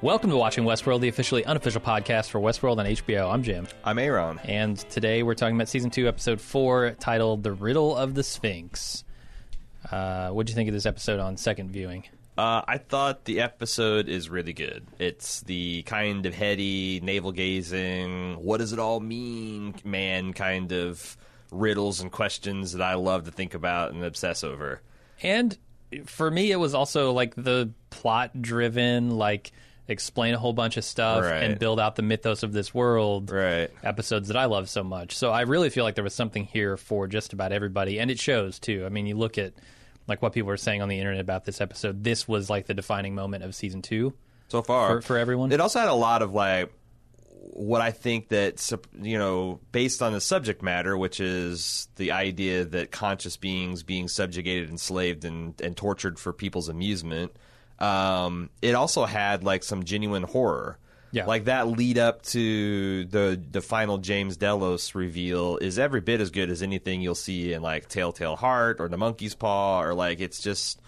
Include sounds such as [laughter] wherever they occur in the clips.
Welcome to Watching Westworld, the officially unofficial podcast for Westworld on HBO. I'm Jim. I'm Aaron. And today we're talking about season two, episode four, titled The Riddle of the Sphinx. Uh, what'd you think of this episode on second viewing? Uh, I thought the episode is really good. It's the kind of heady, navel gazing, what does it all mean, man, kind of riddles and questions that I love to think about and obsess over. And for me, it was also like the plot driven, like explain a whole bunch of stuff Right. and build out the mythos of this world Right. episodes that I love so much. So I really feel like there was something here for just about everybody, and it shows too. I mean, you look at like what people were saying on the internet about this episode. This was like the defining moment of season two. So far. For- for everyone? It also had a lot of like what I think that you know, based on the subject matter, which is the idea that conscious beings being subjugated, enslaved, and, and tortured for people's amusement. Um, it also had like some genuine horror. Yeah. Like that lead up to the the final James Delos reveal is every bit as good as anything you'll see in like Telltale Heart or The Monkey's Paw or like it's just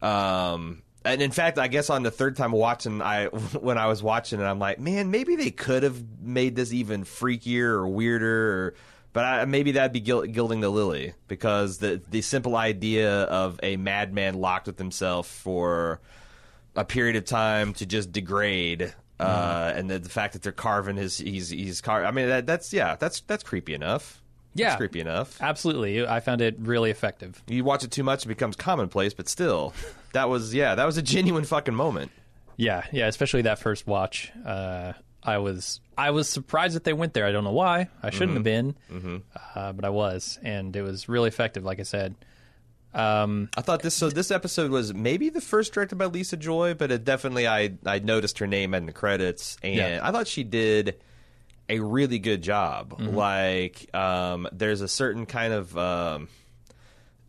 um and in fact, I guess on the third time watching, I [laughs] when I was watching it, I'm like, man, maybe they could have made this even freakier or weirder, or, but I, maybe that'd be gil- gilding the lily because the the simple idea of a madman locked with himself for a period of time to just degrade, uh, and the, the fact that they're carving his he's he's car. I mean, that, that's yeah, that's that's creepy enough. Yeah. that's creepy enough. Absolutely, I found it really effective. You watch it too much, it becomes commonplace. But still, [laughs] that was yeah, that was a genuine fucking moment. Yeah, yeah, especially that first watch. Uh, I was I was surprised that they went there. I don't know why. I shouldn't have been, uh, but I was, and it was really effective. Like I said, um, I thought this so this episode was maybe the first directed by Lisa Joy, but it definitely I I noticed her name in the credits, and Yeah. I thought she did a really good job. Like, um, there's a certain kind of um,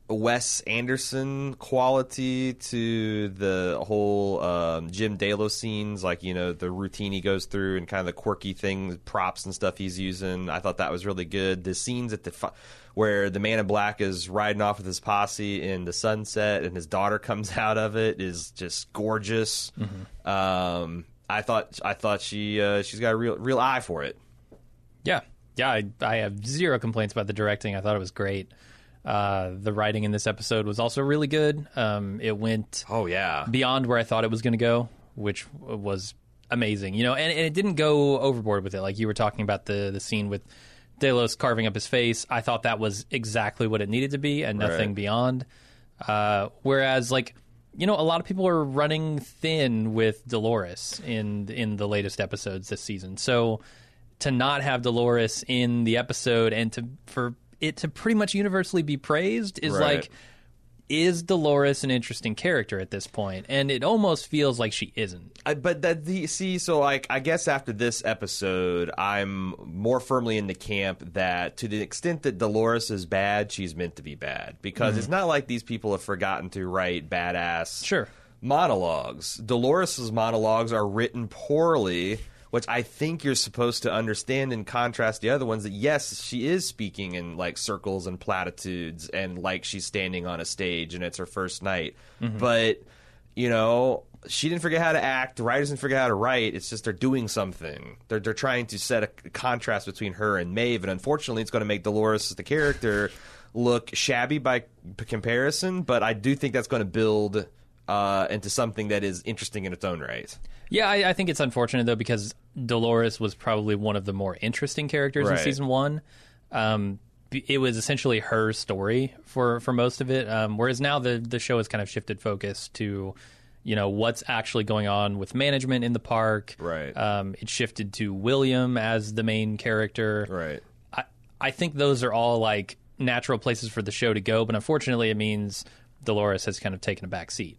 Wes Anderson quality to the whole um, Jim Delos scenes, like you know the routine he goes through and kind of the quirky things, props and stuff he's using. I thought that was really good. The scenes at the fi- where the Man in Black is riding off with his posse in the sunset and his daughter [laughs] comes out of it is just gorgeous. Um, I thought I thought she uh, she's got a real real eye for it. yeah, yeah. I, I have zero complaints about the directing. I thought it was great. Uh, the writing in this episode was also really good. Um, it went Oh yeah, beyond where I thought it was going to go, which was amazing. You know, and, and it didn't go overboard with it. Like you were talking about the the scene with Delos carving up his face. I thought that was exactly what it needed to be, and nothing Right. beyond. Uh, whereas, like you know, a lot of people are running thin with Dolores in in the latest episodes this season. So to not have Dolores in the episode and to for it to pretty much universally be praised is Right. like is Dolores an interesting character at this point? And it almost feels like she isn't. I, but that the see so like I guess after this episode I'm more firmly in the camp that to the extent that Dolores is bad she's meant to be bad because mm-hmm. it's not like these people have forgotten to write badass Sure. monologues Dolores's monologues are written poorly which I think you're supposed to understand in contrast to the other ones that yes she is speaking in like circles and platitudes and like she's standing on a stage and it's her first night but you know, she didn't forget how to act. The writers didn't forget how to write. It's just they're doing something. They're they're trying to set a contrast between her and Maeve, and unfortunately, it's going to make Dolores the character [laughs] look shabby by comparison. But I do think that's going to build uh, into something that is interesting in its own right. Yeah, I, I think it's unfortunate though because Dolores was probably one of the more interesting characters in Right. season one. Um, b- it was essentially her story for for most of it. Um, whereas now the the show has kind of shifted focus to, you know, what's actually going on with management in the park. Right. Um, it shifted to William as the main character. Right. I, I think those are all like natural places for the show to go, but unfortunately, it means Dolores has kind of taken a back seat,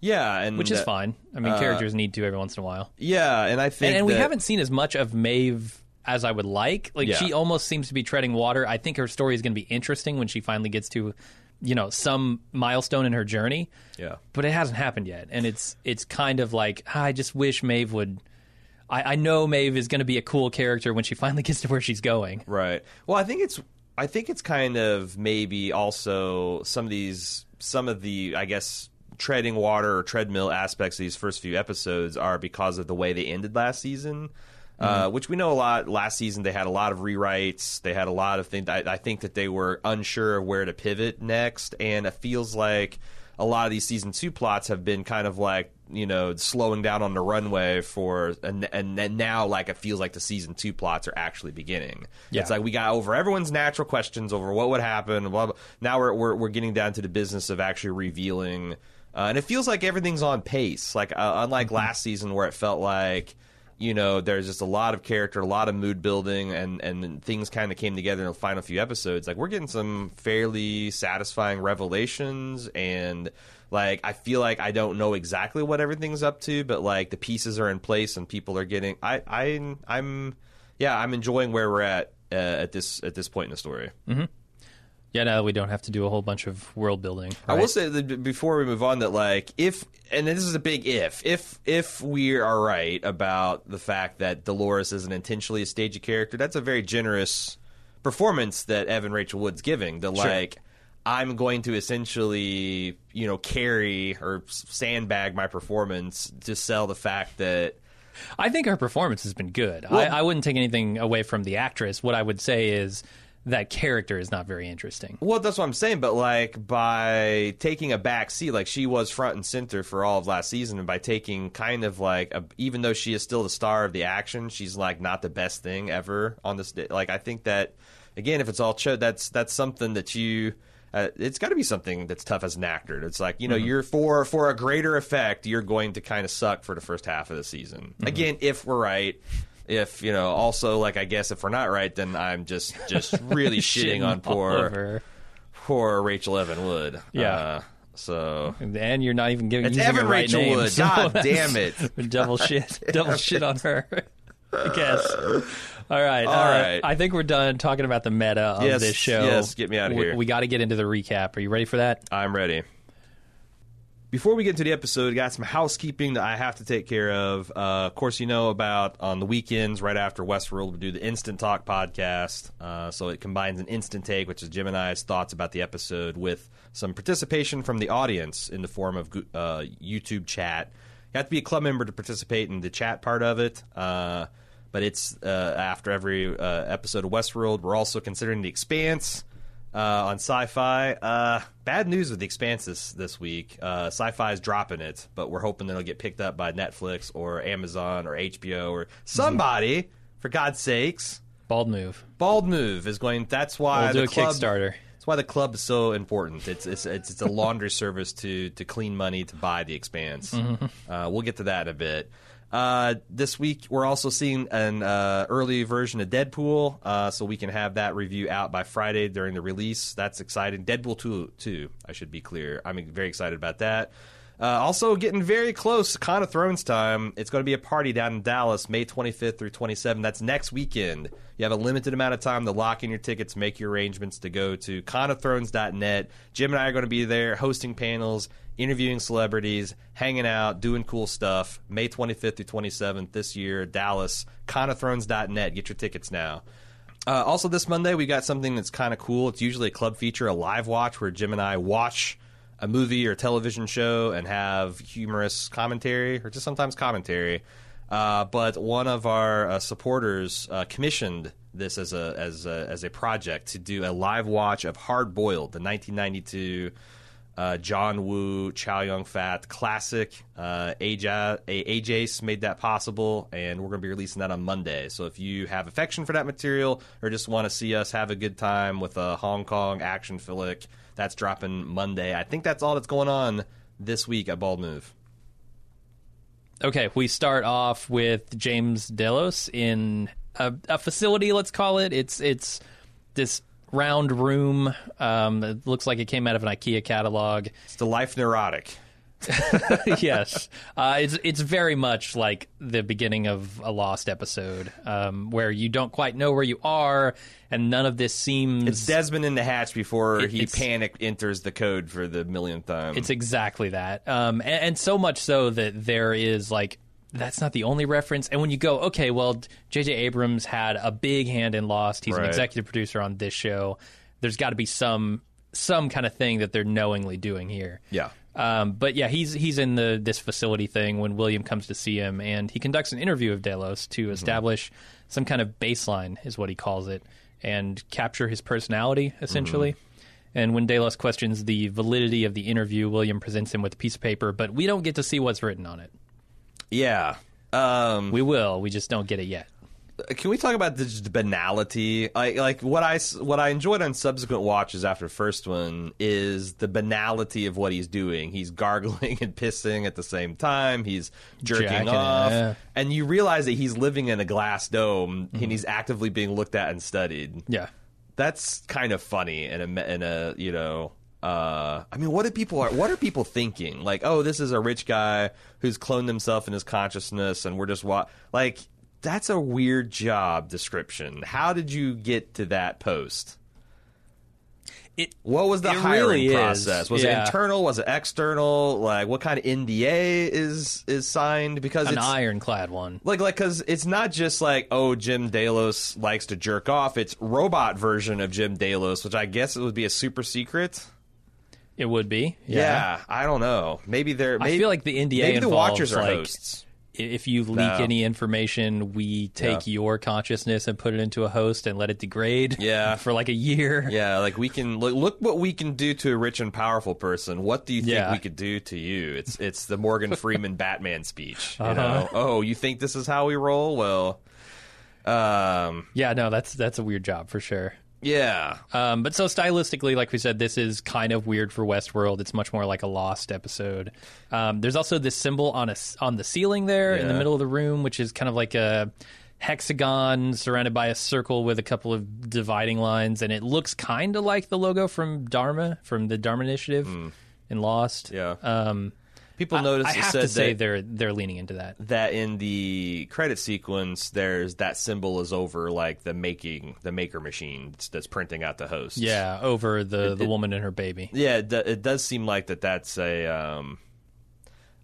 Yeah, and which is uh, fine. I mean, uh, characters need to every once in a while, Yeah, and I think and, and we that- haven't seen as much of Maeve as I would like. Like Yeah. she almost seems to be treading water. I think her story is going to be interesting when she finally gets to, you know, some milestone in her journey. Yeah. but it hasn't happened yet, and it's it's kind of like I just wish Maeve would. I, I know Maeve is going to be a cool character when she finally [laughs] gets to where she's going. Right. Well, I think it's I think it's kind of maybe also some of these some of the I guess treading water or treadmill aspects of these first few episodes are because of the way they ended last season. Uh, which we know a lot. Last season, they had a lot of rewrites. They had a lot of things. I, I think that they were unsure of where to pivot next, and it feels like a lot of these season two plots have been kind of like you know slowing down on the runway for and and, and now like it feels like the season two plots are actually beginning Yeah. it's like we got over everyone's natural questions over what would happen blah, blah. now we're, we're we're getting down to the business of actually revealing uh, and it feels like everything's on pace like uh, unlike last season where it felt like you know, there's just a lot of character, a lot of mood building, and and things kind of came together in the final few episodes. Like we're getting some fairly satisfying revelations, and like I feel like I don't know exactly what everything's up to, but like the pieces are in place and people are getting. I I I'm yeah, I'm enjoying where we're at uh, at this at this point in the story. Yeah, now we don't have to do a whole bunch of world building. I will say that before we move on that like if and this is a big if if if we are right about the fact that Dolores isn't intentionally a stagey character, that's a very generous performance that Evan Rachel Wood's giving. The like I'm going to essentially you know carry or sandbag my performance to sell the fact that I think her performance has been good. I, I wouldn't take anything away from the actress. What I would say is that character is not very interesting. Well, that's what I'm saying. But like by taking a back seat, like she was front and center for all of last season, and by taking kind of like, a, even though she is still the star of the action, she's like not the best thing ever on this. Like I think that again, if it's all cho- that's that's something that you. Uh, it's got to be something that's tough as an actor. It's like you know, you're for for a greater effect, you're going to kind of suck for the first half of the season. Again, if we're right, if you know, also like I guess if we're not right, then I'm just just really [laughs] shitting on poor over. poor Rachel Evan Wood. Yeah. Uh, so And you're not even giving It's Evan right Rachel name, Wood. so God damn it. [laughs] double shit, [laughs] double shit on her. I guess. All right, All uh, right. I think we're done talking about the meta of Yes, this show. yes, get me outta We- here. We, got to get into the recap. Are you ready for that? I'm ready. Before we get into the episode, got some housekeeping that I have to take care of. Uh, of course, you know about on the weekends right after Westworld, we do the Instant Talk podcast. Uh, so it combines an instant take, which is Jim and I's thoughts about the episode, with some participation from the audience in the form of uh, YouTube chat. You have to be a club member to participate in the chat part of it. Uh, but it's uh, after every uh, episode of Westworld. We're also considering The Expanse uh, on Syfy. Uh, bad news with The Expanse this, this week. Uh, Syfy is dropping it, but we're hoping that it'll get picked up by Netflix or Amazon or HBO or somebody. For God's sakes, Bald move. Bald Move is going. That's why We'll do the a club, Kickstarter. That's why the club is so important. It's it's it's, it's a laundry [laughs] service to to clean money to buy The Expanse. Mm-hmm. Uh, we'll get to that in a bit. Uh, this week we're also seeing an uh, early version of Deadpool, uh, so we can have that review out by Friday during the release. That's exciting. Deadpool two, two. I should be clear. I'm very excited about that. Uh, also, getting very close, to Con of Thrones time. It's going to be a party down in Dallas, May 25th through 27th. That's next weekend. You have a limited amount of time to lock in your tickets, make your arrangements to go to conofthrones.net. Jim and I are going to be there hosting panels, interviewing celebrities, hanging out, doing cool stuff. May 25th through 27th this year, Dallas. Conofthrones.net. Get your tickets now. Uh, also, this Monday, we got something that's kind of cool. It's usually a club feature, a live watch, where Jim and I watch a movie or television show and have humorous commentary, or just sometimes commentary. Uh, but one of our uh, supporters uh, commissioned this as a as a as a project to do a live watch of Hard Boiled, the 1992 uh, John Woo, Chow Yun Fat classic. Uh, AJ, made that possible, and we're going to be releasing that on Monday. So if you have affection for that material or just want to see us have a good time with a Hong Kong action flick, that's dropping Monday. I think that's all that's going on this week at Bald Move. Okay, we start off with James Delos in a, a facility. Let's call it. It's it's this round room. Um, it looks like it came out of an IKEA catalog. It's the Life Neurotic. [laughs] yes, uh, it's it's very much like the beginning of a Lost episode, um, where you don't quite know where you are, and none of this seems. It's Desmond in the hatch before It- he panic enters the code for the millionth time. It's exactly that, um, and, and so much so that there is like that's not the only reference. And when you go, okay, well, J.J. Abrams had a big hand in Lost. He's an executive producer on this show. There's got to be some some kind of thing that they're knowingly doing here. Yeah. Um, but yeah, he's he's in the this facility thing when William comes to see him, and he conducts an interview of Delos to establish some kind of baseline, is what he calls it, and capture his personality essentially. And when Delos questions the validity of the interview, William presents him with a piece of paper, but we don't get to see what's written on it. Yeah. Um, We will, we just don't get it yet. Can we talk about the just banality? Like, like what I what I enjoyed on subsequent watches after first one is the banality of what he's doing. He's gargling [laughs] and pissing at the same time. He's jerking Jacking it, off, yeah. and you realize that he's living in a glass dome and he's actively being looked at and studied. Yeah. That's kind of funny in a in a you know. Uh, I mean, what do people are? What are people thinking? Like, oh, this is a rich guy who's cloned himself in his consciousness, and we're just wa- like, that's a weird job description. How did you get to that post? It What was the hiring really process? Was it internal? Was it external? Like, what kind of NDA is is signed? Because an it's ironclad one. like like because it's not just like oh Jim Delos likes to jerk off. It's robot version of Jim Delos, which I guess it would be a super secret. It would be. Yeah, I don't know. Maybe they're. I Maybe, feel like the NDA maybe the involves, Watchers are like, hosts. If you leak No. any information, we take Yeah. your consciousness and put it into a host and let it degrade. [laughs] Yeah. for like a year. Yeah, like we can look. Look what we can do to a rich and powerful person. What do you think Yeah. we could do to you? It's it's the Morgan [laughs] Freeman Batman speech. You Uh-huh. know? Oh, you think this is how we roll? Well, um, Yeah, no, that's that's a weird job for sure. Yeah, Um, but so stylistically, like we said, this is kind of weird for Westworld. It's much more like a Lost episode. Um, there's also this symbol on a on the ceiling there in the middle of the room, which is kind of like a hexagon surrounded by a circle with a couple of dividing lines, and it looks kind of like the logo from Dharma from the Dharma Initiative in Lost. Yeah. Um, People I. I have to say that, they're they're leaning into that. that in the credit sequence, there's that symbol is over like the making the maker machine that's, printing out the host. Yeah, over the the it- woman and her baby. Yeah, it, it does seem like that. That's a, um,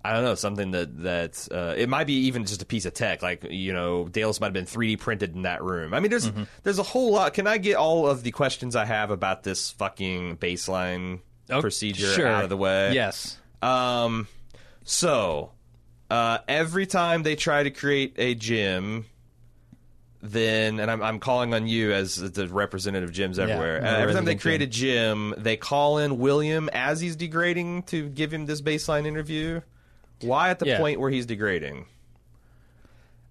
I don't know, something that that uh, it might be even just a piece of tech. Like you know, Delos might have been 3D printed in that room. I mean, there's Mm-hmm. there's a whole lot. Can I get all of the questions I have about this fucking baseline Oh, procedure sure. out of the way? Yes. Um, so uh, every time they try to create a Jim, then and I'm I'm calling on you as the representative of Jims everywhere. no, uh, every time they create a Jim, they call in William as he's degrading to give him this baseline interview. Why at the Yeah. point where he's degrading?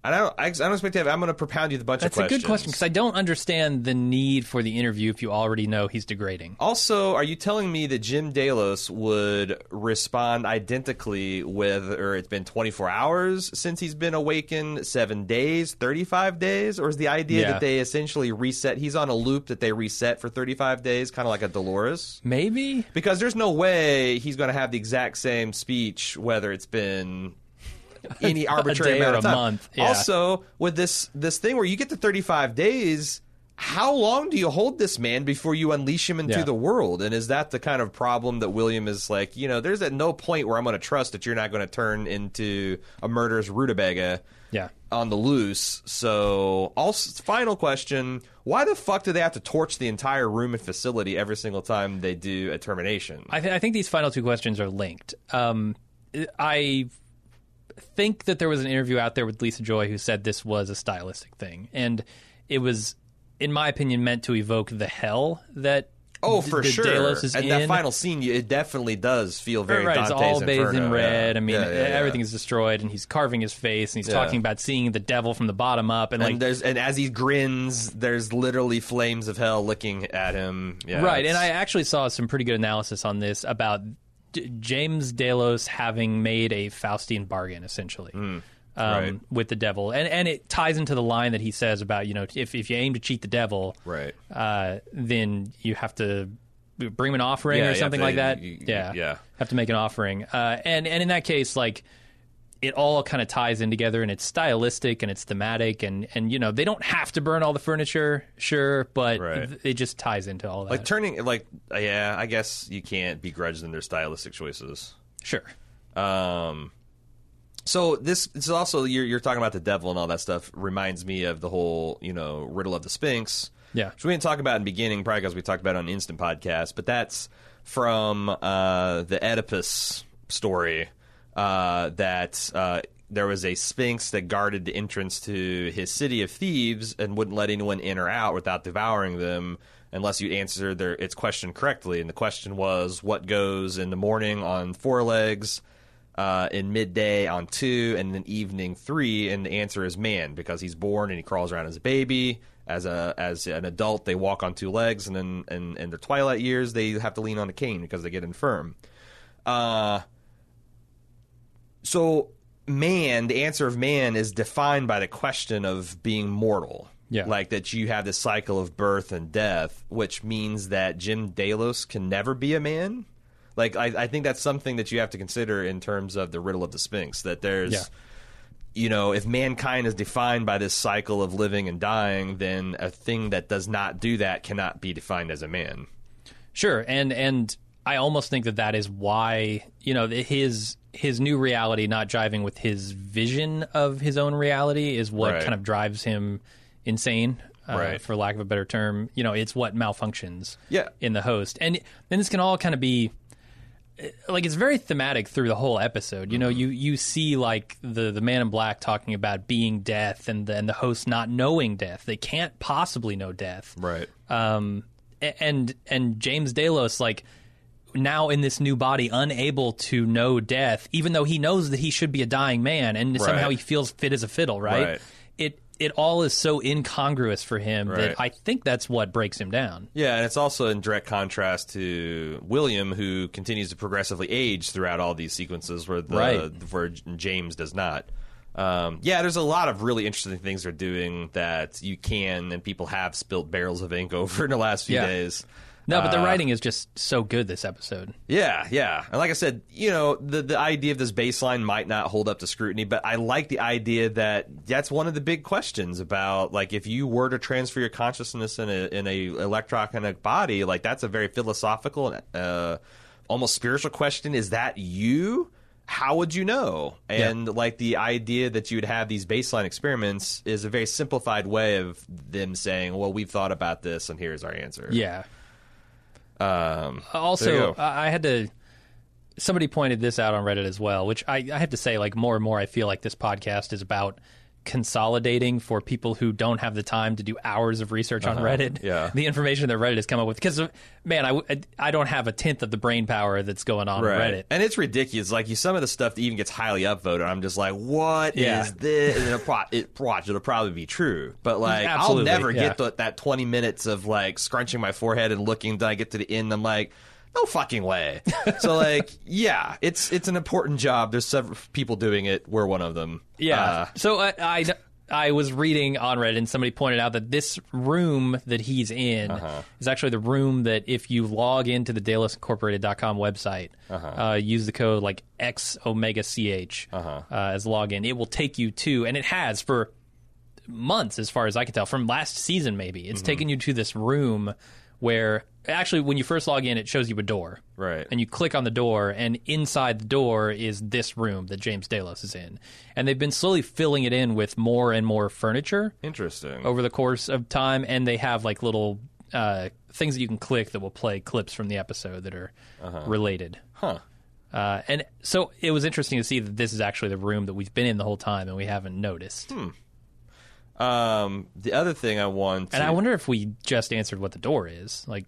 I don't. I, I don't expect to have. I'm going to propound you the bunch That's of questions. That's a good question because I don't understand the need for the interview if you already know he's degrading. Also, are you telling me that Jim Delos would respond identically whether it's been 24 hours since he's been awakened, seven days, 35 days, or is the idea Yeah. that they essentially reset? He's on a loop that they reset for 35 days, kind of like a Dolores? Maybe. Because there's no way he's going to have the exact same speech whether it's been [laughs] any arbitrary amount of time. month, yeah. Also, with this this thing where you get to 35 days, how long do you hold this man before you unleash him into Yeah. the world? And is that the kind of problem that William is like, you know, there's at no point where I'm going to trust that you're not going to turn into a murderous rutabaga Yeah. on the loose. So, also, final question: Why the fuck do they have to torch the entire room and facility every single time they do a termination? I, th- I think these final two questions are linked. Um, I think that there was an interview out there with Lisa Joy who said this was a stylistic thing, and it was, in my opinion, meant to evoke the hell that. Oh, for sure. Delos is and in. that final scene, it definitely does feel very right, it's Dante's all bathed in red. yeah. I mean, Yeah, yeah, everything is destroyed, and he's carving his face, and he's talking about seeing the devil from the bottom up, and, And like there's and as he grins, there's literally flames of hell licking at him. Yeah, right. And I actually saw some pretty good analysis on this about D- James Delos having made a Faustian bargain, essentially. um, Hmm. right. With the devil, and and it ties into the line that he says about you know if if you aim to cheat the devil, right. uh, then you have to bring him an offering Yeah, or something to- like that. you- yeah, yeah. have to make an offering. Uh, and and in that case, like it all kind of ties in together, and it's stylistic and it's thematic, and and you know they don't have to burn all the furniture, sure, but Right. th- it just ties into all that. Like turning, like yeah, I guess you can't begrudge them their stylistic choices. sure. Um, so this, this is also you're, you're talking about the devil and all that stuff. Reminds me of the whole you know riddle of the Sphinx. Yeah. which we didn't talk about in the beginning, probably because we talked about it on Instant Podcast. But that's from uh, the Oedipus story uh, that uh, there was a sphinx that guarded the entrance to his city of Thebes and wouldn't let anyone in or out without devouring them unless you answer their its question correctly. And the question was, what goes in the morning on four legs? Uh, in midday on two, and then evening three, and the answer is man because he's born and he crawls around as a baby. As a as an adult, they walk on two legs, and then in, in their twilight years, they have to lean on a cane because they get infirm. Uh, so man, the answer of man is defined by the question of being mortal. Yeah. Like that you have this cycle of birth and death, which means that Jim Delos can never be a man. Like I, I think that's something that you have to consider in terms of the riddle of the Sphinx. That there's Yeah. you know, if mankind is defined by this cycle of living and dying, then a thing that does not do that cannot be defined as a man. Sure, and and I almost think that that is why you know his his new reality not jiving with his vision of his own reality is what Right. kind of drives him insane, uh, Right. for lack of a better term. You know, it's what malfunctions Yeah. in the host, and then this can all kind of be like it's very thematic through the whole episode. You know, Mm-hmm. you you see like the the man in black talking about being death, and the, and the host not knowing death. They can't possibly know death Right. um, and and James Delos like now in this new body unable to know death even though he knows that he should be a dying man and somehow he feels fit as a fiddle right, Right. it it all is so incongruous for him Right. that I think that's what breaks him down Yeah, and it's also in direct contrast to William, who continues to progressively age throughout all these sequences, where the Right. where James does not. Um, yeah, there's a lot of really interesting things they're doing that you can and people have spilt barrels of ink [laughs] over in the last few Yeah. days. No but the Uh, writing is just so good this episode Yeah, yeah. And like I said, you know, the the idea of this baseline might not hold up to scrutiny, but I like the idea that that's one of the big questions about like if you were to transfer your consciousness in a in a electronic body, like that's a very philosophical and uh, almost spiritual question. Is that you? How would you know? And like the idea that you would have these baseline experiments is a very simplified way of them saying, "Well, we've thought about this, and here's our answer." yeah Um, also. I I had to somebody pointed this out on Reddit as well which I, I have to say like more and more I feel like this podcast is about consolidating for people who don't have the time to do hours of research on Reddit Uh-huh. Yeah. the information that Reddit has come up with because man I, I don't have a tenth of the brain power that's going on on Reddit And it's ridiculous. Like you, some of the stuff that even gets highly upvoted, I'm just like, what is Yeah. this? And it'll, pro- it, watch, it'll probably be true, but like, Absolutely, I'll never yeah. get to, that 20 minutes of like scrunching my forehead and looking Then I get to the end. I'm like, no fucking way. so like, [laughs] yeah, it's it's an important job. There's several people doing it. We're one of them. Yeah. Uh, so I, I I was reading on Reddit and somebody pointed out that this room that he's in Uh-huh. is actually the room that if you log into the DelosIncorporated.com website, uh use the code like X Omega CH Uh-huh. uh, as login, it will take you to, and it has for months, as far as I can tell, from last season maybe. Mm-hmm. It's taken you to this room where actually when you first log in, it shows you a door. Right. And you click on the door, and inside the door is this room that James Delos is in. And they've been slowly filling it in with more and more furniture interesting. over the course of time, and they have like little uh, things that you can click that will play clips from the episode that are related. Huh. Uh, and so it was interesting to see that this is actually the room that we've been in the whole time and we haven't noticed. Um, the other thing I want to, And I wonder if we just answered what the door is. Like,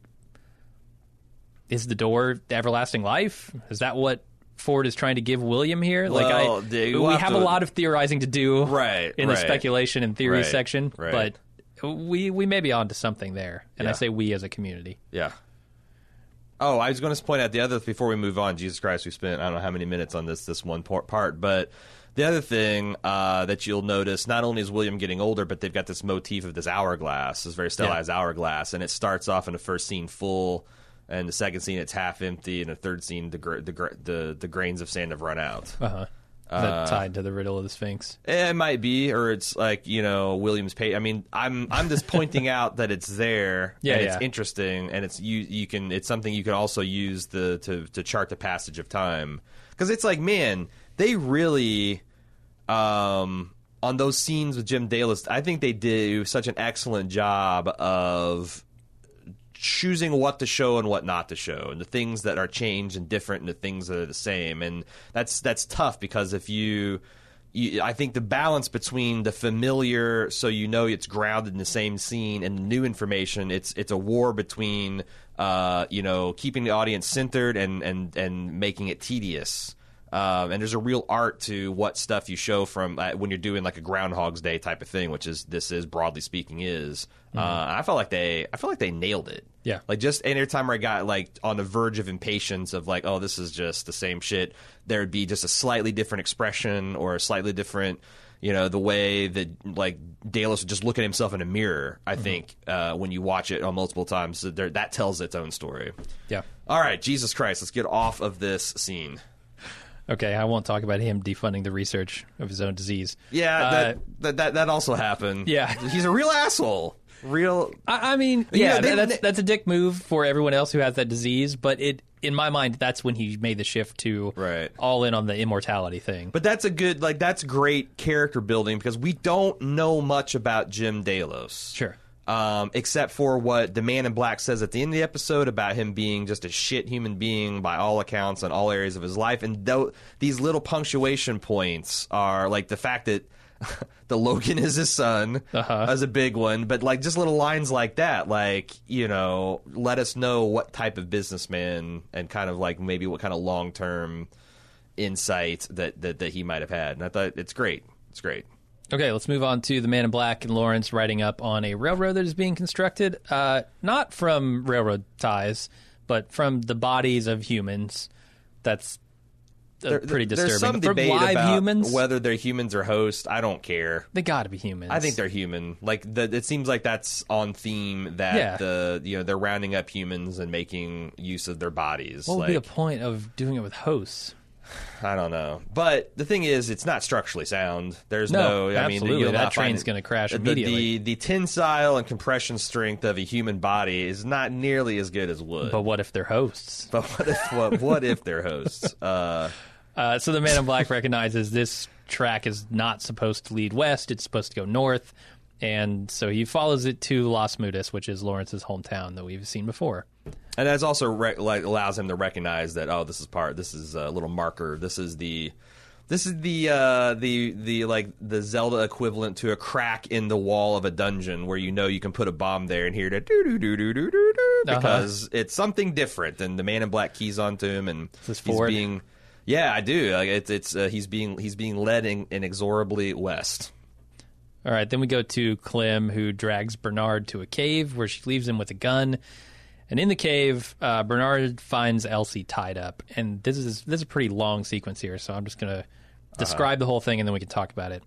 is the door the everlasting life? Is that what Ford is trying to give William here? like, Well, I, they- we we'll have, have a lot of theorizing to do, Right, in the speculation and theory Right, section, right. but we we may be onto something there. And I say we as a community. Yeah. Oh, I was going to point out the other before we move on. Jesus Christ, we spent I don't know how many minutes on this this one part, part but the other thing uh, that you'll notice not only is William getting older, but they've got this motif of this hourglass, this very stylized hourglass, and it starts off in the first scene full, and the second scene it's half empty, and the third scene the gr- the gr- the, the grains of sand have run out. Uh huh. Is that tied to the riddle of the Sphinx? Eh, It might be, or it's like you know Williams pay. I mean, I'm I'm just pointing [laughs] out that it's there. Yeah, and yeah. it's interesting, and it's you you can it's something you can also use the to to chart the passage of time because it's like man, they really um on those scenes with Jim Delos. I think they do such an excellent job of choosing what to show and what not to show, and the things that are changed and different, and the things that are the same, and that's that's tough because if you I think the balance between the familiar, so you know it's grounded in the same scene, and new information, it's it's a war between uh, you know keeping the audience centered and and and making it tedious. Um, and there's a real art to what stuff you show from uh, when you're doing like a Groundhog's Day type of thing, which is this is broadly speaking is. Uh, I felt like they I felt like they nailed it. Yeah. Like just any time where I got like on the verge of impatience of like, oh, this is just the same shit, there would be just a slightly different expression or a slightly different, you know, the way that like Delos would just look at himself in a mirror. I think uh, when you watch it on multiple times, that tells its own story. Yeah. All right, Jesus Christ, let's get off of this scene. Okay, I won't talk about him defunding the research of his own disease. Yeah, Uh, that, that that that also happened. Yeah. he's a real asshole. Real. I, I mean, Yeah, yeah, they- that's that's a dick move for everyone else who has that disease. But it, in my mind, that's when he made the shift to Right. all in on the immortality thing. But that's a good like that's great character building because we don't know much about Jim Delos. Sure. Um, except for what the man in black says at the end of the episode about him being just a shit human being by all accounts in all areas of his life. And tho- these little punctuation points are like the fact that [laughs] the Logan is his son Uh-huh. as a big one, but like just little lines like that, like, you know, let us know what type of businessman and kind of like maybe what kind of long term insight that, that, that he might have had. And I thought it's great. It's great. Okay, let's move on to the Man in Black and Lawrence riding up on a railroad that is being constructed, uh, not from railroad ties, but from the bodies of humans. That's uh, pretty disturbing. There's some From debate live about humans, whether they're humans or hosts. I don't care. they got to be humans. I think they're human. Like the, it seems like that's on theme that Yeah. the you know they're rounding up humans and making use of their bodies. What would like, be the point of doing it with hosts? I don't know. But the thing is, it's not structurally sound. There's No, no. I mean, absolutely. you'll That train's gonna crash the- immediately. The, the tensile and compression strength of a human body is not nearly as good as wood. But what if they're hosts? [laughs] But what if what, what if they're hosts? [laughs] Uh, Uh, so the Man in Black recognizes this track is not supposed to lead west; it's supposed to go north, and so he follows it to Las Mudas, which is Lawrence's hometown that we've seen before. and that's also re- like allows him to recognize that oh, this is part. This is a little marker. This is the. This is the uh, the the like the Zelda equivalent to a crack in the wall of a dungeon where you know you can put a bomb there and hear the doo doo doo doo doo doo doo Uh-huh. because it's something different. And the man in black keys onto him and he's Ford? being yeah I do like it's it's uh, he's being he's being led in, inexorably west. All right, then we go to Clem, who drags Bernard to a cave where she leaves him with a gun. And in the cave, uh, Bernard finds Elsie tied up, and this is this is a pretty long sequence here. So I'm just gonna describe the whole thing, and then we can talk about it.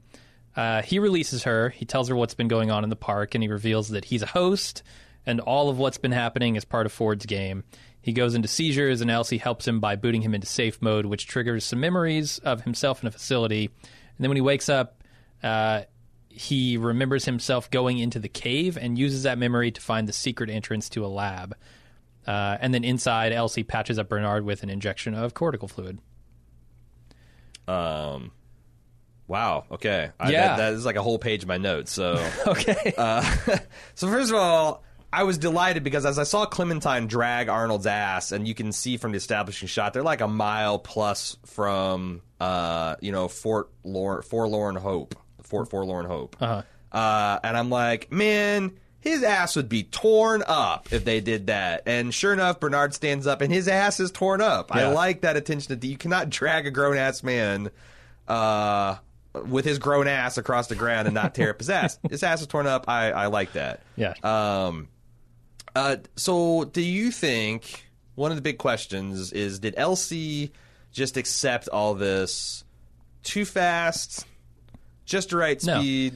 Uh, he releases her. He tells her what's been going on in the park, and he reveals that he's a host, and all of what's been happening is part of Ford's game. He goes into seizures, and Elsie helps him by booting him into safe mode, which triggers some memories of himself in a facility. And then when he wakes up, uh, he remembers himself going into the cave and uses that memory to find the secret entrance to a lab. Uh, and then inside, Elsie patches up Bernard with an injection of cortical fluid. Um, wow. Okay. I, Yeah. that, that is like a whole page of my notes. So. [laughs] Okay. Uh, [laughs] so first of all, I was delighted because as I saw Clementine drag Arnold's ass, and you can see from the establishing shot, they're like a mile plus from, uh, you know, Fort Lor- Forlorn Hope, Fort Forlorn Hope. Uh-huh. Uh, and I'm like, man, his ass would be torn up if they did that. And sure enough, Bernard stands up, and his ass is torn up. I like that attention to you cannot drag a grown ass man. Uh, with his grown ass across the ground and not tear up his ass. [laughs] His ass is torn up. I, I like that. yeah. Um, uh, so do you think one of the big questions is did Elsie just accept all this too fast, just the right No. speed?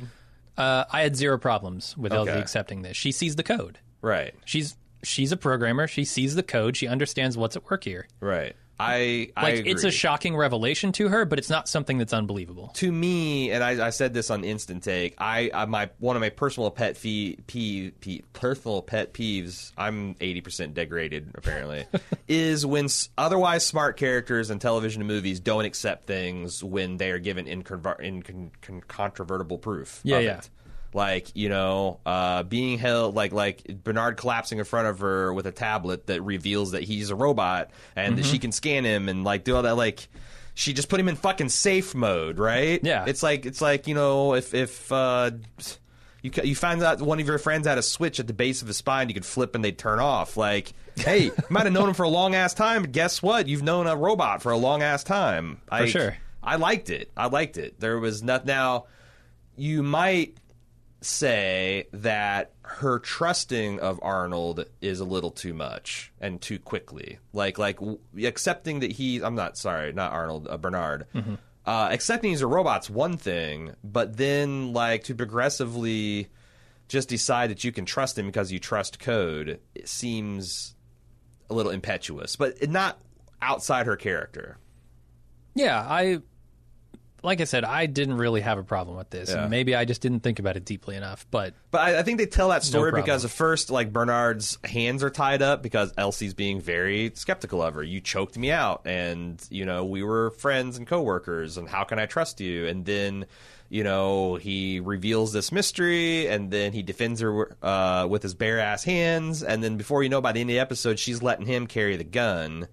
Uh, I had zero problems with Okay. accepting this. She sees the code. Right, She's she's a programmer. She sees the code. She understands what's at work here. right. I I Like it's a shocking revelation to her, but it's not something that's unbelievable. to me, and I, I said this on Instant Take. I, I my one of my personal pet fee, pee, pee, personal pet peeves. I'm eighty percent degraded apparently. [laughs] is when s- otherwise smart characters in television and movies don't accept things when they are given inconver- incon- con- proof. Yeah, yeah. It. Like you know, uh, being held like like Bernard collapsing in front of her with a tablet that reveals that he's a robot and that Mm-hmm. she can scan him and like do all that. Like she just put him in fucking safe mode, right? Yeah. it's like it's like you know if if. Uh, you, you find out one of your friends had a switch at the base of his spine you could flip and they'd turn off. Like, [laughs] hey, you might have known him for a long ass time, but guess what? You've known a robot for a long ass time. I, sure. I liked it. I liked it. There was nothing now. You might say that her trusting of Arnold is a little too much and too quickly. Like like w- accepting that he I'm not sorry, not Arnold, uh, Bernard. Uh, accepting he's a robot's one thing, but then like to progressively just decide that you can trust him because you trust code it seems a little impetuous, but not outside her character. Yeah, I like I said, I didn't really have a problem with this. Yeah. Maybe I just didn't think about it deeply enough. But But I, I think they tell that story problem. because at first, like Bernard's hands are tied up because Elsie's being very skeptical of her. You choked me out, and you know we were friends and coworkers, and how can I trust you? And then, you know, he reveals this mystery, and then he defends her uh, with his bare ass hands, and then before you know, by the end of the episode, she's letting him carry the gun,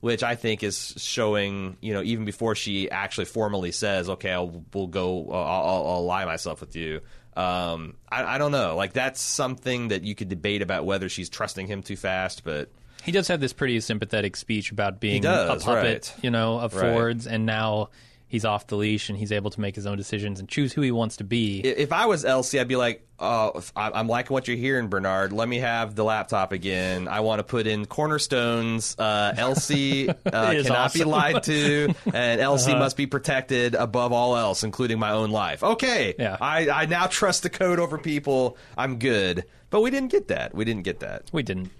which I think is showing, you know, even before she actually formally says, "Okay, I'll we'll go, I'll, I'll, I'll lie myself with you." Um, I, I don't know. Like that's something that you could debate about whether she's trusting him too fast, but he does have this pretty sympathetic speech about being does, a puppet, right. you know, of Right. Ford's, and now he's off the leash and he's able to make his own decisions and choose who he wants to be. If I was Elsie, I'd be like, "Oh, I- I'm liking what you're hearing, Bernard. Let me have the laptop again. I want to put in cornerstones. Uh, Elsie [laughs] uh, cannot is be. Uh-huh. lied to, [laughs] and Elsie must be protected above all else, including my own life. Okay, Yeah. I, I now trust the code over people. I'm good." But we didn't get that. We didn't get that. we didn't.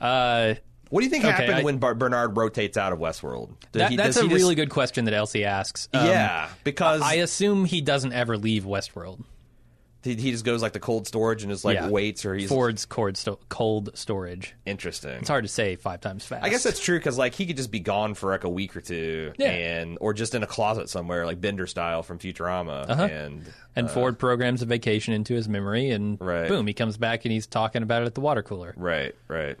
Uh, What do you think Okay, happened I- when Bernard rotates out of Westworld? That, he- that's a he just- really good question that Elsie asks. Um, yeah, because I assume he doesn't ever leave Westworld. he, he just goes like the cold storage and just like Yeah. waits, or he's Ford's cold, sto- cold storage. interesting. It's hard to say five times fast. I guess that's true because like he could just be gone for like a week or two, Yeah. and or just in a closet somewhere, like Bender style from Futurama, Uh-huh. and And Ford programs a vacation into his memory, and Right. boom, he comes back and he's talking about it at the water cooler. right, right.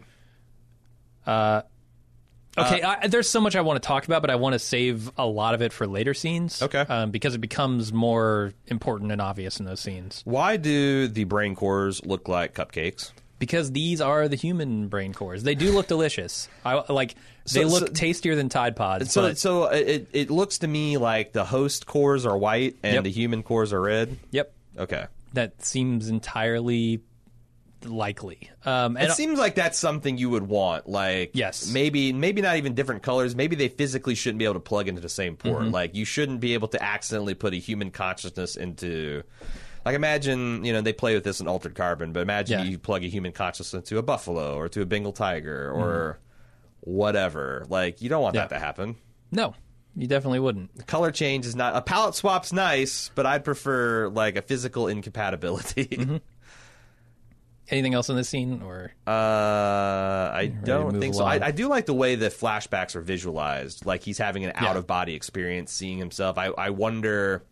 Okay, I, there's so much I want to talk about, but I want to save a lot of it for later scenes. Okay. um, because it becomes more important and obvious in those scenes. Why do the brain cores look like cupcakes? Because these are the human brain cores. They do look delicious. I like. They So- look so- tastier than Tide Pods. So, but, so it it looks to me like the host cores are white and Yep. the human cores are red. yep, Okay. that seems entirely likely. Um, It seems like that's something you would want. Like, Yes. maybe maybe not even different colors. Maybe they physically shouldn't be able to plug into the same port. Mm-hmm. Like, you shouldn't be able to accidentally put a human consciousness into. Like, imagine you know they play with this in Altered Carbon, but imagine Yeah. you plug a human consciousness into a buffalo or to a Bengal tiger or whatever. Like, you don't want that Mm-hmm. To happen. no, you definitely wouldn't. Color change is not a palette swap's nice, but I'd prefer like a physical incompatibility. Mm-hmm. [laughs] Anything else in this scene, or Uh, I don't think so. I. I do like the way the flashbacks are visualized. Like he's having an out of body experience, seeing himself. I, I wonder,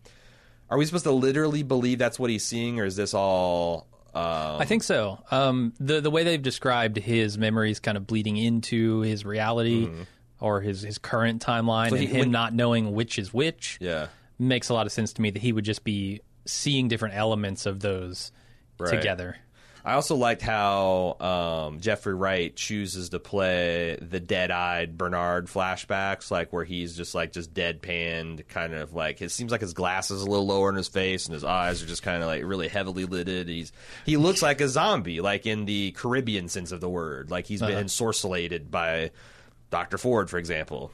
are we supposed to literally believe that's what he's seeing, or is this all? Um, I think so. Um, the the way they've described his memories kind of bleeding into his reality or his his current timeline, Mm-hmm. So and he- him when- not knowing which is which, yeah, makes a lot of sense to me. That he would just be seeing different elements of those Right. together. I also liked how um, Jeffrey Wright chooses to play the dead-eyed Bernard flashbacks, like where he's just like just deadpanned, kind of like it seems like his glasses are a little lower in his face, and his eyes are just kind of like really heavily lidded. He's he looks like a zombie, like in the Caribbean sense of the word, like he's been ensorcellated by Doctor Ford, for example.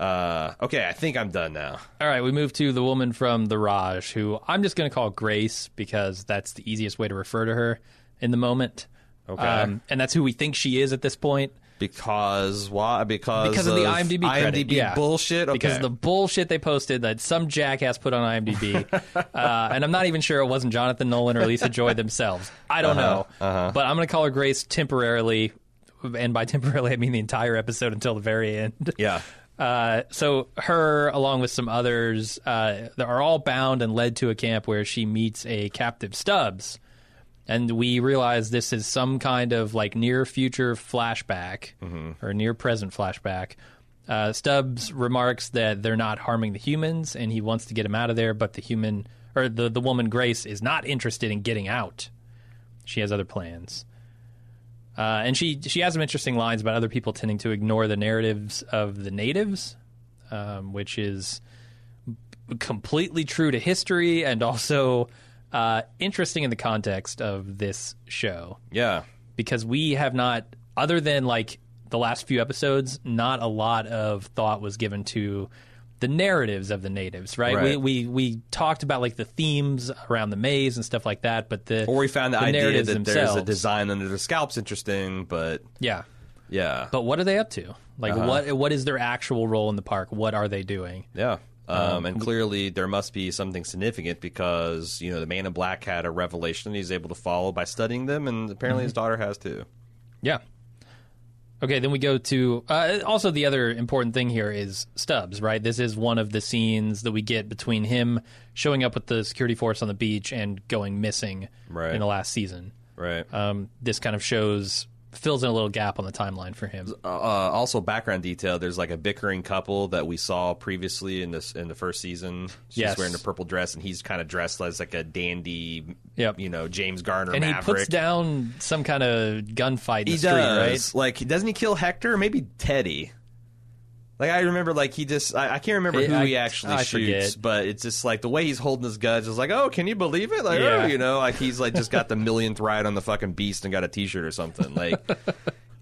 Uh, okay, I think I'm done now. All right, we move to the woman from the Raj, who I'm just going to call Grace because that's the easiest way to refer to her in the moment. Um, Okay. and that's who we think she is at this point. Because why? Because because of the IMDb credit, IMDb yeah. bullshit. Okay. Because of the bullshit they posted that some jackass put on IMDb, [laughs] uh, and I'm not even sure it wasn't Jonathan Nolan or Lisa Joy themselves. I don't Uh-huh, know, but I'm going to call her Grace temporarily, and by [laughs] temporarily I mean the entire episode until the very end. yeah. Uh, so her, along with some others, uh, they are all bound and led to a camp where she meets a captive Stubbs, and we realize this is some kind of like near future flashback or near present flashback. Uh, Stubbs remarks that they're not harming the humans, and he wants to get him out of there. But the human or the the woman Grace is not interested in getting out. She has other plans. Uh, and she she has some interesting lines about other people tending to ignore the narratives of the natives, um, which is completely true to history and also uh, interesting in the context of this show Yeah. because we have not, other than like the last few episodes, not a lot of thought was given to the narratives of the natives, right? We, Right. we we talked about like the themes around the maze and stuff like that, but the Or we found the, the idea that there's a design under the scalp's interesting, but yeah. yeah. But what are they up to? Like, Uh-huh. what what is their actual role in the park? What are they doing? Yeah. Um, and clearly there must be something significant because, you know, the man in black had a revelation he's able to follow by studying them, and apparently Mm-hmm. his daughter has too. Yeah. Okay, then we go to uh, also the other important thing here is Stubbs, right? This is one of the scenes that we get between him showing up with the security force on the beach and going missing Right. in the last season. Right. Um, this kind of shows fills in a little gap on the timeline for him. Uh, also, background detail. There's like a bickering couple that we saw previously in this in the first season. She's Yes. wearing a purple dress, and he's kind of dressed as like a dandy, Yep. you know, James Garner And he puts down some kind of gunfight in he the street, does. right? Like, doesn't he kill Hector? Maybe Teddy. Like I remember, like he just I, I can't remember who I- he actually I shoots, forget. but it's just like the way he's holding his guns is like, oh, can you believe it? Like, Yeah. oh, you know, like he's like just got the millionth ride on the fucking beast and got a T-shirt or something. Like,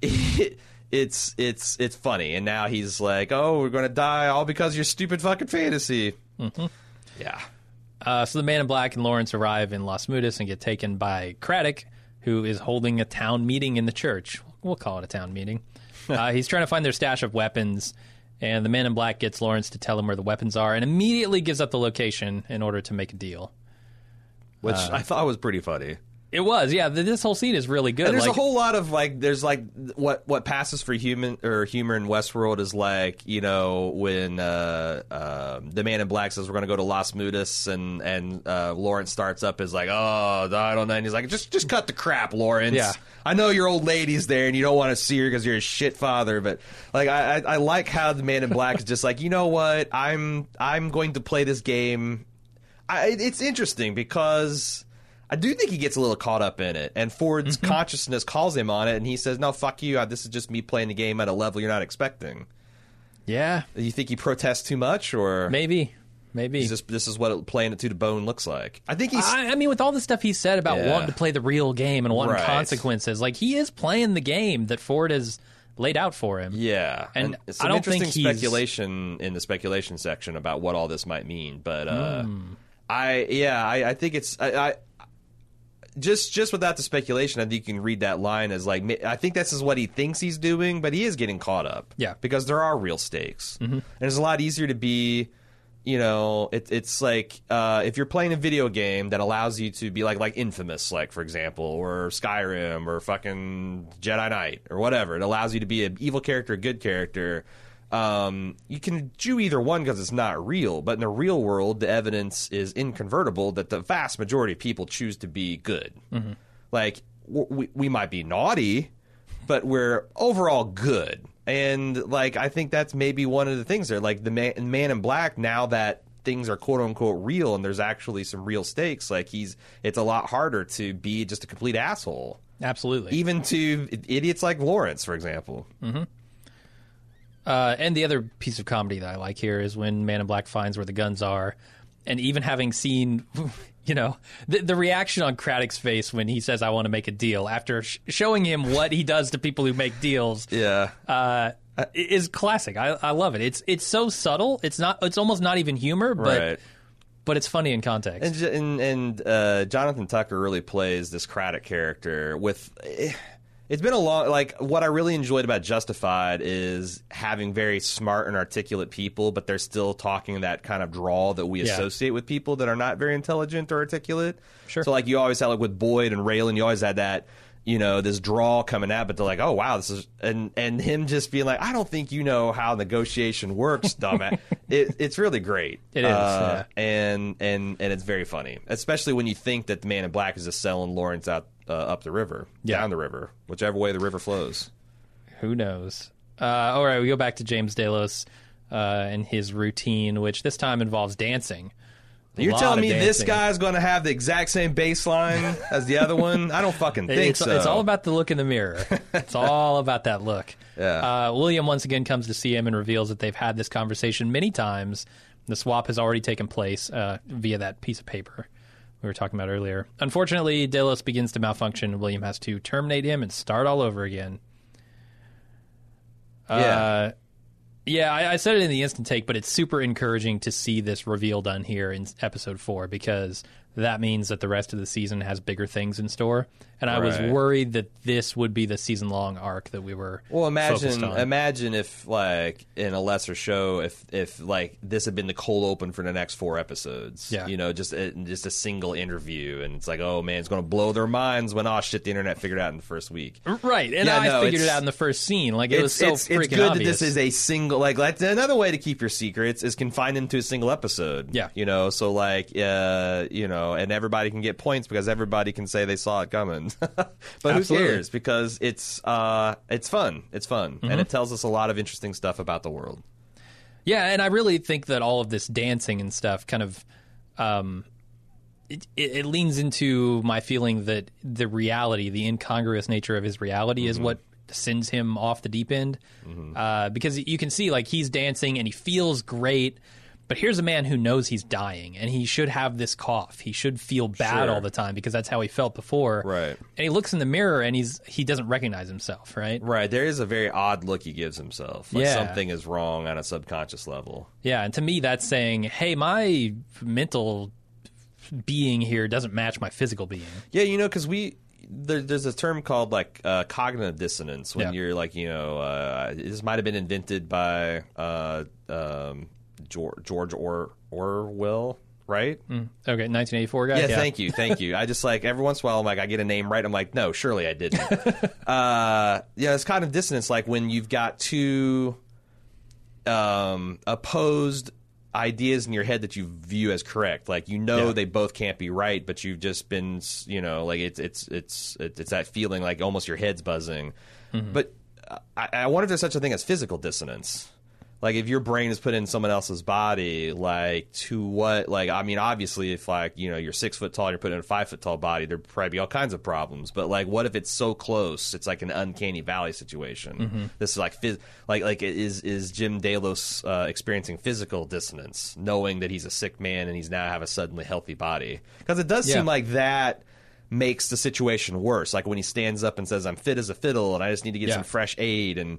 it, [laughs] [laughs] it's it's it's funny, and now he's like, oh, we're gonna die all because of your stupid fucking fantasy. Mm-hmm. Yeah, Uh, so the Man in Black and Lawrence arrive in Las Mudas and get taken by Craddock, who is holding a town meeting in the church. We'll call it a town meeting. [laughs] uh, he's trying to find their stash of weapons, and the Man in Black gets Lawrence to tell him where the weapons are, and immediately gives up the location in order to make a deal. which Uh, I thought was pretty funny. It was, yeah. th- This whole scene is really good. And there's like, a whole lot of like, there's like what what passes for human or humor in Westworld is like, you know, when uh, uh, the Man in Black says we're going to go to Las Mudas, and and uh, Lawrence starts up is like, oh, I don't know, and he's like, just just cut the crap, Lawrence. Yeah. I know your old lady's there, and you don't want to see her because you're a shit father, but like, I, I I like how the Man in Black is just like, you know what, I'm I'm going to play this game I, it's interesting because I do think he gets a little caught up in it, and Ford's Mm-hmm. consciousness calls him on it, and he says, "No, fuck you. This is just me playing the game at a level you're not expecting." yeah, You think he protests too much, or maybe, maybe. is this this is what playing it to the bone looks like? I think he's I, I mean, with all the stuff he said about Yeah. wanting to play the real game and wanting Right. consequences, like he is playing the game that Ford has laid out for him. yeah, And some I don't think speculation in the speculation section about what all this might mean, but uh, Hmm. I yeah, I, I think it's I. Just just without the speculation, I think you can read that line as like I think this is what he thinks he's doing, but he is getting caught up. Yeah. because there are real stakes, and it's a lot easier to be. You know, it, it's like uh, if you're playing a video game that allows you to be like like Infamous, like for example, or Skyrim, or fucking Jedi Knight, or whatever. It allows you to be an evil character, a good character. Um, you can do either one because it's not real, but in the real world, the evidence is inconvertible that the vast majority of people choose to be good. Like we we might be naughty, but we're overall good. And like I think that's maybe one of the things there. Like the man, man in black, now that things are quote unquote real and there's actually some real stakes, like he's it's a lot harder to be just a complete asshole. Absolutely. Even to idiots like Lawrence, for example. Uh, and the other piece of comedy that I like here is when Man in Black finds where the guns are, and even having seen, [laughs] you know, the, the reaction on Craddock's face when he says, "I want to make a deal," after sh- showing him what he does to people who make deals, [laughs] Yeah. uh, is classic. I, I love it. It's it's so subtle. It's not. It's almost not even humor, but right. but it's funny in context. And and, and uh, Jonathan Tucker really plays this Craddock character with. It's been a long like what I really enjoyed about Justified is having very smart and articulate people, but they're still talking that kind of drawl that we Yeah. associate with people that are not very intelligent or articulate. Sure. So like you always had like with Boyd and Raylan, you always had that. You know this draw coming out, but they're like, oh wow, this is and and him just being like, I don't think you know how negotiation works, dumbass. [laughs] it, it's really great. It is, yeah. and and and it's very funny, especially when you think that the Man in Black is just selling Lawrence out uh, up the river, Yeah. down the river, whichever way the river flows. Who knows? Uh, all right, we go back to James Delos uh, and his routine, which this time involves dancing. You're telling me this guy's going to have the exact same baseline as the other one? I don't fucking think it's, so. it's all about the look in the mirror. [laughs] it's all about that look. Yeah. Uh, William once again comes to see him and reveals that they've had this conversation many times. The swap has already taken place uh, via that piece of paper we were talking about earlier. Unfortunately, Delos begins to malfunction, William has to terminate him and start all over again. Yeah. Uh, yeah, I, I said it in the instant take, but it's super encouraging to see this reveal done here in episode four because that means that the rest of the season has bigger things in store. And I was worried that this would be the season long arc that we were Well, imagine imagine if like in a lesser show, if if like this had been the cold open for the next four episodes. Yeah. you know, just a, just a single interview, and it's like, oh man, it's going to blow their minds when oh shit, the internet figured it out in the first week. right, and Yeah, I no, figured it out in the first scene. Like it was so it's, freaking it's good obvious. that this is a single like like another way to keep your secrets is confine them to a single episode. Yeah. you know, so like uh, you know, and everybody can get points because everybody can say they saw it coming. [laughs] but who cares? Because it's uh, it's fun. It's fun, Mm-hmm. and it tells us a lot of interesting stuff about the world. Yeah, and I really think that all of this dancing and stuff kind of um, it, it, it leans into my feeling that the reality, the incongruous nature of his reality, is what sends him off the deep end. Uh, because you can see, like, he's dancing and he feels great. But here's a man who knows he's dying, and he should have this cough. He should feel bad Sure. all the time because that's how he felt before. Right. And he looks in the mirror and he's he doesn't recognize himself. Right. Right. There is a very odd look he gives himself. Like Yeah. something is wrong on a subconscious level. Yeah, and to me, that's saying, "Hey, my mental being here doesn't match my physical being." Yeah, you know, because we there, there's a term called like uh, cognitive dissonance when Yeah. you're like, you know, uh, this might have been invented by uh, um, George, George or Orwell, right? Okay, 1984 guy. Yeah, thank you, thank you. I just like every once in a while, I'm like, I get a name right. I'm like, no, surely I didn't. [laughs] uh, yeah, it's cognitive dissonance, like when you've got two um, opposed ideas in your head that you view as correct. Like you know Yeah. they both can't be right, but you've just been, you know, like it's it's it's it's, it's that feeling like almost your head's buzzing. But I, I wonder if there's such a thing as physical dissonance. Like if your brain is put in someone else's body, like to what? Like I mean, obviously, if like you know you're six foot tall and you're put in a five foot tall body, there'd probably be all kinds of problems. But like, what if it's so close? It's like an uncanny valley situation. This is like phys- like like is is Jim Delos uh, experiencing physical dissonance, knowing that he's a sick man and he's now have a suddenly healthy body? Because it does Yeah. seem like that makes the situation worse. Like when he stands up and says, "I'm fit as a fiddle, and I just need to get Yeah. some fresh aid," and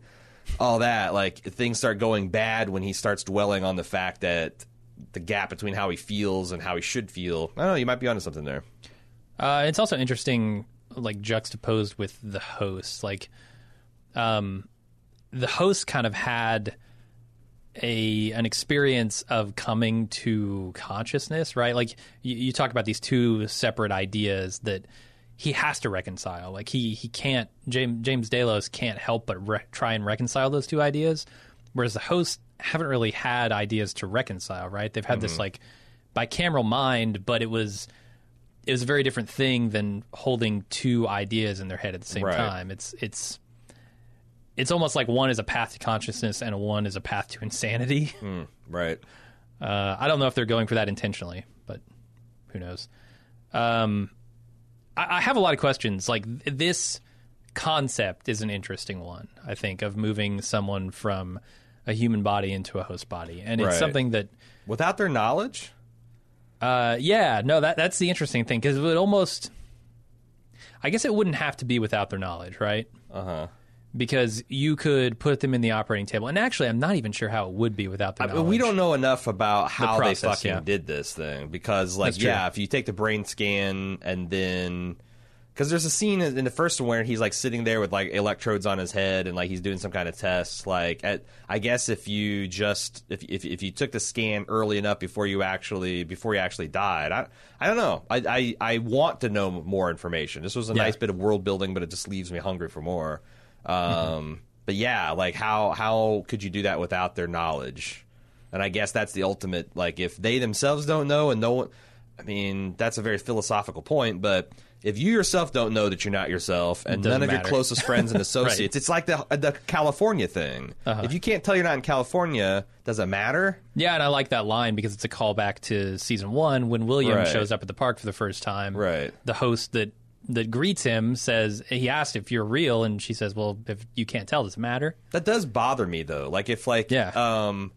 all that. Like things start going bad when he starts dwelling on the fact that the gap between how he feels and how he should feel. I don't know. You might be onto something there. Uh, it's also interesting, like juxtaposed with the host. Like, um, the host kind of had a an experience of coming to consciousness, right? Like you, you talk about these two separate ideas that he has to reconcile. Like he he can't James James Delos can't help but re- try and reconcile those two ideas, whereas the hosts haven't really had ideas to reconcile. Right? They've had this like bicameral mind, but it was it was a very different thing than holding two ideas in their head at the same Right. time. It's it's it's almost like one is a path to consciousness and one is a path to insanity. [laughs] Right. Uh, I don't know if they're going for that intentionally, but who knows? Um, I, I have a lot of questions. Like th- this concept is an interesting one. I think of moving someone from a human body into a host body, and it's Right. something that Without their knowledge. uh, yeah, no, that that's the interesting thing because it would almost, I guess it wouldn't have to be without their knowledge, right? Uh huh. Because you could put them in the operating table, and actually, I'm not even sure how it would be without their But knowledge. we don't know enough about how process, they fucking yeah. did this thing because, like, That's true. yeah, if you take the brain scan and then because there's a scene in in the first one where he's like sitting there with like electrodes on his head and like he's doing some kind of test. Like, at, I guess if you just if, if if you took the scan early enough before you actually before you actually died, I I don't know. I I, I want to know more information. This was a Yeah. nice bit of world building, but it just leaves me hungry for more. Um. But yeah, like how how could you do that without their knowledge? And I guess that's the ultimate. Like if they themselves don't know and no one, I mean, that's a very philosophical point, but. If you yourself don't know that you're not yourself, and Doesn't none of your closest friends and [laughs] associates, it's like the the California thing. Uh-huh. If you can't tell you're not in California, does it matter? Yeah, and I like that line because it's a callback to season one when William Right. shows up at the park for the first time. Right. The host that that greets him says he asked if you're real, and she says, "Well, if you can't tell, does it matter?" That does bother me though. Like if like Yeah. um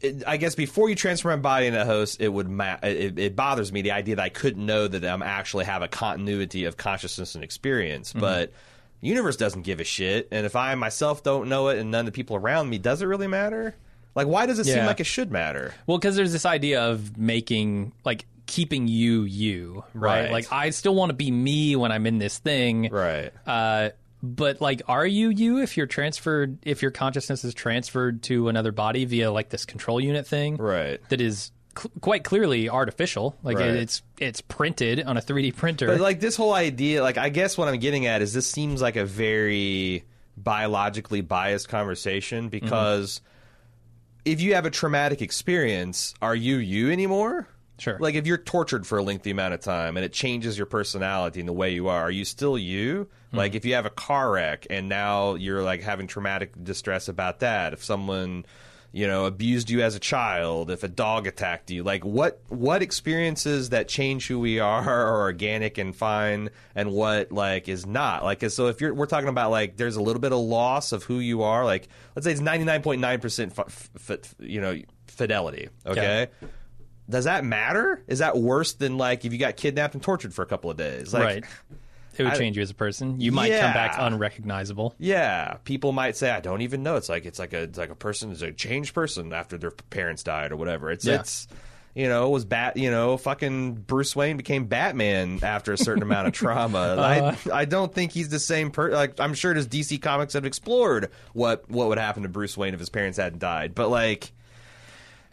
it, I guess before you transfer my body into a host, it would ma- it, it bothers me the idea that I couldn't know that I'm actually have a continuity of consciousness and experience. Mm-hmm. But the universe doesn't give a shit, and if I myself don't know it, and none of the people around me, does it really matter? Like, why does it seem like it should matter? Well, because there's this idea of making like keeping you you, right? Right. Like I still want to be me when I'm in this thing, Right. Uh, but like, are you you if you're transferred? If your consciousness is transferred to another body via like this control unit thing, Right. That is cl- quite clearly artificial. Like Right. it, it's it's printed on a 3D printer. But like this whole idea, like I guess what I'm getting at is this seems like a very biologically biased conversation because if you have a traumatic experience, are you you anymore? Sure. Like if you're tortured for a lengthy amount of time and it changes your personality and the way you are, are you still you? Hmm. Like if you have a car wreck and now you're like having traumatic distress about that, if someone you know abused you as a child, if a dog attacked you, like what what experiences that change who we are [laughs] are organic and fine and what like is not? Like so if you're we're talking about like there's a little bit of loss of who you are, like let's say it's 99.9% f- f- f- you know fidelity, okay? Does that matter? Is that worse than like if you got kidnapped and tortured for a couple of days? Like, right. It would I- change you as a person. You might come back unrecognizable. Yeah, people might say I don't even know. It's like it's like a it's like a person is a changed person after their parents died or whatever. It's Yeah. it's you know it was bat you know fucking Bruce Wayne became Batman after a certain amount of [laughs] trauma. Uh-huh. I I don't think he's the same person. Like I'm sure does DC Comics have explored what what would happen to Bruce Wayne if his parents hadn't died, but like.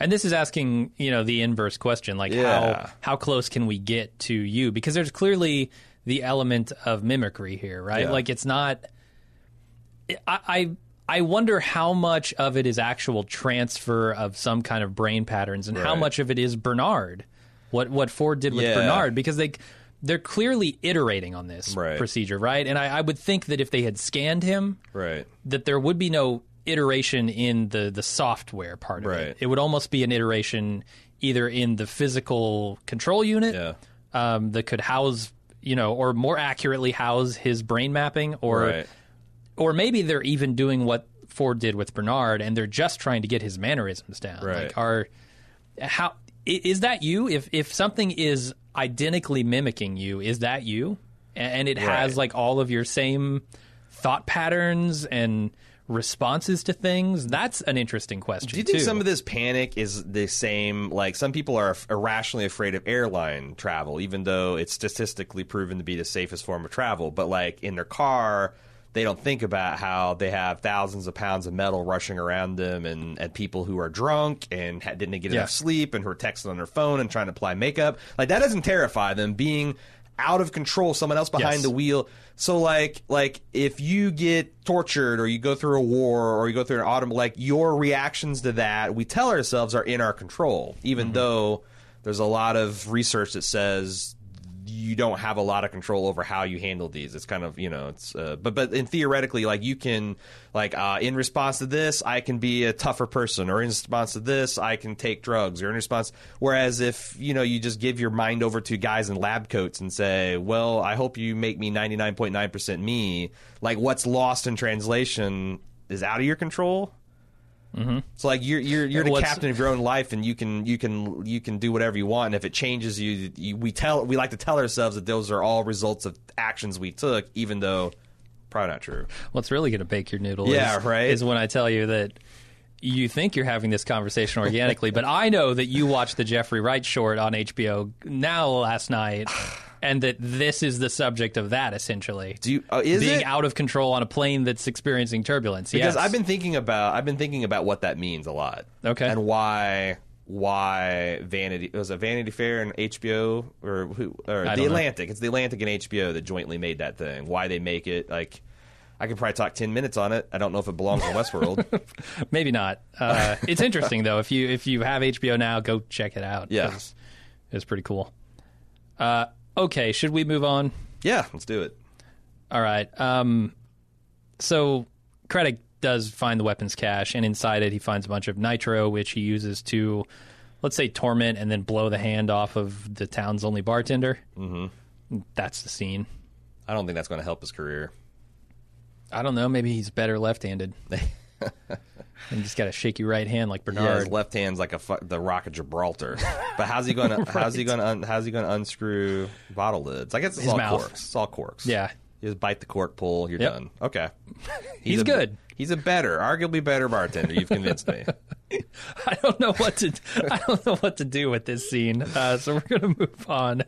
And this is asking, you know, the inverse question, like Yeah. how how close can we get to you? Because there's clearly the element of mimicry here, right? Yeah. Like it's not. I, I I wonder how much of it is actual transfer of some kind of brain patterns, and how much of it is Bernard. What what Ford did with Yeah. Bernard, because they they're clearly iterating on this Right. procedure, right? And I, I would think that if they had scanned him, Right. that there would be no iteration in the the software part of Right. it. It would almost be an iteration either in the physical control unit Yeah. um, that could house, you know, or more accurately house his brain mapping, or Right. or maybe they're even doing what Ford did with Bernard, and they're just trying to get his mannerisms down. Right. Like, are how is that you? If if something is identically mimicking you, is that you? And it has like all of your same thought patterns and responses to things. That's an interesting question. Do you think too. some of this panic is the same? Like some people are irrationally afraid of airline travel, even though it's statistically proven to be the safest form of travel. But like in their car, they don't think about how they have thousands of pounds of metal rushing around them, and, and people who are drunk and ha- didn't get Yeah. enough sleep, and who are texting on their phone and trying to apply makeup. Like that doesn't terrify them. Being out of control, someone else behind Yes. the wheel. So like like if you get tortured or you go through a war or you go through an autumn like your reactions to that we tell ourselves are in our control even Mm-hmm. though there's a lot of research that says you don't have a lot of control over how you handle these. It's kind of you know it's uh, but but in theoretically like you can like uh, in response to this i can be a tougher person or in response to this i can take drugs or in response whereas if you know you just give your mind over to guys in lab coats and say well i hope you make me 99.9% me like what's lost in translation is out of your control Mm-hmm. so like you're you're you're the What's- captain of your own life, and you can you can you can do whatever you want. And if it changes you, you, we tell we like to tell ourselves that those are all results of actions we took, even though probably not true. What's really going to bake your noodle Yeah, is, right. is when I tell you that you think you're having this conversation organically, [laughs] but I know that you watched the Jeffrey Wright short on HBO now last night, [sighs] [sighs] and that this is the subject of that essentially. Do you, uh, is being it? out of control on a plane that's experiencing turbulence. because yes. I've been thinking about I've been thinking about what that means a lot. Okay. and why why Vanity was it Vanity Fair and HBO or who or I the don't know. Atlantic? It's the Atlantic and HBO that jointly made that thing. Why they make it like. I could probably talk ten minutes on it. I don't know if it belongs in Westworld. [laughs] maybe not. Uh, it's interesting though. If you if you have HBO now, go check it out. Yeah. 'cause it's pretty cool. Uh, okay, should we move on? yeah, let's do it. All right. Um, so Krennic does find the weapons cache, and inside it, he finds a bunch of nitro, which he uses to, let's say, torment and then blow the hand off of the town's only bartender. Mm-hmm. That's the scene. I don't think that's going to help his career. I don't know. Maybe he's better left-handed. [laughs] and just got a shaky right hand like Bernard. Yeah, his left hand's like a fu- the Rock of Gibraltar. [laughs] but how's he going to how's he going to un- how's he going to unscrew bottle lids? I guess it's His all mouth. corks. It's all corks. Yeah. You just bite the cork pull. You're Yep. done. Okay. [laughs] He's a, good. He's a better, arguably better bartender. You've convinced me. [laughs] I don't know what to I don't know what to do with this scene. Uh, so we're gonna move on.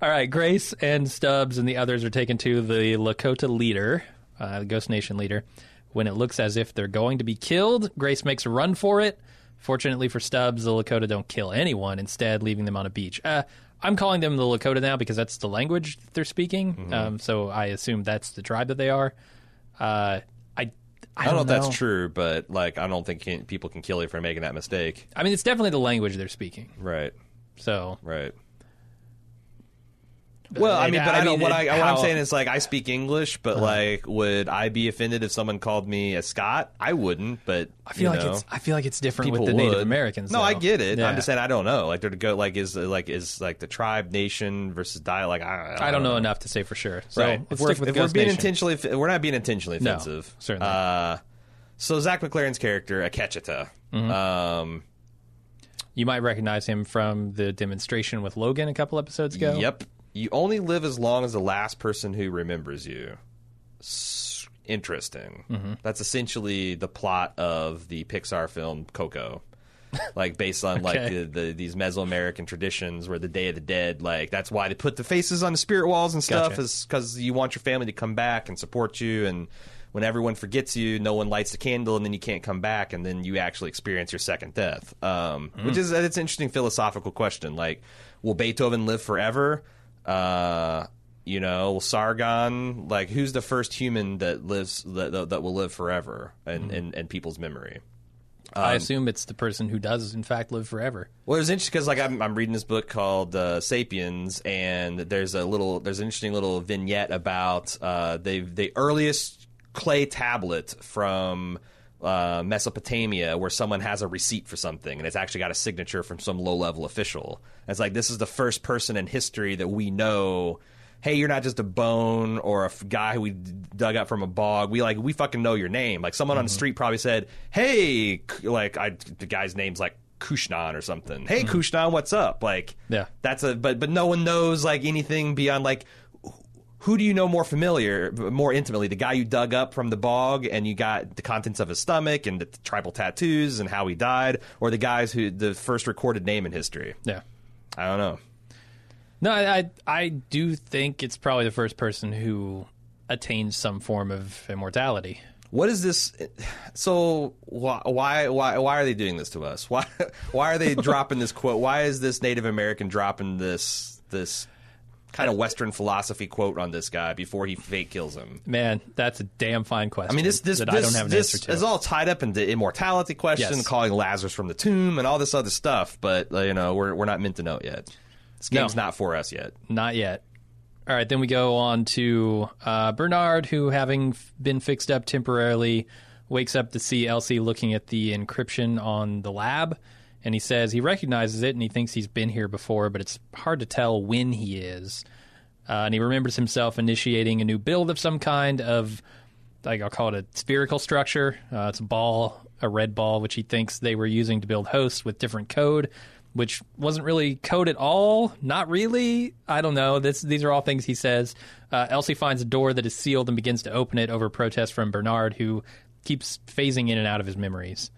All right, Grace and Stubbs and the others are taken to the Lakota leader, uh, the Ghost Nation leader. When it looks as if they're going to be killed, Grace makes a run for it. Fortunately for Stubbs, the Lakota don't kill anyone, instead leaving them on a beach. Uh, I'm calling them the Lakota now because that's the language they're speaking. Um, so I assume that's the tribe that they are. Uh, I I I don't know if that's true, but like I don't think can, people can kill you for making that mistake. I mean, it's definitely the language they're speaking. Right. So Right. Well, I mean, but I I, mean, What, I, what I'm saying is, like, I speak English, but like, would I be offended if someone called me a Scot? I wouldn't, but I feel like know, it's I feel like it's different with the Native would. Americans. No, though. I get it. Yeah. I'm just saying I don't know. Like, they're to go like is like is like the tribe nation versus dialect. I, I don't know enough to say for sure. So Right. if we're, if we're being Nation. intentionally, we're not being intentionally No, offensive. certainly. Uh, so Zahn McClarnon's character, Akecheta, Mm-hmm. um, you might recognize him from the demonstration with Logan a couple episodes ago. Yep. You only live as long as the last person who remembers you. S- interesting. Mm-hmm. That's essentially the plot of the Pixar film Coco. like based on like [laughs] Okay. the, the these Mesoamerican traditions where the Day of the Dead, like that's why they put the faces on the spirit walls and stuff, Gotcha. is because you want your family to come back and support you and when everyone forgets you, no one lights the candle, and then you can't come back, and then you actually experience your second death. Um, Hmm. Which is it's an interesting philosophical question. Like, will Beethoven live forever? Uh, you know, Sargon like who's the first human that lives that, that, that will live forever in, Hmm. in, in people's memory? I assume it's the person who does in fact live forever. Well, it was interesting because like I'm, I'm reading this book called uh, *Sapiens*, and there's a little there's an interesting little vignette about uh, the the earliest clay tablet from uh, Mesopotamia where someone has a receipt for something, and it's actually got a signature from some low level official. And it's like this is the first person in history that we know. Hey, you're not just a bone or a f- guy who we d- dug up from a bog. We like we fucking know your name. Like someone on the street probably said, "Hey," K- like I the guy's name's like Kushnan or something. Hey, Kushnan, what's up? Like, Yeah. that's a but but no one knows like anything beyond like who do you know more familiar, more intimately? The guy you dug up from the bog and you got the contents of his stomach and the tribal tattoos and how he died, or the guys who the first recorded name in history? Yeah. I don't know. No, I, I I do think it's probably the first person who attains some form of immortality. What is this? So why why why why are they doing this to us? Why [laughs] why are they [laughs] dropping this quote? Why is this Native American dropping this this kind of Western philosophy quote on this guy before he fake kills him? Man, that's a damn fine question. I mean, this this that this, I don't have an this answer to. is all tied up into immortality question, Yes. calling Lazarus from the tomb, and all this other stuff. But uh, you know, we're we're not meant to know it yet. This No. game's not for us yet. Not yet. All right, then we go on to uh, Bernard, who, having f- been fixed up temporarily, wakes up to see Elsie looking at the encryption on the lab. And he says he recognizes it and he thinks he's been here before, but it's hard to tell when he is. Uh, and he remembers himself initiating a new build of some kind of, like I'll call it a spherical structure. Uh, it's a ball, a red ball, which he thinks they were using to build hosts with different code, which wasn't really code at all. Not really. I don't know. This, these are all things he says. Uh, Elsie finds a door that is sealed and begins to open it over protest from Bernard, who keeps phasing in and out of his memories.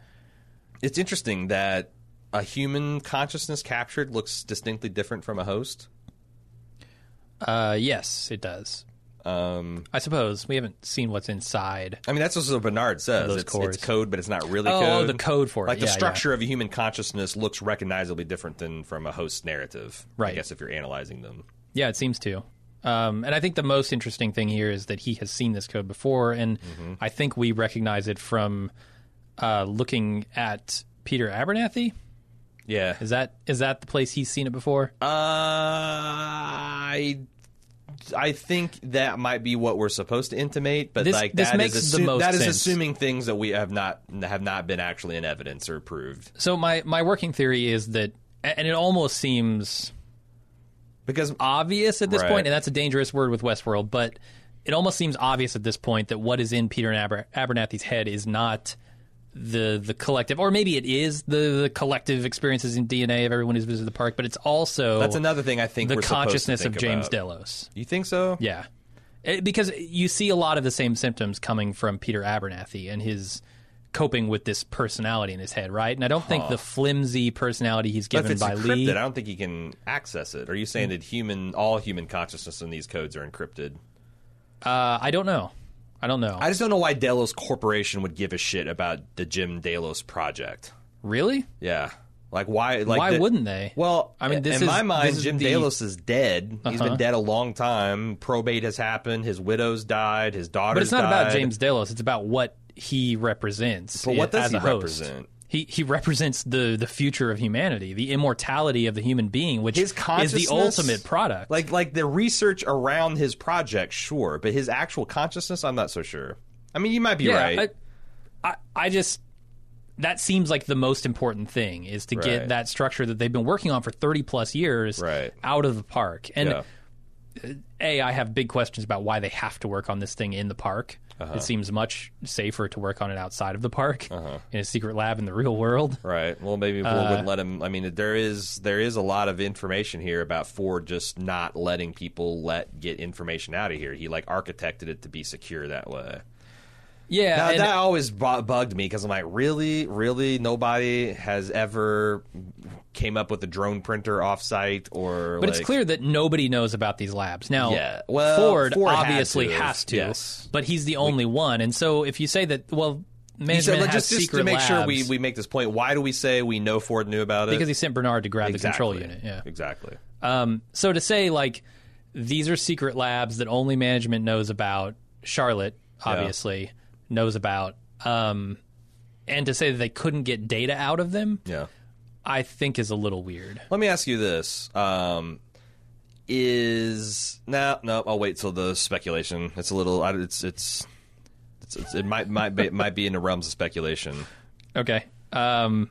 It's interesting that a human consciousness captured looks distinctly different from a host. Uh, yes, it does. Um, I suppose we haven't seen what's inside. I mean, that's what Bernard says. those It's, it's code, but it's not really Oh, code. the code for it. Like the Yeah, yeah. structure of a human consciousness looks recognizably different than from a host narrative. Right. I guess if you're analyzing them. Yeah, it seems to. Um, and I think the most interesting thing here is that he has seen this code before, and Mm-hmm. I think we recognize it from uh, looking at Peter Abernathy. Yeah. Is that is that the place he's seen it before? Uh, I I think that might be what we're supposed to intimate, but This- like this that makes is the assu- most that is sense. assuming things that we have not have not been actually in evidence or proved. So my my working theory is that, and it almost seems Because obvious at this Right. point, and that's a dangerous word with Westworld, but it almost seems obvious at this point that what is in Peter Aber- Abernathy's head is not the the collective, or maybe it is the, the collective experiences in DNA of everyone who's visited the park, but it's also that's another thing I think the we're supposed to consciousness of James about. Delos. You think so? Yeah, It- because you see a lot of the same symptoms coming from Peter Abernathy and his coping with this personality in his head, right? And I don't think the flimsy personality he's given by encrypted, Lee. I don't think he can access it. Are you saying that human, all human consciousness in these codes are encrypted? Uh, I don't know. I don't know. I just don't know why Delos Corporation would give a shit about the Jim Delos project. really? Yeah, like why? Like Why the- wouldn't they? Well, I mean, this in is- my mind, Jim the- Delos is dead. He's Uh-huh. been dead a long time. Probate has happened. His widow's died. His daughter's But it's not about. James Delos. It's about what he represents. But what does he host. represent? He he represents the the future of humanity, the immortality of the human being, which His is the ultimate product. Like, like the research around his project, sure, but his actual consciousness, I'm not so sure. I mean, you might be yeah, right. I, I I just that seems like the most important thing is to Right. get that structure that they've been working on for 30 plus years Right. out of the park. And yeah. A I have big questions about why they have to work on this thing in the park. Uh-huh. It seems much safer to work on it outside of the park in a secret lab in the real world. Right. Well, maybe Ford Uh, wouldn't let him. I mean, there is there is a lot of information here about Ford just not letting people let get information out of here. He like architected it to be secure that way. Yeah, Now, and- that always bu- bugged me because I'm like, really, really, nobody has ever came up with a drone printer offsite or. But like, it's clear that nobody knows about these labs. Now, Yeah. Well, Ford, Ford obviously to, has to, yes. but he's the only one. And so if you say that, well, management said, has just, just to make sure we, we make this point. Why do we say we know Ford knew about it? because he sent Bernard to grab exactly. the control unit. Yeah. Exactly. Um, so to say like these are secret labs that only management knows about, Charlotte obviously knows about, um, and to say that they couldn't get data out of them, Yeah. I think is a little weird. Let me ask you this: um, Is no, no. I'll wait till the speculation. It's a little. It's it's, it's, it's it might might be, might be in the realms of speculation. Okay. Um,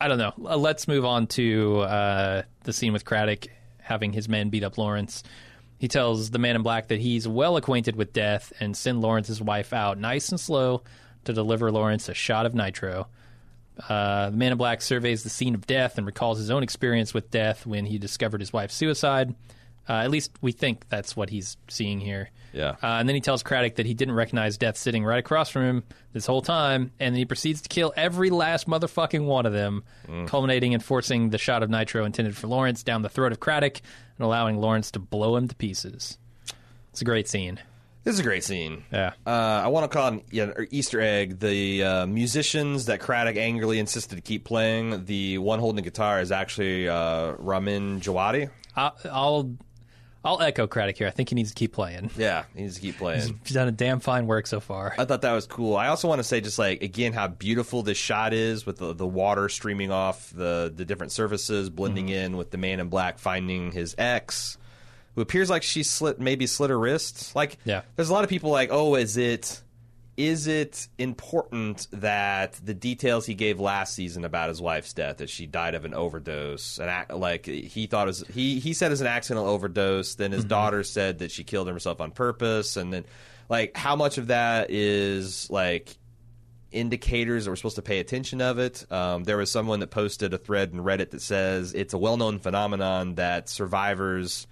I don't know. Let's move on to uh, the scene with Craddock having his men beat up Lawrence. He tells the man in black that he's well acquainted with death and send Lawrence's wife out nice and slow to deliver Lawrence a shot of nitro. Uh, the man in black surveys the scene of death and recalls his own experience with death when he discovered his wife's suicide. Uh, at least we think that's what he's seeing here. Yeah. Uh, and then he tells Craddock that he didn't recognize Death sitting right across from him this whole time, and then he proceeds to kill every last motherfucking one of them, culminating in forcing the shot of nitro intended for Lawrence down the throat of Craddock and allowing Lawrence to blow him to pieces. It's a great scene. This is a great scene. Yeah. Uh, I want to call yeah, an Easter egg. The uh, musicians that Craddock angrily insisted to keep playing, the one holding the guitar is actually uh, Ramin Djawadi. I'll I'll echo Craddock here. I think he needs to keep playing. [laughs] Yeah, he needs to keep playing. He's done a damn fine work so far. I thought that was cool. I also want to say just like again how beautiful this shot is with the, the water streaming off the the different surfaces blending Mm-hmm. in with the man in black finding his ex who appears like she slit maybe slit her wrist. Like Yeah. there's a lot of people like, "Oh, is it is it important that the details he gave last season about his wife's death that she died of an overdose and like he thought it was he he said it was an accidental overdose then his daughter said that she killed herself on purpose and then like how much of that is like indicators that we're supposed to pay attention of it. Um, there was someone that posted a thread in Reddit that says it's a well-known phenomenon that survivors,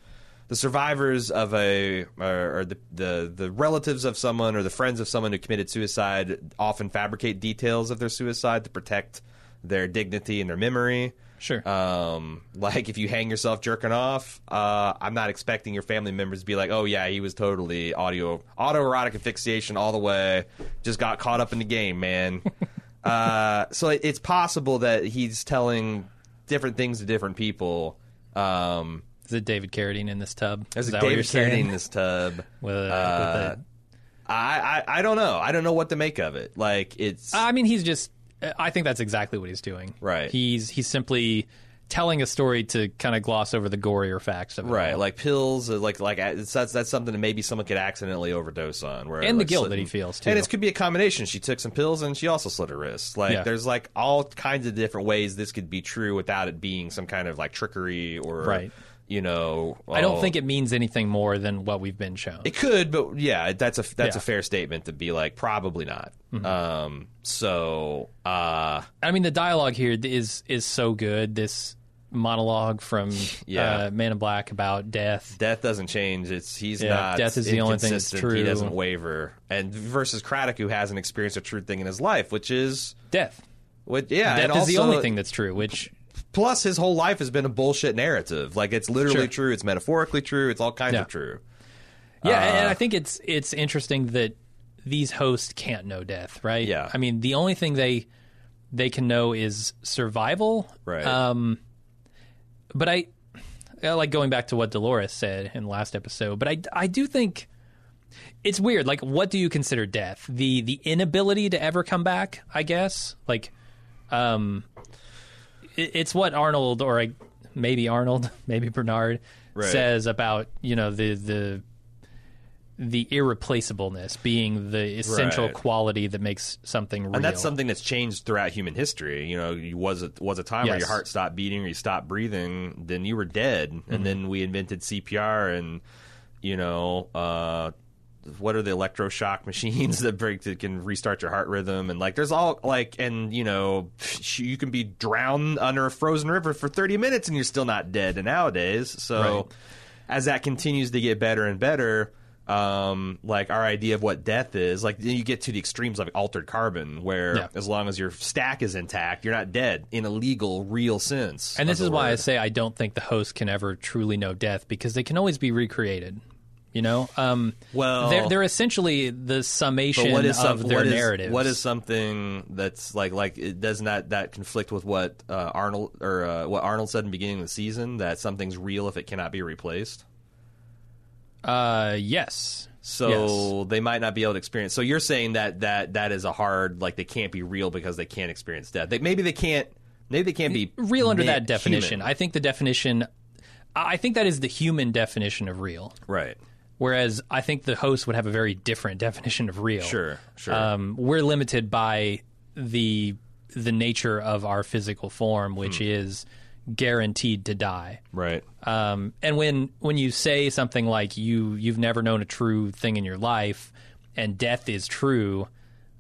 the survivors of a, or, or the, the the relatives of someone or the friends of someone who committed suicide, often fabricate details of their suicide to protect their dignity and their memory. Sure. Um, like if you hang yourself jerking off, uh, I'm not expecting your family members to be like, "Oh yeah, he was totally audio autoerotic asphyxiation all the way, just got caught up in the game, man." [laughs] uh, so it, it's possible that he's telling different things to different people. Um, Is it David Carradine in this tub? there's Is a that David Carradine in this tub. [laughs] With a, Uh, with I, I I don't know. I don't know what to make of it. Like it's I mean, he's just. I think that's exactly what he's doing. Right. He's he's simply telling a story to kind of gloss over the gorier facts of it. right like pills. uh, Like like it's, that's that's something that maybe someone could accidentally overdose on. Where And the guilt that he feels, too. And it could be a combination. She took some pills and she also slit her wrist. Like Yeah. there's like all kinds of different ways this could be true without it being some kind of like trickery or Right. You know, I don't oh, think it means anything more than what we've been shown. It could, but yeah, that's a that's Yeah. Mm-hmm. a fair statement to be like probably not. Um, so uh, I mean, the dialogue here is is so good. This monologue from [laughs] Yeah. uh, Man in Black about death. death doesn't change. It's he's Yeah, not. death is the only thing that's inconsistent. He doesn't waver. And versus Craddock, who hasn't experienced a true thing in his life, which is Death. what. Yeah, Death is the only thing that's true. Which Plus, his whole life has been a bullshit narrative. Like it's literally Sure. true. It's metaphorically true. It's all kinds Yeah. of true. Yeah, Uh, and I think it's it's interesting that these hosts can't know death, right? Yeah. I mean, the only thing they they can know is survival. Right. Um, but I, I like going back to what Dolores said in the last episode. But I I do think it's weird. Like, what do you consider death? The the inability to ever come back. I guess. Like, um, it's what Arnold or I, maybe Arnold, [laughs] maybe Bernard Right. says about you know the the the irreplaceableness being the essential Right. quality that makes something real. And that's something that's changed throughout human history. You know, you was a, was a time where your heart stopped beating or you stopped breathing, then you were dead. Mm-hmm. And then we invented CPR and you know, uh, what are the electroshock machines [laughs] that break that can restart your heart rhythm and like there's all like and you know [laughs] you can be drowned under a frozen river for 30 minutes and you're still not dead nowadays so Right. as that continues to get better and better um, like our idea of what death is like you get to the extremes of altered carbon where Yeah. as long as your stack is intact you're not dead in a legal real sense And this is why I say I don't think the host can ever truly know death because they can always be recreated. You know, um, Well- they're, they're essentially the summation what is some, of their what is- narratives. What is something that's like like it does not that conflict with what uh, Arnold or uh, what Arnold said in the beginning of the season that something's real if it cannot be replaced. Uh, yes. So they might not be able to experience. So you're saying that that that is a hard like they can't be real because they can't experience death. They, maybe they can't. Maybe they can't be real under that definition. human. I think the definition, I think that is the human definition of real. right. Whereas I think the host would have a very different definition of real. Sure. Sure. Um, we're limited by the the nature of our physical form, which Hmm. is guaranteed to die. right. Um, and when when you say something like you you've never known a true thing in your life, and death is true,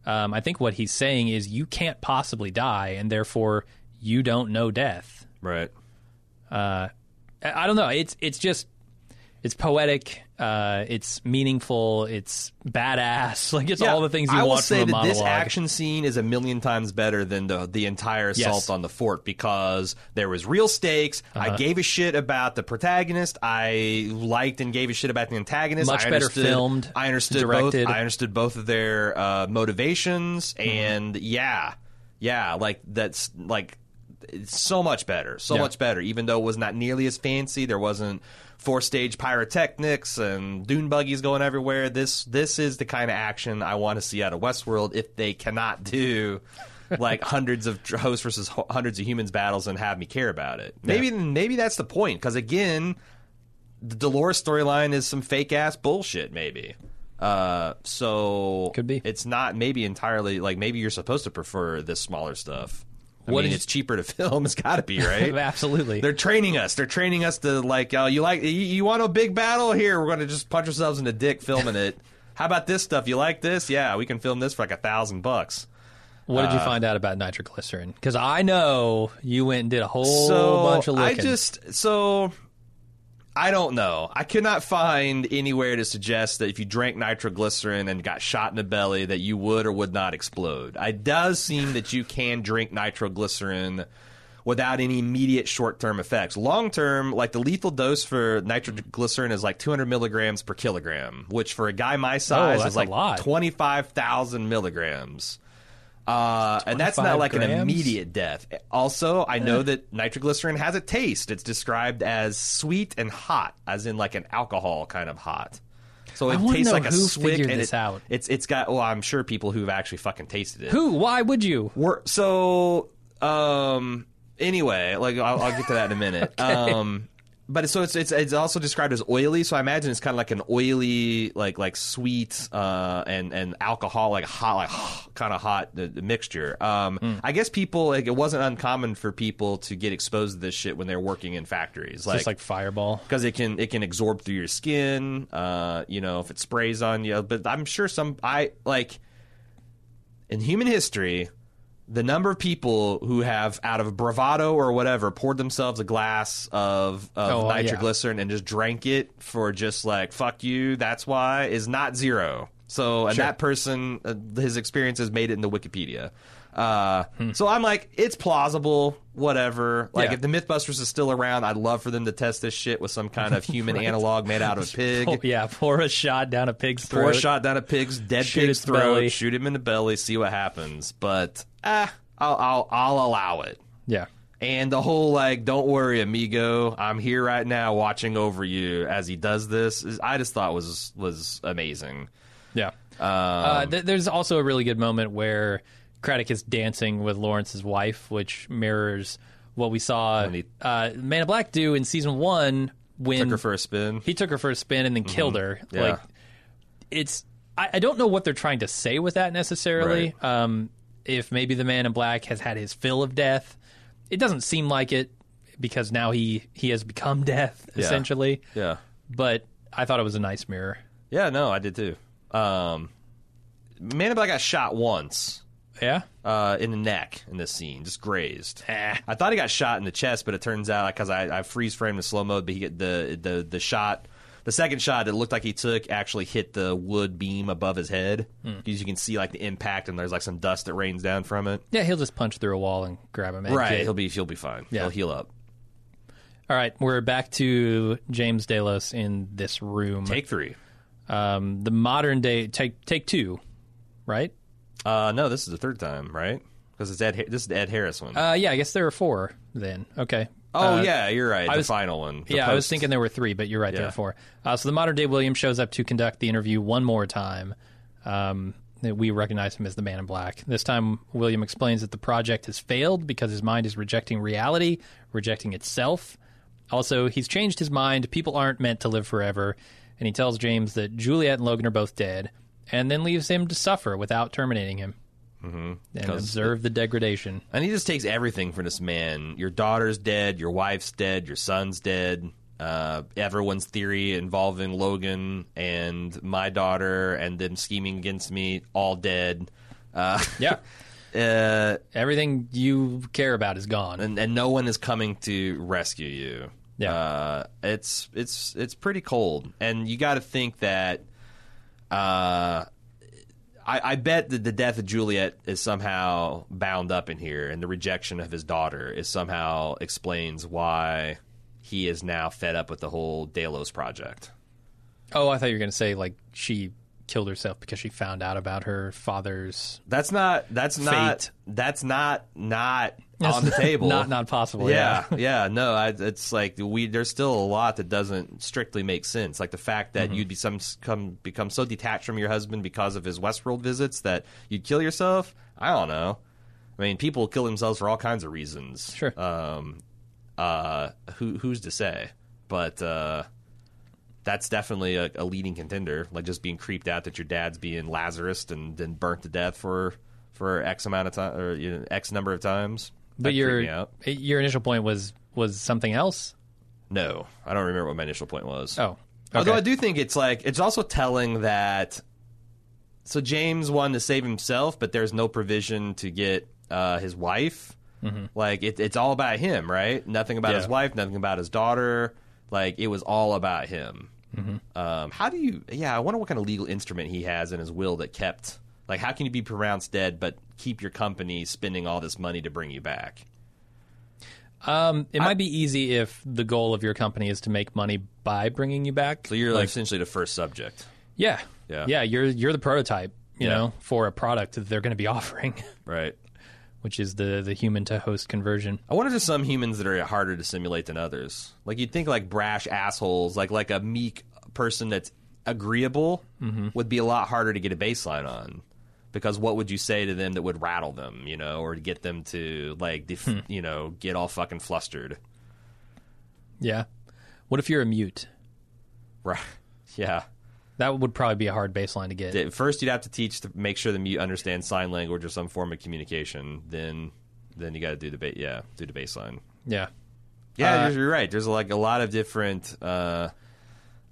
um, I think what he's saying is you can't possibly die, and therefore you don't know death. Right. I I don't know. It's it's just it's poetic. Uh, it's meaningful. It's badass. [laughs] Like it's all the things you I will want say from a that monologue. this action scene is a million times better than the the entire assault Yes. on the fort because there was real stakes. Uh-huh. I gave a shit about the protagonist. I liked and gave a shit about the antagonist. Much I better understood- filmed, I understood directed. both. I understood both of their uh, motivations, Mm-hmm. and yeah, yeah, like that's like it's so much better, so Yeah. much better. Even though it was not nearly as fancy, there wasn't four stage pyrotechnics and dune buggies going everywhere. This this is the kind of action I want to see out of Westworld. If they cannot do like [laughs] hundreds of hosts versus hundreds of humans battles and have me care about it, maybe maybe that's the point. Because again, the Dolores storyline is some fake ass bullshit. Maybe. Uh, so Could be. It's not maybe entirely like maybe you're supposed to prefer this smaller stuff. I What mean, you- it's cheaper to [laughs] film. It's got to be right. [laughs] Absolutely. They're training us. They're training us to like, oh, you like you, you want a big battle here? We're going to just punch ourselves in the dick filming it. [laughs] How about this stuff? You like this? Yeah, we can film this for like a thousand bucks. What did you uh, find out about nitroglycerin? Because I know you went and did a whole so bunch of looking. I just so I don't know. I could not find anywhere to suggest that if you drank nitroglycerin and got shot in the belly, that you would or would not explode. It does seem that you can drink nitroglycerin without any immediate short term effects. Long term, like the lethal dose for nitroglycerin is like 200 milligrams per kilogram, which for a guy my oh, size that's is like 25,000 milligrams. Uh, and that's not 25 like an immediate death. Also, I know that nitroglycerin has a taste. It's described as sweet and hot, as in like an alcohol kind of hot. So it tastes like a figured and this it- out. It's it's got. Well, I'm sure people who've actually fucking tasted it. Who? Why would you? We're, so um anyway like I'll, I'll get to that in a minute [laughs] um but so it's, it's it's also described as oily so i imagine it's kind of like an oily like like sweet uh and and alcohol like hot like [sighs] kind of hot the, the mixture um Hmm. i guess people like it wasn't uncommon for people to get exposed to this shit when they're working in factories like Just like Fireball. because it can it can absorb through your skin. Uh, you know, if it sprays on you. But I'm sure some I like in human history, the number of people who have out of bravado or whatever poured themselves a glass of, of Oh, uh, yeah. nitroglycerin and just drank it for just like fuck you. That's why is not zero. So and Sure. that person, uh, his has made it in the Wikipedia. Uh, Hmm. So I'm like, it's plausible, whatever. Like, Yeah. if the MythBusters is still around, I'd love for them to test this shit with some kind of [laughs] human analog made out of a pig. Oh, yeah, pour a shot down a pig's throat. Pour a shot down a pig's dead Shoot pig's throat, belly. shoot him in the belly, see what happens. But ah, I'll, I'll I'll allow it. Yeah. And the whole like, don't worry, amigo, I'm here right now, watching over you as he does this. Is, I just thought was was amazing. Yeah. Um, uh, th- there's also a really good moment where Craddock is dancing with Lawrence's wife, which mirrors what we saw he- uh, Man in Black do in season one when Took her for a spin. he took her for a spin and then killed her. Yeah. Like it's I, I don't know what they're trying to say with that necessarily. Um, if maybe the Man in Black has had his fill of death, it doesn't seem like it because now he he has become death Yeah. essentially. Yeah. But I thought it was a nice mirror. Yeah, no, I did too. Um, Man in Black got shot once Yeah. uh, in the neck in this scene, just grazed. Eh. I thought he got shot in the chest, but it turns out because I, I freeze framed the slow mode, but he get the the the shot. The second shot, it looked like he took actually hit the wood beam above his head because you can see like the impact and there's like some dust that rains down from it. Yeah, he'll just punch through a wall and grab him. Right, he'll be he'll be fine. Yeah. He'll heal up. All right, we're back to James Delos in this room. Take three. um, the modern day take take two, right? Uh, no, this is the third time, right? Because it's Ed. Ha- This is the Ed Harris one. Uh, yeah, I guess there are four then. Okay. oh Uh, yeah, you're right. the was- final one. The yeah, I was post. thinking there were three, but you're right, there Yeah. are four. Uh, so the modern day William shows up to conduct the interview one more time. Um, we recognize him as the man in black. This time, William explains that the project has failed because his mind is rejecting reality, rejecting itself. Also, he's changed his mind. People aren't meant to live forever. And he tells James that Juliet and Logan are both dead, and then leaves him to suffer without terminating him. Mm-hmm. And observe the degradation. And he just takes everything from this man. Your daughter's dead. Your wife's dead. Your son's dead. Uh, everyone's theory involving Logan and my daughter and them scheming against me, all dead. Uh, [laughs] Yeah. uh, Everything you care about is gone. and, and no one is coming to rescue you. Yeah. Uh, it's it's it's pretty cold, and you got to think that. Uh, I, I bet that the death of Juliet is somehow bound up in here, and the rejection of his daughter is somehow explains why he is now fed up with the whole Delos project. Oh, I thought you were going to say like she killed herself because she found out about her father's. That's not. That's not. That's not. Not on the [laughs] table. Not not possible. Yeah, Yeah. [laughs] yeah, no, I, it's like we. There's still a lot that doesn't strictly make sense. Like the fact Mm-hmm. that you'd be some come become so detached from your husband because of his Westworld visits that you'd kill yourself. I don't know. I mean, people kill themselves for all kinds of reasons. Sure. Um, uh, who who's to say? But uh, that's definitely a, a leading contender. Like just being creeped out that your dad's being Lazarus and then burnt to death for for X amount of time or you know, X number of times. But your creep me out. your initial point was was something else. No, I don't remember what my initial point was. Oh, Although. I do think it's like it's also telling that so James wanted to save himself, but there's no provision to get uh, his wife. Like it, it's all about him, right? Nothing about Yeah. his wife, nothing about his daughter. Like it was all about him. Um, how do you? Yeah, I wonder what kind of legal instrument he has in his will that kept. Like, how can you be pronounced dead but keep your company spending all this money to bring you back? Um, it might be easy if the goal of your company is to make money by bringing you back. So you're like, essentially the first subject. yeah, Yeah. yeah. You're you're the prototype, you Yeah. know, for a product that they're going to be [laughs] offering, Right. which is the the human to host conversion. I wonder if there's some humans that are harder to simulate than others. Like you'd think like brash assholes, like like a meek person that's agreeable would be a lot harder to get a baseline on. Because what would you say to them that would rattle them, you know, or get them to like, def- you know, get all fucking flustered? Yeah. What if you're a mute? Right? [laughs] Yeah. That would probably be a hard baseline to get. First, you'd have to teach to make sure the mute understands sign language or some form of communication. Then, then you got to do the ba- yeah, do the baseline. yeah. Yeah, Uh, you're, you're right. There's like a lot of different, uh,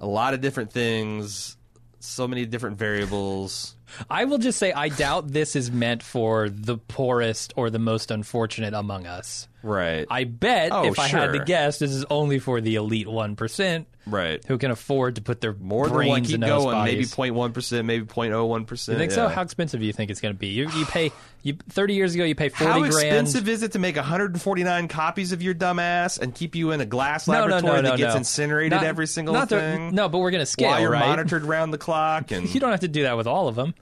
a lot of different things, so many different variables. I will just say I doubt this is meant for the poorest or the most unfortunate among us. Right. I bet Oh, if I had to guess, this is only for the elite one percent right. who can afford to put their More than one. Keep those going. Maybe bodies. 0.1 percent. Maybe 0.01 percent. You think so? How expensive do you think it's going to be? You, you pay you thirty years ago you pay forty How grand. expensive is it to make 149 copies of your dumbass and keep you in a glass no, no, laboratory no, no, that gets incinerated Not- every single the- thing? no, but we're going to scale, while you're right? monitored round the clock [laughs] and You don't have to do that with all of them.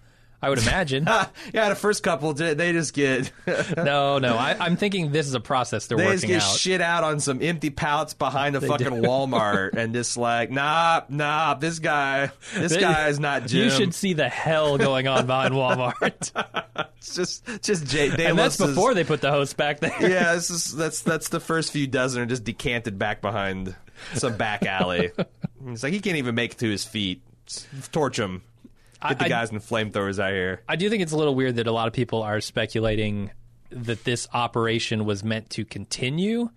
I would imagine. [laughs] yeah, the first couple they they just get [laughs] no, no. I, I'm thinking this is a process they're they just get out. shit out on some empty pallets behind a fucking do. Walmart [laughs] and just like nah nah this guy this They- guy is not Jim. You should see the hell going on behind Walmart, It's just just Jay. and that's Delos is- before they put the host back there. yeah, this is, that's that's the first few dozen are just decanted back behind some back alley. It's like he can't even make it to his feet. Torch him. Get the I- guys in flamethrowers out here. I do think it's a little weird that a lot of people are speculating that this operation was meant to continue,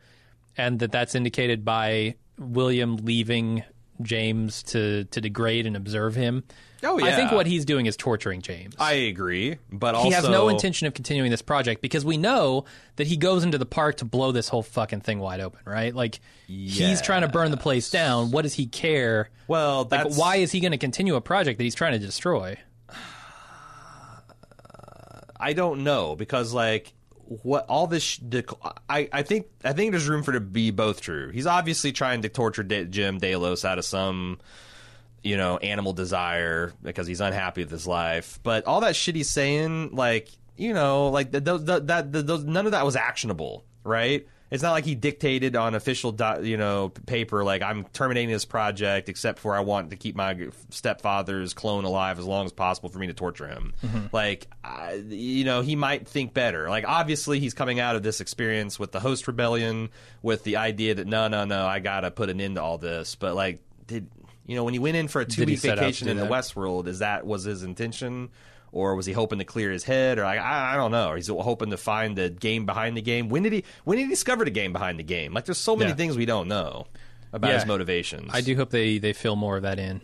and that that's indicated by William leaving James to to degrade and observe him. Oh, I think what he's doing is torturing James. I agree, but also he has no intention of continuing this project because we know that he goes into the park to blow this whole fucking thing wide open, right? Like he's trying to burn the place down. What does he care? Well, Like why is he going to continue a project that he's trying to destroy? I don't know because like what all this sh- I I think I think there's room for it to be both true. He's obviously trying to torture De- Jim Delos out of some you know animal desire because he's unhappy with his life. But all that shit he's saying, like you know, like th- those th- that those none of that was actionable, right? It's not like he dictated on official, do- you know, paper like I'm terminating this project, except for I want to keep my stepfather's clone alive as long as possible for me to torture him. Mm-hmm. Like, I, you know, he might think better. Like, obviously, he's coming out of this experience with the host rebellion, with the idea that no, no, no, I gotta put an end to all this. But like, did you know when he went in for a two week set out to vacation in the that? Westworld? Is that was his intention? Or was he hoping to clear his head? Or like, I, I don't know. Or he's hoping to find the game behind the game. When did he? When did he discover the game behind the game? Like, there's so many Yeah. things we don't know about Yeah. his motivations. I do hope they they fill more of that in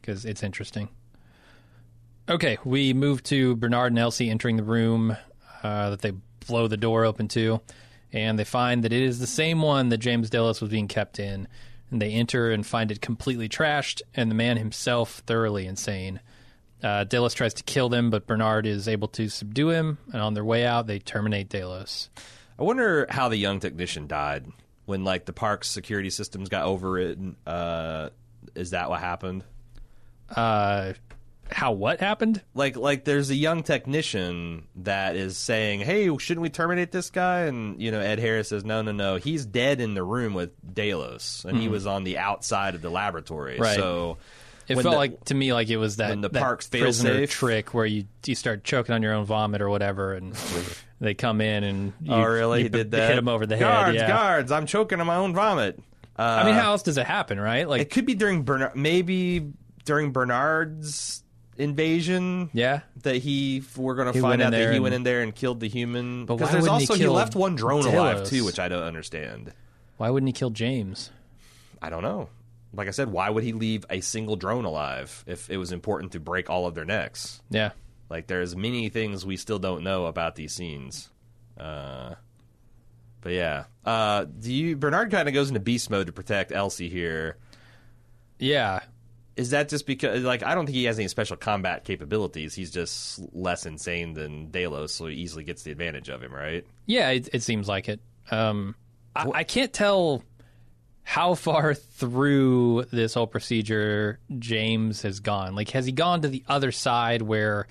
because it's interesting. Okay, we move to Bernard and Elsie entering the room uh, that they blow the door open to, and they find that it is the same one that James Delos was being kept in. And they enter and find it completely trashed, and the man himself thoroughly insane. Uh, Delos tries to kill them, but Bernard is able to subdue him, and on their way out, they terminate Delos. I wonder how the young technician died when like the park's security systems got overridden. Uh, is that what happened? Uh, how what happened? Like, like there's a young technician that is saying, "Hey, shouldn't we terminate this guy?" And you know, Ed Harris says, "No, no, no. He's dead in the room with Delos, and he was on the outside of the laboratory." Hmm. Right. So It felt the- like to me like it was that, the that park's prisoner fail-safe. trick where you you start choking on your own vomit or whatever, and they come in and you, oh, really? you did b- that. hit him over the guards, head. Yeah. Guards, I'm choking on my own vomit. Uh, I mean, how else does it happen, right? Like, it could be during Bernard, maybe during Bernard's invasion. yeah, that he we're going to He find went in out that he and- went in there and killed the human. But Because why there's wouldn't he also he, kill left one drone alive too, which I don't understand. why wouldn't he kill James? I don't know. Like I said, why would he leave a single drone alive if it was important to break all of their necks? Yeah, Like there's many things we still don't know about these scenes. Uh, But yeah, uh, do you Bernard kind of goes into beast mode to protect Elsie here? Yeah, Is that just because like I don't think he has any special combat capabilities? He's just less insane than Delos, so he easily gets the advantage of him, right? yeah, it, it seems like it. Um, I, I can't tell how far through this whole procedure James has gone. Like, has he gone to the other side where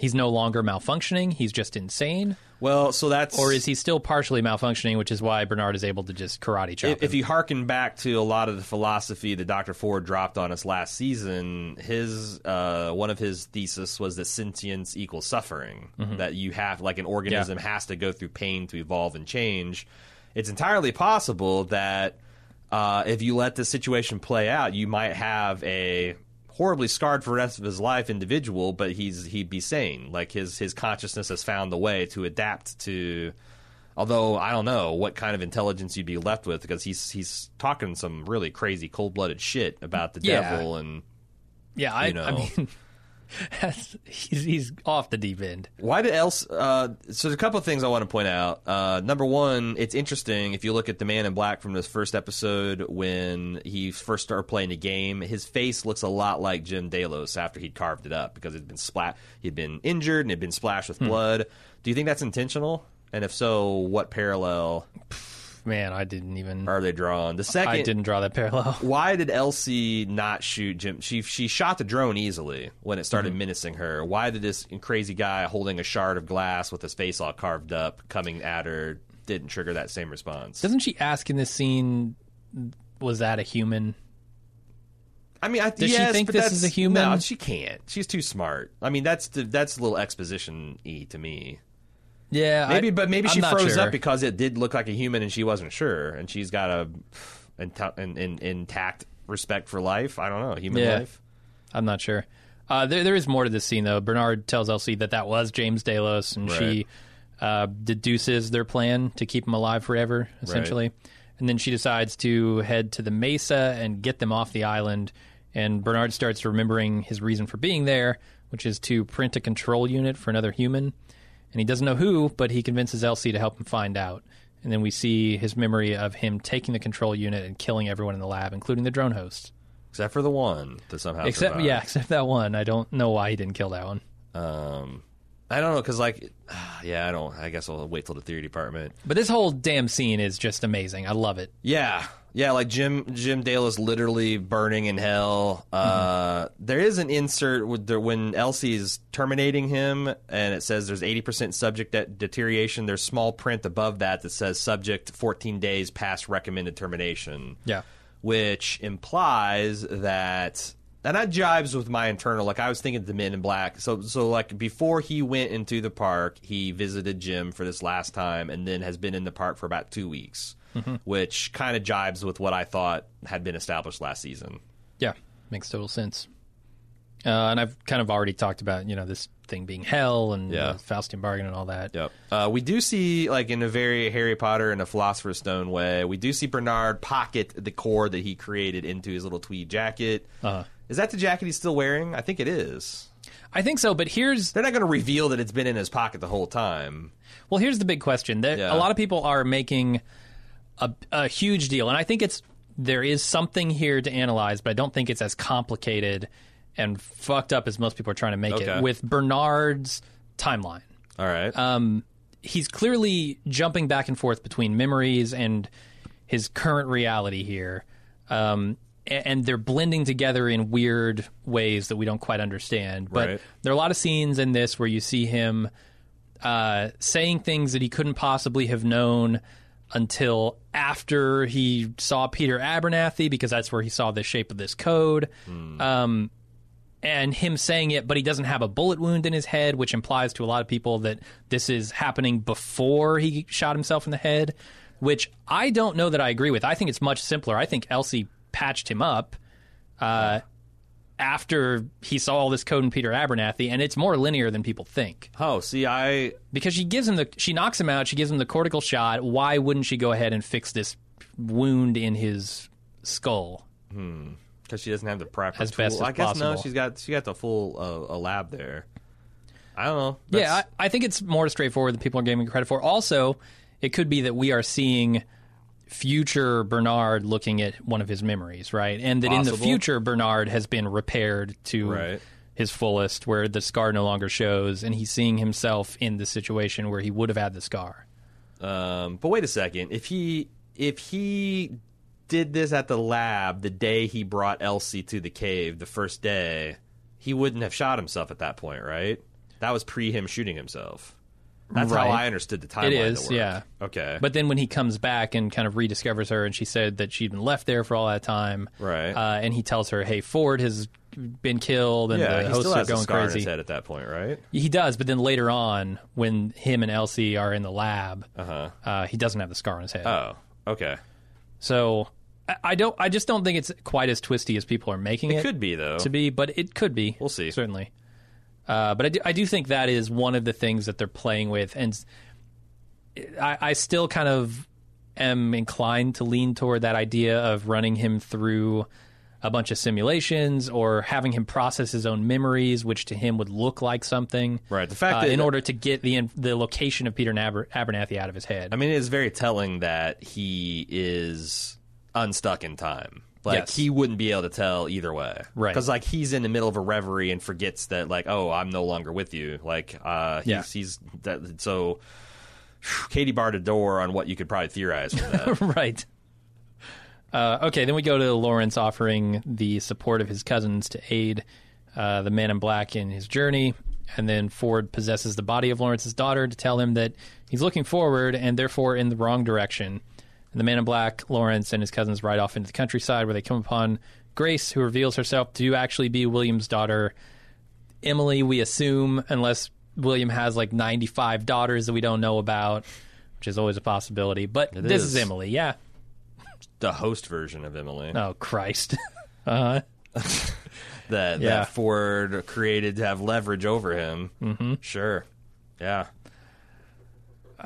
he's no longer malfunctioning? He's just insane, Well, so that's or is he still partially malfunctioning, which is why Bernard is able to just karate chop if, if him? you harken back to a lot of the philosophy that Dr. Ford dropped on us last season, his uh, one of his thesis was that sentience equals suffering. That you have like an organism has to go through pain to evolve and change. It's entirely possible that uh, if you let the situation play out, you might have a horribly scarred for the rest of his life individual, but he's he'd be sane. Like his his consciousness has found the way to adapt to Although I don't know what kind of intelligence you'd be left with because he's he's talking some really crazy cold blooded shit about the Yeah. devil and yeah, I, you know. I mean, [laughs] he's he's off the deep end. why did else? Uh, so there's a couple of things I want to point out. Uh, number one, it's interesting if you look at the Man in Black from this first episode when he first started playing the game. His face looks a lot like Jim Delos after he'd carved it up because it'd been splat, he'd been injured and had been splashed with blood. Do you think that's intentional? And if so, what parallel Man, I didn't even. are they drawn? The second, I didn't draw that parallel. [laughs] why did Elsie not shoot Jim? She she shot the drone easily when it started mhm. menacing her. Why did this crazy guy holding a shard of glass with his face all carved up coming at her didn't trigger that same response? Doesn't she ask in this scene, "Was that a human?" I mean, I, Does she think this that's- is a human? No, she can't. She's too smart. I mean, that's the, that's a little exposition e to me. Yeah, Maybe, I- but maybe I'm she froze sure. up because it did look like a human and she wasn't sure, and she's got a inta- in, in, intact respect for life. I don't know, human Yeah. life. I'm not sure. Uh, there, there is more to this scene, though. Bernard tells Elsie that that was James Delos, and she uh, deduces their plan to keep him alive forever, essentially. And then she decides to head to the Mesa and get them off the island. And Bernard starts remembering his reason for being there, which is to print a control unit for another human. And he doesn't know who, but he convinces Elsie to help him find out. And then we see his memory of him taking the control unit and killing everyone in the lab, including the drone host. Except for the one that somehow Except, survived. yeah, except that one. I don't know why he didn't kill that one. Um, I don't know because like, [sighs] yeah, I don't. I guess I'll wait till the theory department. But this whole damn scene is just amazing. I love it. Yeah, yeah, like Jim Jim Dale is literally burning in hell. Uh, there is an insert with the, when Elsie's terminating him, and it says there's eighty percent subject de- deterioration. There's small print above that that says subject fourteen days past recommended termination. Yeah. which implies that and that jives with my internal like i was thinking the men in black so so like before he went into the park he visited jim for this last time and then has been in the park for about two weeks which kind of jives with what i thought had been established last season Yeah. Makes total sense. Uh, and I've kind of already talked about, you know, this thing being hell and Yeah. Faustian bargain and all that. Yep. Uh, we do see, like in a very Harry Potter and a Philosopher's Stone way, we do see Bernard pocket the core that he created into his little tweed jacket. Uh-huh. Is that the jacket he's still wearing? I think it is. I think so, but here's They're not going to reveal that it's been in his pocket the whole time. well, here's the big question. There, Yeah. A lot of people are making a, a huge deal, and I think it's there is something here to analyze, but I don't think it's as complicated and fucked up as most people are trying to make Okay. it with Bernard's timeline. All right. um, he's clearly jumping back and forth between memories and his current reality here. Um, and they're blending together in weird ways that we don't quite understand. But Right. there are a lot of scenes in this where you see him uh, saying things that he couldn't possibly have known until after he saw Peter Abernathy, because that's where he saw the shape of this code. Um, and him saying it, but he doesn't have a bullet wound in his head, which implies to a lot of people that this is happening before he shot himself in the head, which I don't know that I agree with. I think it's much simpler. I think Elsie patched him up uh, after he saw all this code in Peter Abernathy, and it's more linear than people think oh, see, I because she gives him the she knocks him out, she gives him the cortical shot. Why wouldn't she go ahead and fix this wound in his skull? because she doesn't have the proper As tool. best as I guess no, she's got she got the full uh, a lab there. I don't know. Yeah, I, I think it's more straightforward than people are giving credit for. Also, it could be that we are seeing future Bernard looking at one of his memories, right? And that in the future Bernard has been repaired to Right. his fullest, where the scar no longer shows, and he's seeing himself in the situation where he would have had the scar. Um, but wait a second. If he if he did this at the lab the day he brought Elsie to the cave, the first day, he wouldn't have shot himself at that point, right? That was pre him shooting himself. That's Right. how I understood the timeline. It is, yeah. Okay. But then when he comes back and kind of rediscovers her, and she said that she'd been left there for all that time, Right. Uh, and he tells her, "Hey, Ford has been killed, and yeah, the hosts are going crazy." his head at that point, right? He does, but then later on, when him and Elsie are in the lab, uh-huh. he doesn't have the scar on his head. Oh, okay. so I, I don't. I just don't think it's quite as twisty as people are making it, It could be though. to be, but it could be. We'll see. Certainly. Uh, but I do, I do think that is one of the things that they're playing with, and I, I still kind of am inclined to lean toward that idea of running him through a bunch of simulations or having him process his own memories, which to him would look like something. Right. The fact uh, that- in order to get the the location of Peter Aber- Abernathy out of his head. I mean, it is very telling that he is unstuck in time. Like Yes. he wouldn't be able to tell either way, Right. Because like he's in the middle of a reverie and forgets that like, oh, I'm no longer with you. Like, uh, he's, Yeah. he's that. So, Katie barred a door on what you could probably theorize from that. [laughs] right. Uh, okay, then we go to Lawrence offering the support of his cousins to aid uh, the man in black in his journey. And then Ford possesses the body of Lawrence's daughter to tell him that he's looking forward and therefore in the wrong direction. And the man in black, Lawrence, and his cousins ride off into the countryside where they come upon Grace, who reveals herself to actually be William's daughter. Emily, we assume, unless William has like 95 daughters that we don't know about, which is always a possibility. But this is is. Emily, yeah. the host version of Emily Oh Christ. [laughs] uh that Yeah. that Ford created to have leverage over him. Mm-hmm. Sure, yeah.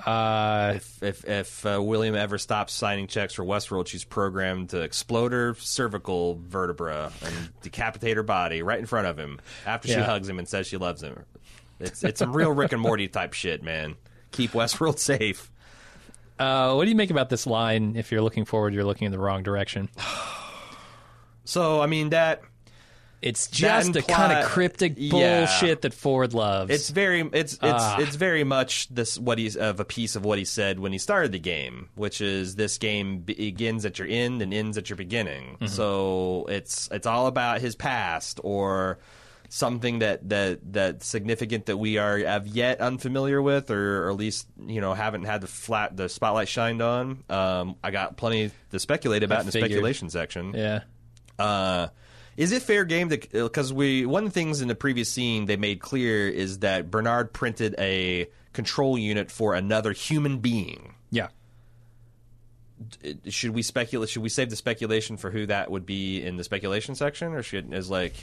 Uh If if, if uh, William ever stops signing checks for Westworld, she's programmed to explode her cervical vertebra and decapitate her body right in front of him after she hugs him and says she loves him. It's it's some real Rick and Morty type shit, man. Keep Westworld safe. uh what do you make about this line if you're looking forward you're looking in the wrong direction? [sighs] So I mean that It's just the kind of cryptic Yeah. bullshit that Ford loves. It's very it's it's Ah. it's very much this what he's of a piece of what he said when he started the game, which is this game begins at your end and ends at your beginning. Mm-hmm. So it's it's all about his past or something that that that's significant that we are have yet unfamiliar with or, or at least you know haven't had the flat the spotlight shined on. Um, I got plenty to speculate about in the speculation section. yeah. Uh, is it fair game to uh, because we one of the things in the previous scene they made clear is that Bernard printed a control unit for another human being. Yeah. Uh, should we speculate? Should we save the speculation for who that would be in the speculation section, or should is like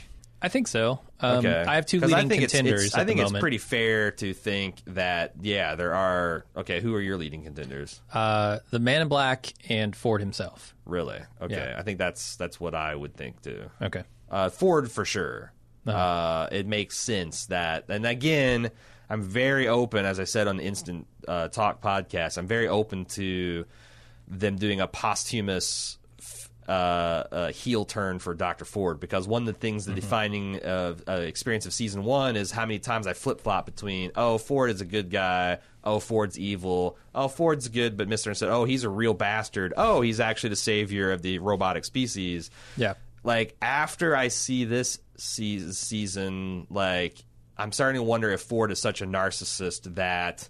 I think so. Um, okay? I have two leading I think contenders It's, at I think it's moment. pretty fair to think that yeah, there are. Okay, who are your leading contenders? uh, the Man in Black and Ford himself. Really? Okay, Yeah. I think that's that's what I would think too. Okay. Uh, Ford for sure. Uh-huh. uh it makes sense that, and again, I'm very open, as I said on the Instant uh, Talk podcast. I'm very open to them doing a posthumous uh, uh, heel turn for Doctor Ford because one of the things, Mm-hmm. the defining uh, uh, experience of season one is how many times I flip flop between oh Ford is a good guy, oh Ford's evil, oh Ford's good, but Mister said oh he's a real bastard, oh he's actually the savior of the robotic species Yeah. like after I see this se- season, like I'm starting to wonder if Ford is such a narcissist that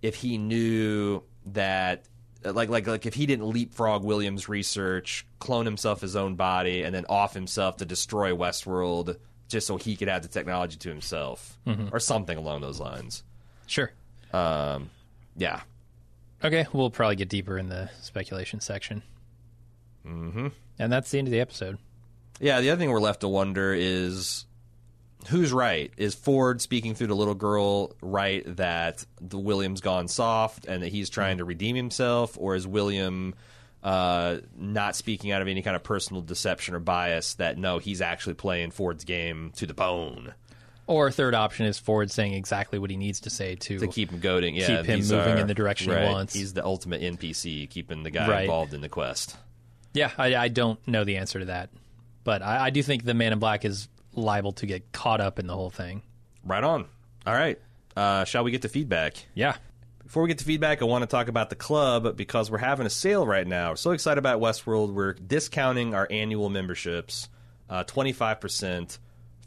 if he knew that like like like if he didn't leapfrog Williams' research, clone himself his own body, and then off himself to destroy Westworld just so he could have the technology to himself, or something along those lines. Sure. Um, yeah, Okay, we'll probably get deeper in the speculation section. Mm-hmm. And that's the end of the episode. Yeah, the other thing we're left to wonder is who's right? Is Ford speaking through the little girl right that the William's gone soft and that he's trying to redeem himself, or is William uh, not speaking out of any kind of personal deception or bias that no, he's actually playing Ford's game to the bone? Or third option is Ford saying exactly what he needs to say to, to keep him goading. Yeah, Keep him moving are- in the direction he wants. He's the ultimate NPC, keeping the guy Right. involved in the quest. Yeah, I, I don't know the answer to that, but I, I do think the Man in Black is liable to get caught up in the whole thing. Right on. All right. Uh, shall we get to feedback? Yeah, Before we get to feedback, I want to talk about the club because we're having a sale right now. We're so excited about Westworld. We're discounting our annual memberships uh, 25%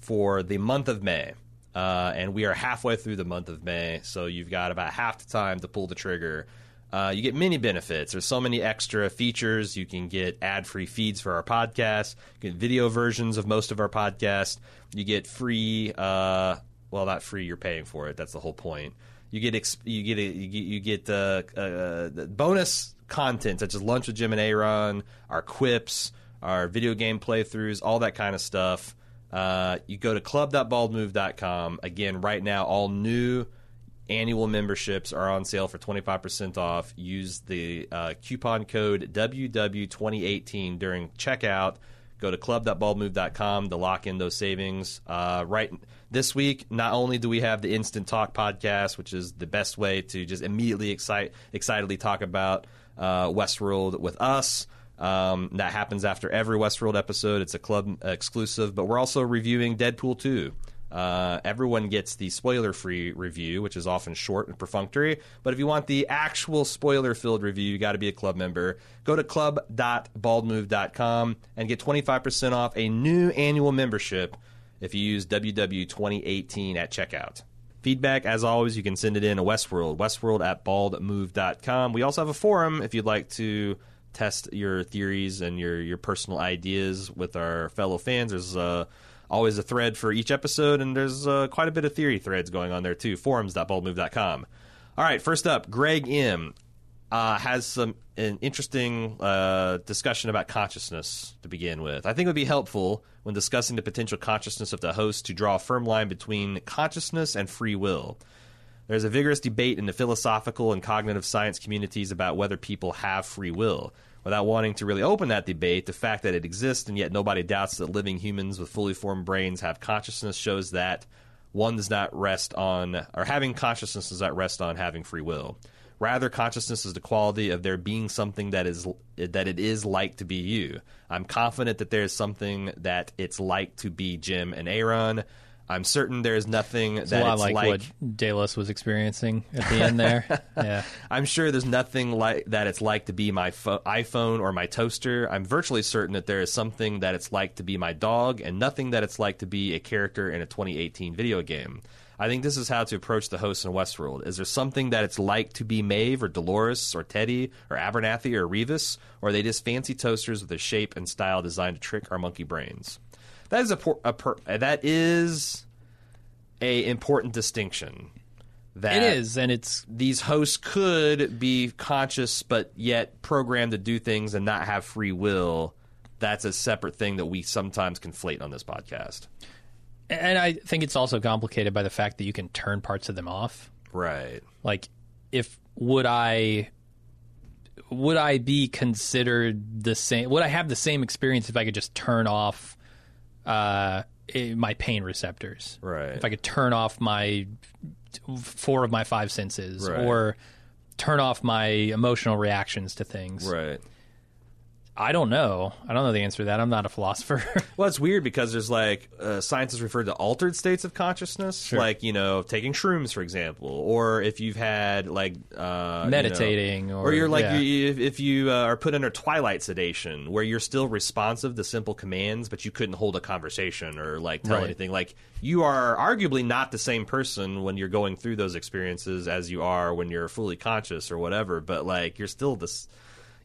for the month of May. Uh, and we are halfway through the month of May, so you've got about half the time to pull the trigger. Uh, you get many benefits. There's so many extra features. You can get ad free feeds for our podcast, you get video versions of most of our podcast. You get free, uh, well, not free, you're paying for it. That's the whole point. You get ex- you get a, you get, uh, bonus content such as lunch with Jim and Aaron, our quips, our video game playthroughs, all that kind of stuff. Uh, you go to club.baldmove.com. Again, right now, all new annual memberships are on sale for 25% off. Use the uh, coupon code WW2018 during checkout. Go to club.baldmove.com to lock in those savings. Uh, right this week, not only do we have the Instant Talk podcast, which is the best way to just immediately excite, excitedly talk about uh, Westworld with us. Um, that happens after every Westworld episode. It's a club exclusive, but we're also reviewing Deadpool 2. Uh, everyone gets the spoiler free review, which is often short and perfunctory. But if you want the actual spoiler filled review, you got to be a club member. Go to club.baldmove.com and get 25% off a new annual membership if you use WW2018 at checkout. Feedback, as always, you can send it in to Westworld, westworld at baldmove.com. We also have a forum if you'd like to test your theories and your, your personal ideas with our fellow fans. There's uh, always a thread for each episode, and there's uh, quite a bit of theory threads going on there too. Forums.baldmove.com. All right, first up, Greg M. Uh, has some an interesting uh, discussion about consciousness to begin with. I think it would be helpful when discussing the potential consciousness of the host to draw a firm line between consciousness and free will. There's a vigorous debate in the philosophical and cognitive science communities about whether people have free will. Without wanting to really open that debate, the fact that it exists and yet nobody doubts that living humans with fully formed brains have consciousness shows that one does not rest on, or having consciousness does not rest on having free will. Rather, consciousness is the quality of there being something that is that it is like to be you. I'm confident that there is something that it's like to be Jim and Aaron. I'm certain there is nothing it's that a lot it's like, like what Delos was experiencing at the end there. [laughs] yeah, I'm sure there's nothing like that it's like to be my pho- iPhone or my toaster. I'm virtually certain that there is something that it's like to be my dog and nothing that it's like to be a character in a 2018 video game. I think this is how to approach the hosts in Westworld. Is there something that it's like to be Maeve or Dolores or Teddy or Abernathy or Rebus? Or are they just fancy toasters with a shape and style designed to trick our monkey brains? That is a, por- a per- that is a important distinction. That it is, and it's these hosts could be conscious but yet programmed to do things and not have free will that's a separate thing that we sometimes conflate on this podcast and I think it's also complicated by the fact that you can turn parts of them off. right Like, if would I would I be considered the same? Would I have the same experience if I could just turn off uh, eh, my pain receptors? right If I could turn off my four of my five senses, Right. or turn off my emotional reactions to things. right I don't know. I don't know the answer to that. I'm not a philosopher. [laughs] well it's weird because there's like uh, science has referred to altered states of consciousness like you know taking shrooms for example or if you've had like uh, you know- Meditating or- or you're like yeah. you, if, if you uh, are put under twilight sedation where you're still responsive to simple commands but you couldn't hold a conversation or like tell Right. anything like you are arguably not the same person when you're going through those experiences as you are when you're fully conscious or whatever but like you're still this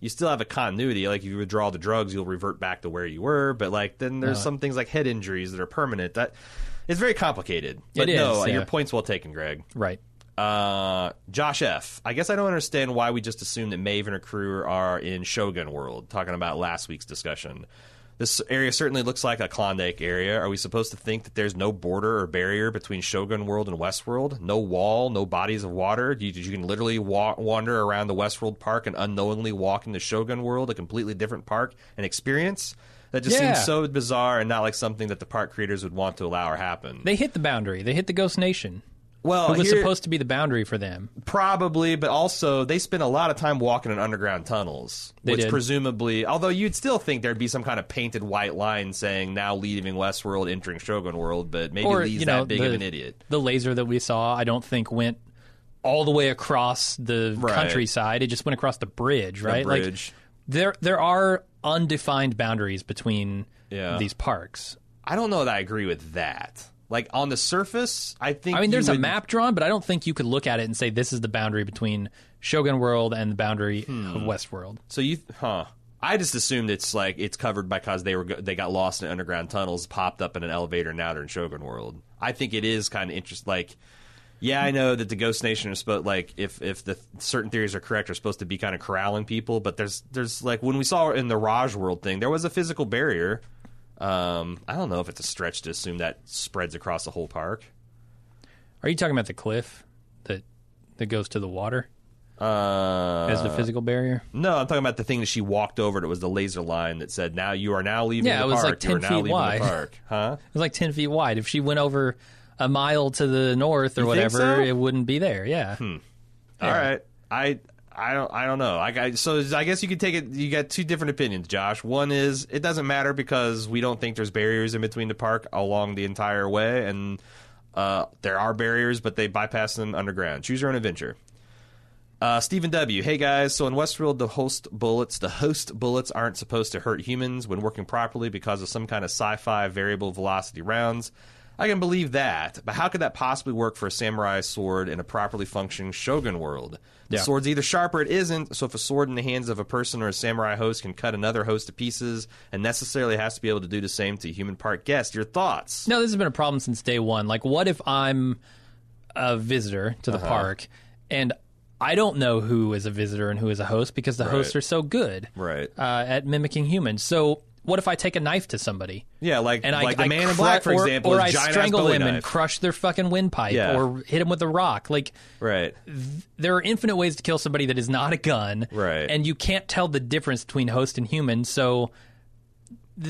you still have a continuity like if you withdraw the drugs you'll revert back to where you were but like then there's No. some things like head injuries that are permanent that it's very complicated but It no is, yeah. your point's well taken greg right. uh, Josh F. I guess I don't understand why we just assume that Maeve and her crew are in Shogun World, talking about last week's discussion. This area certainly looks like a Klondike area. Are we supposed to think that there's no border or barrier between Shogun World and Westworld? No wall, no bodies of water? You, you can literally wa- wander around the Westworld park and unknowingly walk into Shogun World, a completely different park and experience? That just Yeah. seems so bizarre and not like something that the park creators would want to allow or happen. They hit the boundary. They hit the Ghost Nation. Well, It was here- supposed to be the boundary for them. Probably, but also they spent a lot of time walking in underground tunnels, They which did. presumably, although you'd still think there'd be some kind of painted white line saying "now leaving Westworld, entering Shogun World," but maybe Or, Lee's you know, that big the, of an idiot. The laser that we saw, I don't think went all the way across the Right. countryside. It just went across the bridge, right? bridge. Like there there are undefined boundaries between Yeah. these parks. I don't know that I agree with that. Like on the surface, I think. I mean, there's a map drawn, but I don't think you could look at it and say this is the boundary between Shogun World and the boundary Hmm. of Westworld. So you, huh? I just assumed it's like it's covered because they were they got lost in underground tunnels, popped up in an elevator, and now they're in Shogun World. I think it is kind of interesting. Like, yeah, I know that the Ghost Nation is supposed like if if the certain theories are correct, are supposed to be kind of corralling people. But there's there's like when we saw in the Raj World thing, there was a physical barrier. Um, I don't know if it's a stretch to assume that spreads across the whole park. Are you talking about the cliff that that goes to the water Uh, as the physical barrier? no, I'm talking about the thing that she walked over. That was the laser line that said, "Now you are now leaving Yeah, the it was park. like you are 10 now feet leaving wide. the park." [laughs] Huh? It was like ten feet wide. If she went over a mile to the north or You whatever, so? Hmm. it wouldn't be there. Yeah. All right. I I don't I don't know. I, so I guess you could take it. You got two different opinions, Josh. One is it doesn't matter because we don't think there's barriers in between the park along the entire way, and uh, there are barriers, but they bypass them underground. Choose your own adventure. Uh, Stephen W. Hey guys, so in Westworld, the host bullets, the host bullets aren't supposed to hurt humans when working properly because of some kind of sci-fi variable velocity rounds. I can believe that, but how could that possibly work for a samurai sword in a properly functioning shogun world? The Yeah. sword's either sharp or it isn't, so if a sword in the hands of a person or a samurai host can cut another host to pieces and necessarily has to be able to do the same to a human part guest, your thoughts? No, this has been a problem since day one. Like, what if I'm a visitor to the Uh-huh. park and I don't know who is a visitor and who is a host because the hosts are so good Right. uh, at mimicking humans. So, what if I take a knife to somebody? Yeah, like And like I, the man I in black, for or, example, or I strangle him and crush their fucking windpipe, Yeah. or hit him with a rock. Like right. there are infinite ways to kill somebody that is not a gun, Right. And you can't tell the difference between host and human. So th-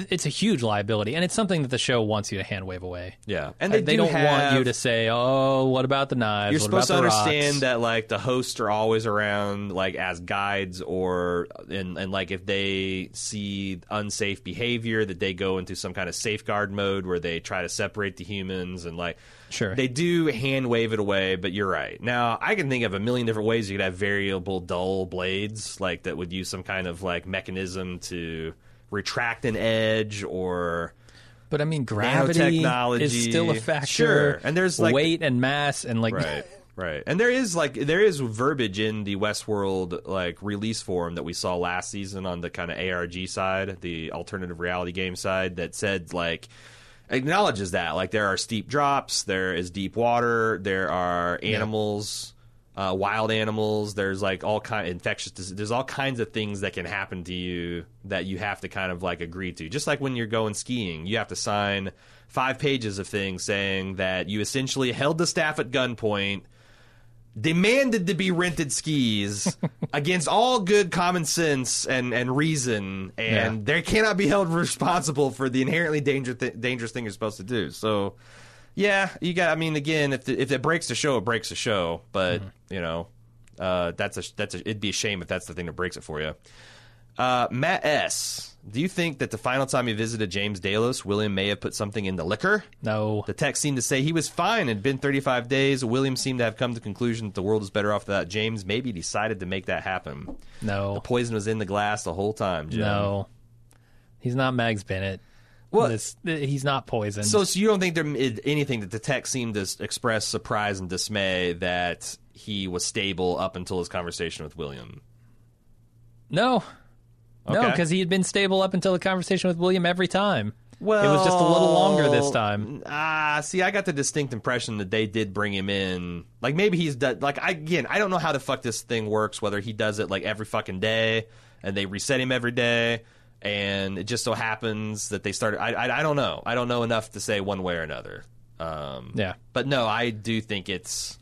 it's a huge liability, and it's something that the show wants you to hand wave away. Yeah, and they, do don't want you to say, "Oh, what about the knives? You're what supposed to understand rocks?" that like the hosts are always around like as guides or and, and like if they see unsafe behavior that they go into some kind of safeguard mode where they try to separate the humans and like Sure. they do hand wave it away but you're right now i can think of a million different ways you could have variable dull blades like that would use some kind of like mechanism to retract an edge or But I mean, gravity is still a factor. Sure. And there's, like- weight and mass, and like right right. And there is like there is verbiage in the westworld like release form that we saw last season on the kind of arg side the alternative reality game side that said like acknowledges that. Like there are steep drops there is deep water there are animals uh, wild animals there's like all kind infectious dis- there's all kinds of things that can happen to you that you have to kind of like agree to just like when you're going skiing you have to sign five pages of things saying that you essentially held the staff at gunpoint demanded to be rented skis [laughs] against all good common sense and, and reason, and Yeah. they cannot be held [laughs] responsible for the inherently danger th- dangerous thing you're supposed to do. So, yeah, you got. I mean, again, if the, if it breaks the show, it breaks the show. But you know, uh, that's a that's a, it'd be a shame if that's the thing that breaks it for you. Uh, Matt S. Do you think that the final time he visited James Delos, William may have put something in the liquor? no. The text seemed to say he was fine. and had been 35 days. William seemed to have come to the conclusion that the world is better off without James. Maybe decided to make that happen. No. The poison was in the glass the whole time, Jim. No. He's not Mags Bennett. Well- This- he's not poisoned. So, so you don't think there is anything that the text seemed to express surprise and dismay that he was stable up until his conversation with William? no. No, because he had been stable up until the conversation with William every time. Well, it was just a little longer this time. Ah, see, I got the distinct impression that they did bring him in. Like maybe he's done. Like I, again, I don't know how the fuck this thing works. Whether he does it like every fucking day and they reset him every day, and it just so happens that they started. I, I I don't know. I don't know enough to say one way or another. Um, Yeah. but no, I do think it's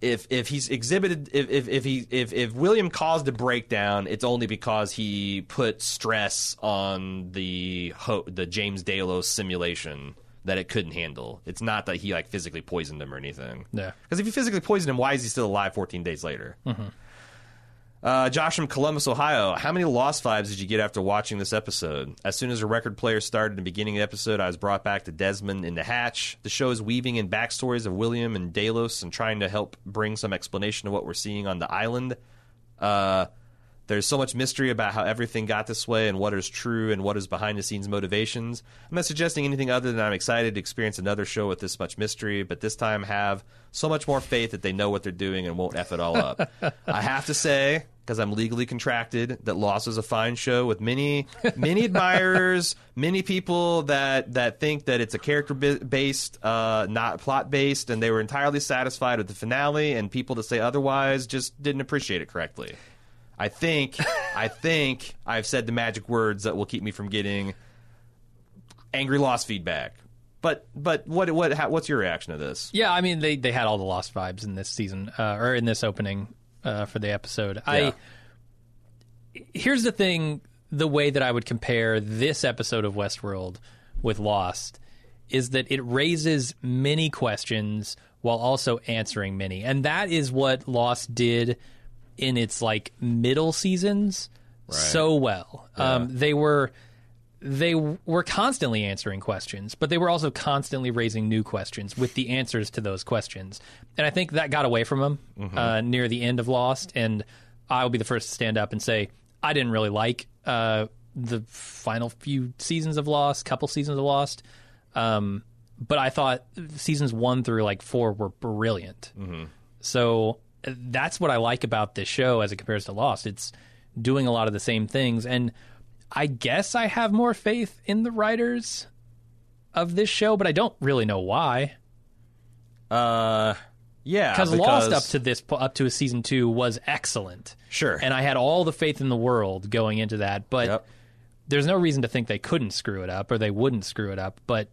if if he's exhibited if if, if he if, if William caused a breakdown, it's only because he put stress on the ho- the James Delos simulation that it couldn't handle. It's not that he like physically poisoned him or anything. Yeah. Because if you physically poisoned him, why is he still alive 14 days later? Uh, Josh from Columbus, Ohio. How many lost vibes did you get after watching this episode? As soon as the record player started in the beginning of the episode, I was brought back to Desmond in the hatch. The show is weaving in backstories of William and Delos and trying to help bring some explanation of what we're seeing on the island. Uh, there's so much mystery about how everything got this way and what is true and what is behind the scenes motivations. I'm not suggesting anything other than I'm excited to experience another show with this much mystery, but this time have so much more faith that they know what they're doing and won't F it all up. [laughs] I have to say, because I'm legally contracted, that Lost is a fine show with many, many [laughs] admirers, many people that, that think that it's a character based, uh, not plot based, and they were entirely satisfied with the finale, and people that say otherwise just didn't appreciate it correctly. I think [laughs] I think I've said the magic words that will keep me from getting angry lost feedback. But but what what how, what's your reaction to this? Yeah, I mean they they had all the lost vibes in this season uh, or in this opening uh, for the episode. Yeah. I here's the thing: the way that I would compare this episode of Westworld with Lost is that it raises many questions while also answering many, and that is what Lost did in its like middle seasons so well. Um, they were they were constantly answering questions, but they were also constantly raising new questions with the answers to those questions. And I think that got away from them uh, near the end of Lost. And I'll be the first to stand up and say I didn't really like uh, the final few seasons of Lost, couple seasons of Lost. Um, but I thought seasons one through like four were brilliant. So uh, that's what I like about this show as it compares to Lost. It's doing a lot of the same things. And I guess I have more faith in the writers of this show, but I don't really know why. Uh yeah, Because Lost up to this up to a season two was excellent, Sure. and I had all the faith in the world going into that. But Yep. there's no reason to think they couldn't screw it up or they wouldn't screw it up. But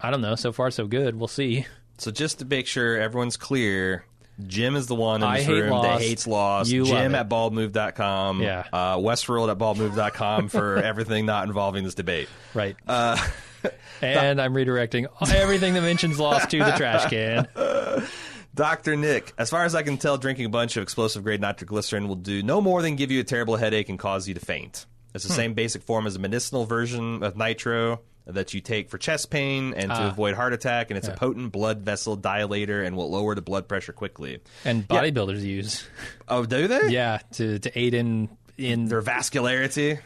I don't know. So far, so good. We'll see. So just to make sure everyone's clear, Jim is the one in I this hate room Lost. that hates Lost. You love Jim it. at baldmove.com. Yeah. Uh, Westworld at baldmove.com [laughs] for everything not involving this debate. Right. [laughs] and I'm redirecting everything that mentions Lost to the trash can. [laughs] Dr. Nick, as far as I can tell, drinking a bunch of explosive grade nitroglycerin will do no more than give you a terrible headache and cause you to faint. It's the same basic form as a medicinal version of nitro that you take for chest pain and to Ah. avoid heart attack, and it's a potent blood vessel dilator and will lower the blood pressure quickly. And bodybuilders use, [laughs] Oh, do they? yeah, to, to aid in in Their vascularity.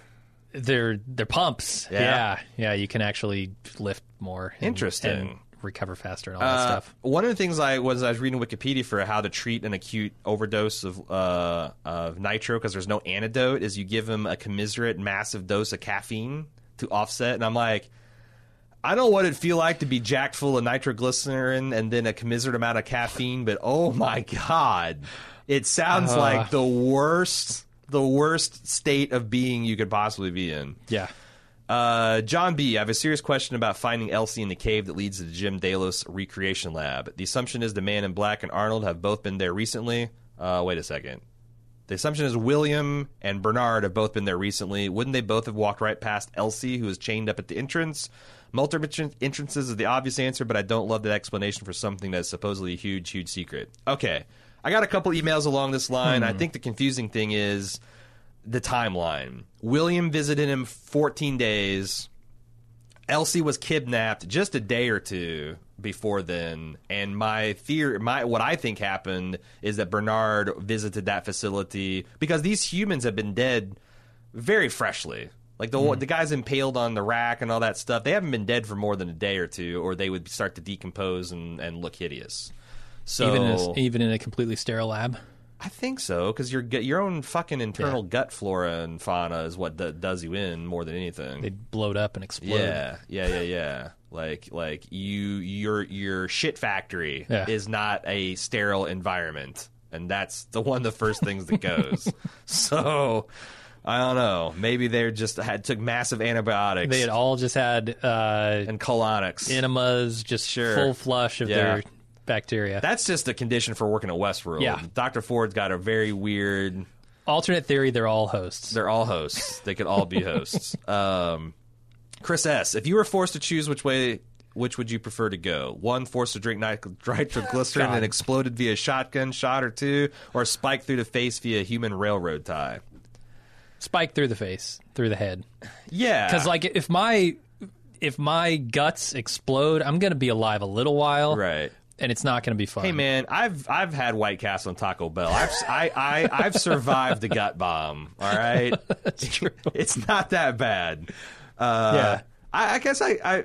their their pumps. Yeah. Yeah, yeah, you can actually lift more. and- Interesting. And recover faster and all that Uh, stuff. One of the things I was I was reading Wikipedia for how to treat an acute overdose of uh, of nitro because there's no antidote is you give them a commiserate massive dose of caffeine to offset, and I'm like. I don't know what it'd feel like to be jacked full of nitroglycerin and then a commiserate amount of caffeine, but oh my god, it sounds Uh. like the worst, the worst state of being you could possibly be in. Yeah. Uh, John B., I have a serious question about finding Elsie in the cave that leads to the Jim Delos recreation lab. The assumption is the man in black and Arnold have both been there recently. Uh, wait a second. The assumption is William and Bernard have both been there recently. Wouldn't they both have walked right past Elsie, who is chained up at the entrance? Multiple entrances is the obvious answer, but I don't love that explanation for something that's supposedly a huge, huge secret. Okay. I got a couple emails along this line. I hmm. think the confusing thing is the timeline. William visited him 14 days. Elsie was kidnapped just a day or two before then, and my theory, my what I think happened is that Bernard visited that facility because these humans have been dead very freshly. Like the mm-hmm. the guys impaled on the rack and all that stuff, they haven't been dead for more than a day or two, or they would start to decompose and, and look hideous. So Even in a, even in a completely sterile lab. I think so because your your own fucking internal Yeah. gut flora and fauna is what d- does you in more than anything. They'd bloat up and explode. Yeah, yeah, yeah, yeah. like like you your your shit factory Yeah. is not a sterile environment, and that's the one of the first things that goes. [laughs] so, I don't know. Maybe they just had took massive antibiotics They had all just had uh, and colonics. enemas, just Sure. full flush of Yeah. their bacteria. That's just a condition for working at Westworld. Yeah. Dr. Ford's got a very weird. Alternate theory: they're all hosts. They're all hosts. They could all be hosts. [laughs] Um, Chris S. If you were forced to choose which way, which would you prefer to go? One, forced to drink nit- nitroglycerin [laughs] and exploded via shotgun shot or two, or spike through the face via human railroad tie. Spike through the face, through the head. Yeah, Because like if my if my guts explode, I'm gonna be alive a little while, right. And it's not gonna be fun. Hey man, I've I've had White Castle and Taco Bell. I've I, I I've survived the gut bomb. All right, [laughs] it's not that bad. Uh, Yeah. I, I guess I, I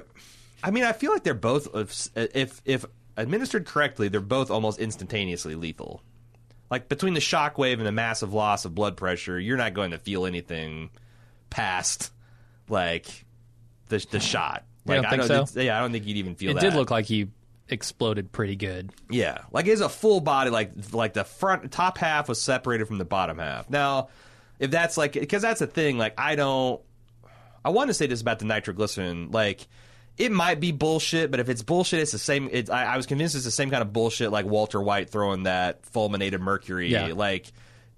I mean I feel like they're both if if if administered correctly, they're both almost instantaneously lethal. Like between the shockwave and the massive loss of blood pressure, you're not going to feel anything past like the the shot. Like don't I think don't so? think- yeah, I don't think you'd even feel It that. did look like he exploded pretty good. Yeah, like it's a full body, like like the front top half was separated from the bottom half. Now, if that's like because that's a thing, like I don't. I want to say this about the nitroglycerin, like. It might be bullshit, but if it's bullshit, it's the same. It's, I, I was convinced it's the same kind of bullshit, like Walter White throwing that fulminated mercury. Yeah. Like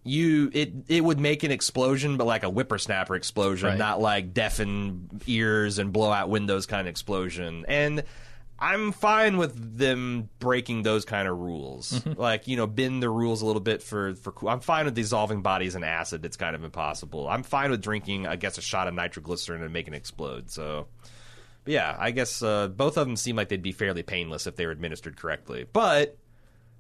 you, it it would make an explosion, but like a whippersnapper explosion, Right. not like deafen ears and blow out windows kind of explosion. And I'm fine with them breaking those kind of rules. Mm-hmm. Like, you know, bend the rules a little bit for for I'm fine with dissolving bodies in acid. It's kind of impossible. I'm fine with drinking, I guess, a shot of nitroglycerin and making it explode. So, but yeah, I guess uh, both of them seem like they'd be fairly painless if they were administered correctly. But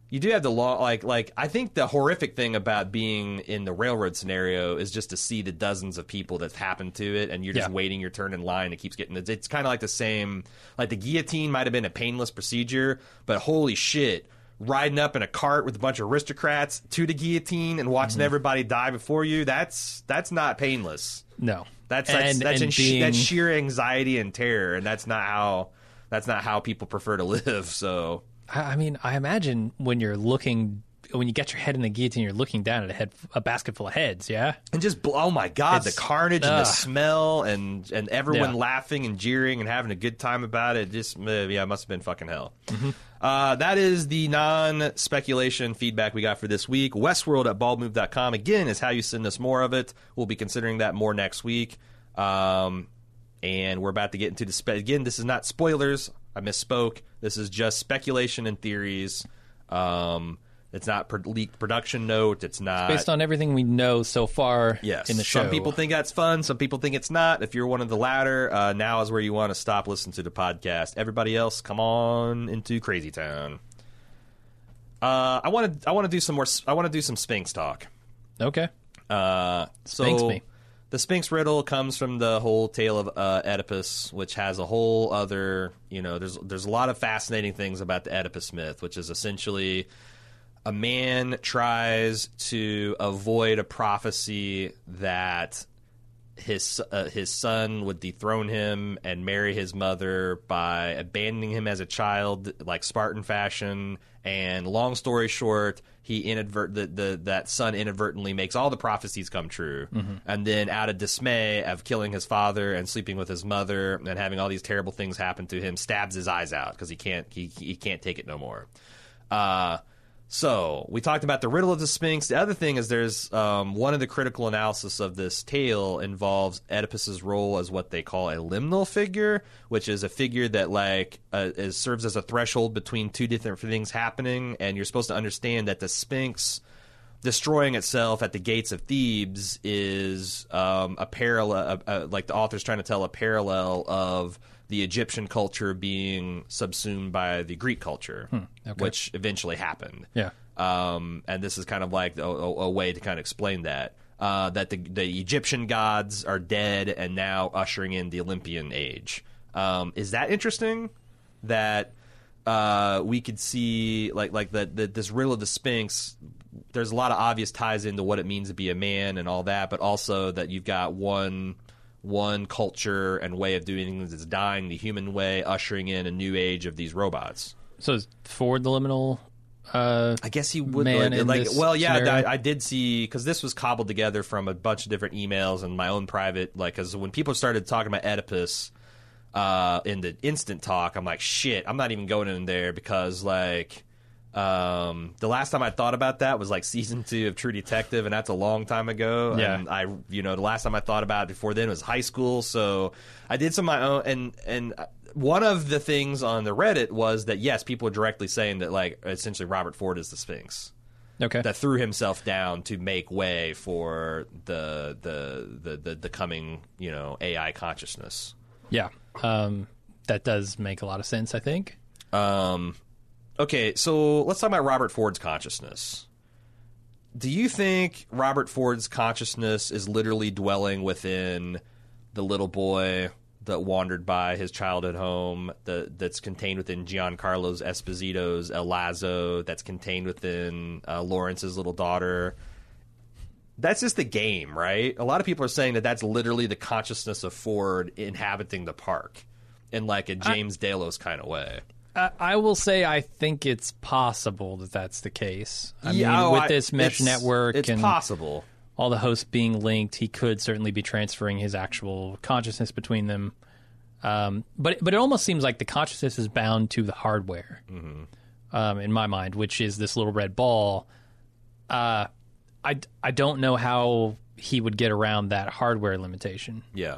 you do have the law like like I think the horrific thing about being in the railroad scenario is just to see the dozens of people that's happened to it and you're just Yeah. waiting your turn in line it keeps getting it's, kind of like the same like the guillotine might have been a painless procedure but holy shit riding up in a cart with a bunch of aristocrats to the guillotine and Mm-hmm. watching everybody die before you that's that's not painless No, that's that's and, that's, and being, that's sheer anxiety and terror and that's not how that's not how people prefer to [laughs] live so. I I mean, I imagine when you're looking, when you get your head in the guillotine, you're looking down at a head, a basket full of heads. Yeah, and just oh my god, It's- the carnage and the smell and and everyone Yeah. laughing and jeering and having a good time about it. Just uh, yeah, it must have been fucking hell. Mm-hmm. Uh, that is the non speculation feedback we got for this week. Westworld at baldmove.com again is how you send us more of it. We'll be considering that more next week. Um, and we're about to get into the spe- again. This is not spoilers. I misspoke. This is just speculation and theories. Um, it's not pro- leaked production note. It's not based on everything we know so far Yes. in the show. Some people think that's fun. Some people think it's not. If you're one of the latter, uh, now is where you want to stop listening to the podcast. Everybody else, come on into Crazy Town. Uh, I want to. I want to do some more. I want to do some Sphinx talk. okay, Uh, so Sphinx me. the Sphinx riddle comes from the whole tale of uh, Oedipus, which has a whole other. You know, there's there's a lot of fascinating things about the Oedipus myth, which is essentially a man tries to avoid a prophecy that his uh, his son would dethrone him and marry his mother by abandoning him as a child, like Spartan fashion. And long story short, he inadvert the, the that son inadvertently makes all the prophecies come true, and then out of dismay of killing his father and sleeping with his mother and having all these terrible things happen to him, stabs his eyes out because he can't he he can't take it no more. Uh, so we talked about the riddle of the Sphinx. The other thing is there's um, one of the critical analysis of this tale involves Oedipus's role as what they call a liminal figure, which is a figure that like uh, is, serves as a threshold between two different things happening, and you're supposed to understand that the Sphinx destroying itself at the gates of Thebes is um, a parallel, uh, uh, like the author's trying to tell a parallel of the Egyptian culture being subsumed by the Greek culture, okay. which eventually happened. Yeah. Um, and this is kind of like a, a, a way to kind of explain that. Uh, that the, the Egyptian gods are dead and now ushering in the Olympian age. Um, is that interesting? That uh, we could see like like that that this riddle of the Sphinx. There's a lot of obvious ties into what it means to be a man and all that, but also that you've got one one culture and way of doing things that's dying the human way, ushering in a new age of these robots. So is Ford the liminal uh, I guess he would man like, in like well, yeah. I, I did see because this was cobbled together from a bunch of different emails and my own private like because when people started talking about Oedipus uh, in the instant talk, I'm like, shit, I'm not even going in there because like. Um, the last time I thought about that was like season two of True Detective, and that's a long time ago. Yeah. And I, you know, the last time I thought about it before then was high school. So I did some of my own, and and one of the things on the Reddit was that yes, people were directly saying that like essentially Robert Ford is the Sphinx okay. that threw himself down to make way for the the the the, the coming you know AI consciousness. yeah. Um, that does make a lot of sense. I think. Um, okay, so let's talk about Robert Ford's consciousness. Do you think Robert Ford's consciousness is literally dwelling within the little boy that wandered by his childhood home, that that's contained within Giancarlo Esposito's El Lazo, that's contained within uh, Lawrence's little daughter? That's just the game, right? A lot of people are saying that that's literally the consciousness of Ford inhabiting the park in like a James Delos kind of way. I, I will say I think it's possible that that's the case. I Yeah, mean, oh, with I- this mesh it's- network it's and possible. all the hosts being linked, he could certainly be transferring his actual consciousness between them. Um, but but it almost seems like the consciousness is bound to the hardware, Mm-hmm. um, in my mind, which is this little red ball. Uh, I I don't know how he would get around that hardware limitation. Yeah.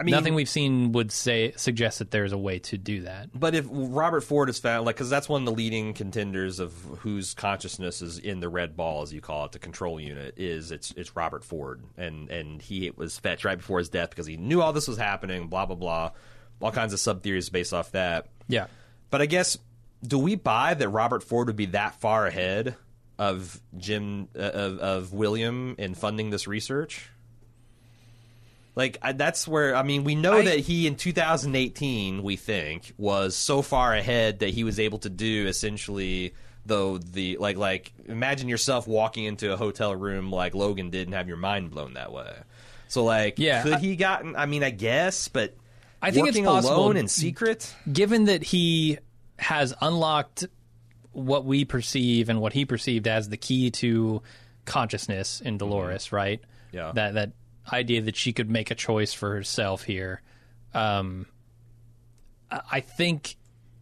I mean, Nothing we've seen would say suggest that there's a way to do that. But if Robert Ford is found, like, because that's one of the leading contenders of whose consciousness is in the red ball, as you call it, the control unit, is it's it's Robert Ford, and and he was fetched right before his death because he knew all this was happening. Blah blah blah, all kinds of sub theories based off that. Yeah. But I guess do we buy that Robert Ford would be that far ahead of Jim uh, of, of William in funding this research? Like I, that's where I mean we know I- that he in 2018 we think was so far ahead that he was able to do essentially though the like like imagine yourself walking into a hotel room like Logan did and have your mind blown that way. So like Yeah, could he gotten I mean I guess but I think it's possible- alone in secret given that he has unlocked what we perceive and what he perceived as the key to consciousness in Dolores, right? Mm-hmm. Yeah. That that idea that she could make a choice for herself here. Um, I think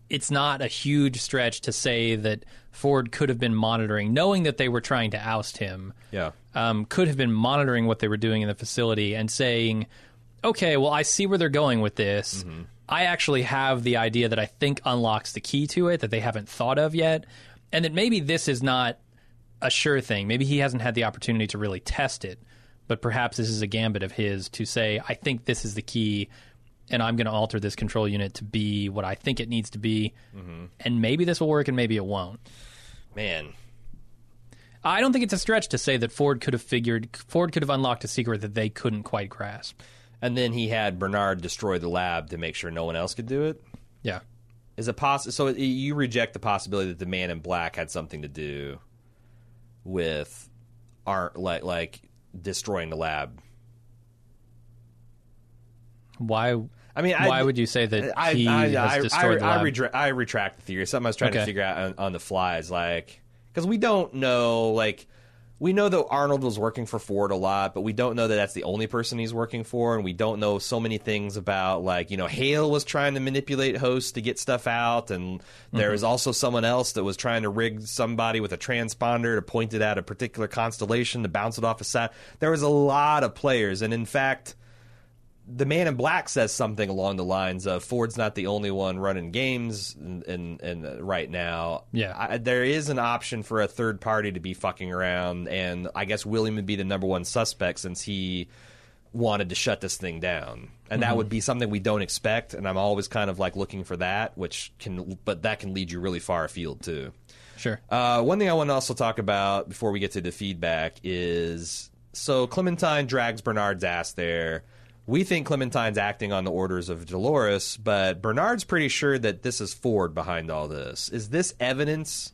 it's not a huge stretch to say that Ford could have been monitoring, knowing that they were trying to oust him yeah um, could have been monitoring what they were doing in the facility and saying, okay, well, I see where they're going with this. I actually have the idea that I think unlocks the key to it that they haven't thought of yet. And that maybe this is not a sure thing. Maybe he hasn't had the opportunity to really test it. But perhaps this is a gambit of his to say, I think this is the key, and I'm going to alter this control unit to be what I think it needs to be. Mm-hmm. And maybe this will work and maybe it won't. man I don't think it's a stretch to say that Ford could have figured Ford could have unlocked a secret that they couldn't quite grasp. and then he had Bernard destroy the lab to make sure no one else could do it. Yeah. Is it possible? So you reject the possibility that the Man in Black had something to do with art, like like destroying the lab. Why I mean, I, why would you say that I he I, has destroyed I, the lab? I, redra- I retract the theory. Something I was trying to figure out on, on the fly is like because we don't know like. We know that Arnold was working for Ford a lot, but we don't know that that's the only person he's working for, and we don't know so many things about like you know Hale was trying to manipulate hosts to get stuff out, and there was mm-hmm. also someone else that was trying to rig somebody with a transponder to point it at a particular constellation to bounce it off a sat. There was a lot of players, and in fact, the man in black says something along the lines of Ford's not the only one running games and and, and uh, right now. Yeah. I, there is an option for a third party to be fucking around, and I guess William would be the number one suspect since he wanted to shut this thing down, and that would be something we don't expect. And I'm always kind of like looking for that, which can, but that can lead you really far afield too. Sure. Uh, one thing I want to also talk about before we get to the feedback is so Clementine drags Bernard's ass there. We think Clementine's acting on the orders of Dolores, but Bernard's pretty sure that this is Ford behind all this. Is this evidence?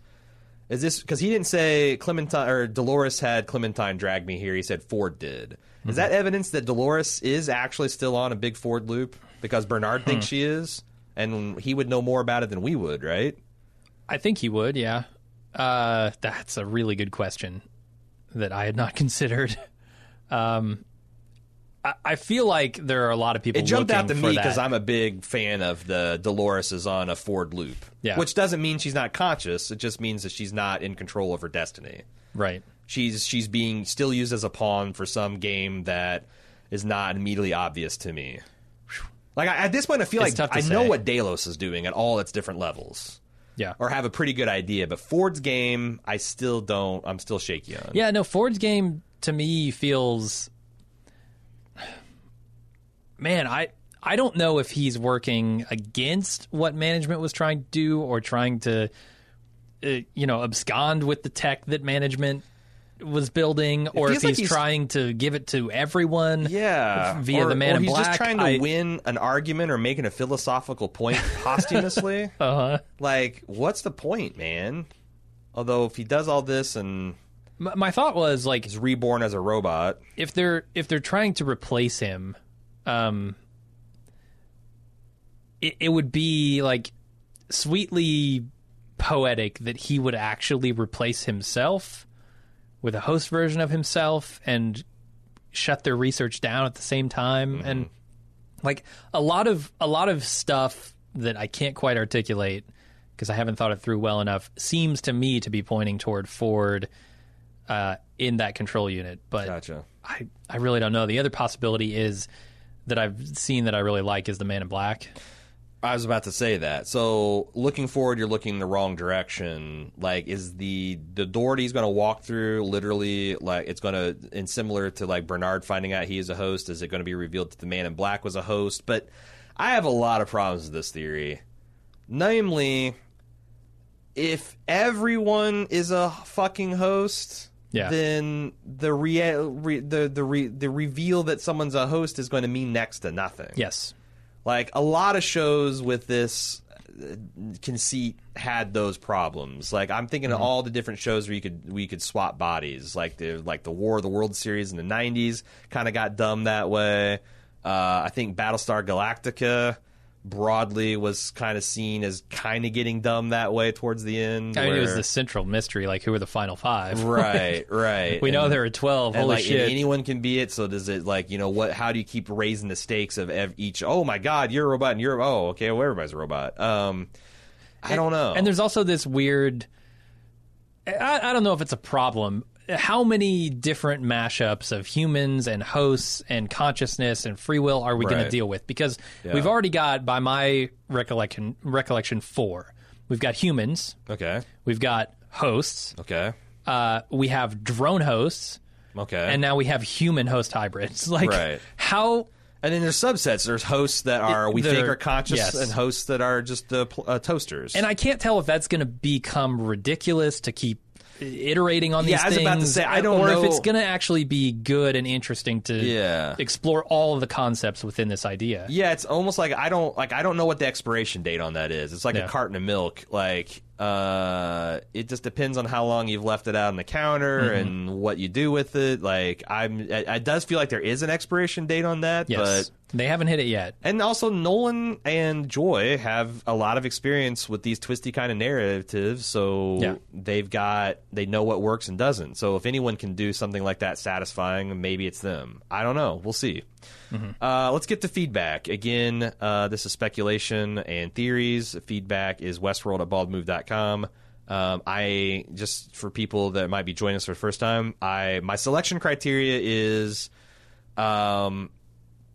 Is this because he didn't say Clementine or Dolores had Clementine drag me here? He said Ford did. Is that evidence that Dolores is actually still on a big Ford loop because Bernard thinks she is, and he would know more about it than we would, right? I think he would, yeah. Uh, that's a really good question that I had not [laughs] considered. Um, I, I feel like there are a lot of people. It jumped out to me because. I'm a big fan of the Dolores is on a Ford loop. Yeah. Which doesn't mean she's not conscious. It just means that she's not in control of her destiny. right. She's she's being still used as a pawn for some game that is not immediately obvious to me. Like I, at this point, I feel It's like I know what Delos is doing at all its different levels, Yeah. or have a pretty good idea. But Ford's game, I still don't. I'm still shaky on. Yeah, no, Ford's game to me feels Man, I I don't know if he's working against what management was trying to do or trying to uh, you know, abscond with the tech that management was building or if feels like he's, he's- trying to give it to everyone. Yeah, Via or, the Man or in he's Black, just trying to I- win an argument or making a philosophical point [laughs] posthumously. Uh-huh. like, what's the point, man? Although, if he does all this and My, my thought was like he's reborn as a robot, if they're if they're trying to replace him, um, it, it would be like sweetly poetic that he would actually replace himself with a host version of himself and shut their research down at the same time and like a lot of a lot of stuff that I can't quite articulate because I haven't thought it through well enough seems to me to be pointing toward Ford uh, in that control unit but gotcha. I, I really don't know. The other possibility is that I've seen that I really like is the Man in Black. I was about to say that. So, looking forward, you're looking in the wrong direction. Like, is the the door he's going to walk through literally like it's going to, and similar to like Bernard finding out he is a host? Is it going to be revealed that the Man in Black was a host? But I have a lot of problems with this theory. Namely, if everyone is a fucking host, Yeah. then the rea- re- the the re- the reveal that someone's a host is going to mean next to nothing. Yes. Like a lot of shows with this uh, conceit had those problems. Like I'm thinking of all the different shows where you could we could swap bodies. Like the like the War of the World series in the '90s kind of got dumb that way. Uh, I think Battlestar Galactica broadly was kind of seen as kind of getting dumb that way towards the end. I mean, it was the central mystery. Like, who are the final five? [laughs] right, right. we know there are 12. and Holy like shit. anyone can be it. So does it like you know what? How do you keep raising the stakes of ev- each? Oh my God, you're a robot, and you're oh okay, well everybody's a robot. Um, I don't know. And there's also this weird. I, I don't know if it's a problem. How many different mashups of humans and hosts and consciousness and free will are we going to deal with? Because Yeah. we've already got, by my recollection, recollection four. We've got humans. okay, We've got hosts. okay, Uh, we have drone hosts. okay. and now we have human host hybrids. [laughs] Like Right. how And then there's subsets. There's hosts that are we think are conscious, yes. and hosts that are just uh, pl- uh, toasters. and I can't tell if that's going to become ridiculous to keep iterating on these Yeah, I was things. about to say, I don't or know- if it's going to actually be good and interesting to Yeah. explore all of the concepts within this idea. Yeah, it's almost like I don't like I don't know what the expiration date on that is. It's like Yeah. a carton of milk. Like uh it just depends on how long you've left it out on the counter Mm-hmm. and what you do with it. Like I'm it, it does feel like there is an expiration date on that, Yes, but they haven't hit it yet. and also Nolan and Joy have a lot of experience with these twisty kind of narratives, so Yeah. they've got they know what works and doesn't. So if anyone can do something like that satisfying, maybe it's them. I don't know. We'll see. Uh, let's get to feedback. Again, uh, this is speculation and theories. Feedback is westworld at baldmove.com. Um, I just for people that might be joining us for the first time, I my selection criteria is um,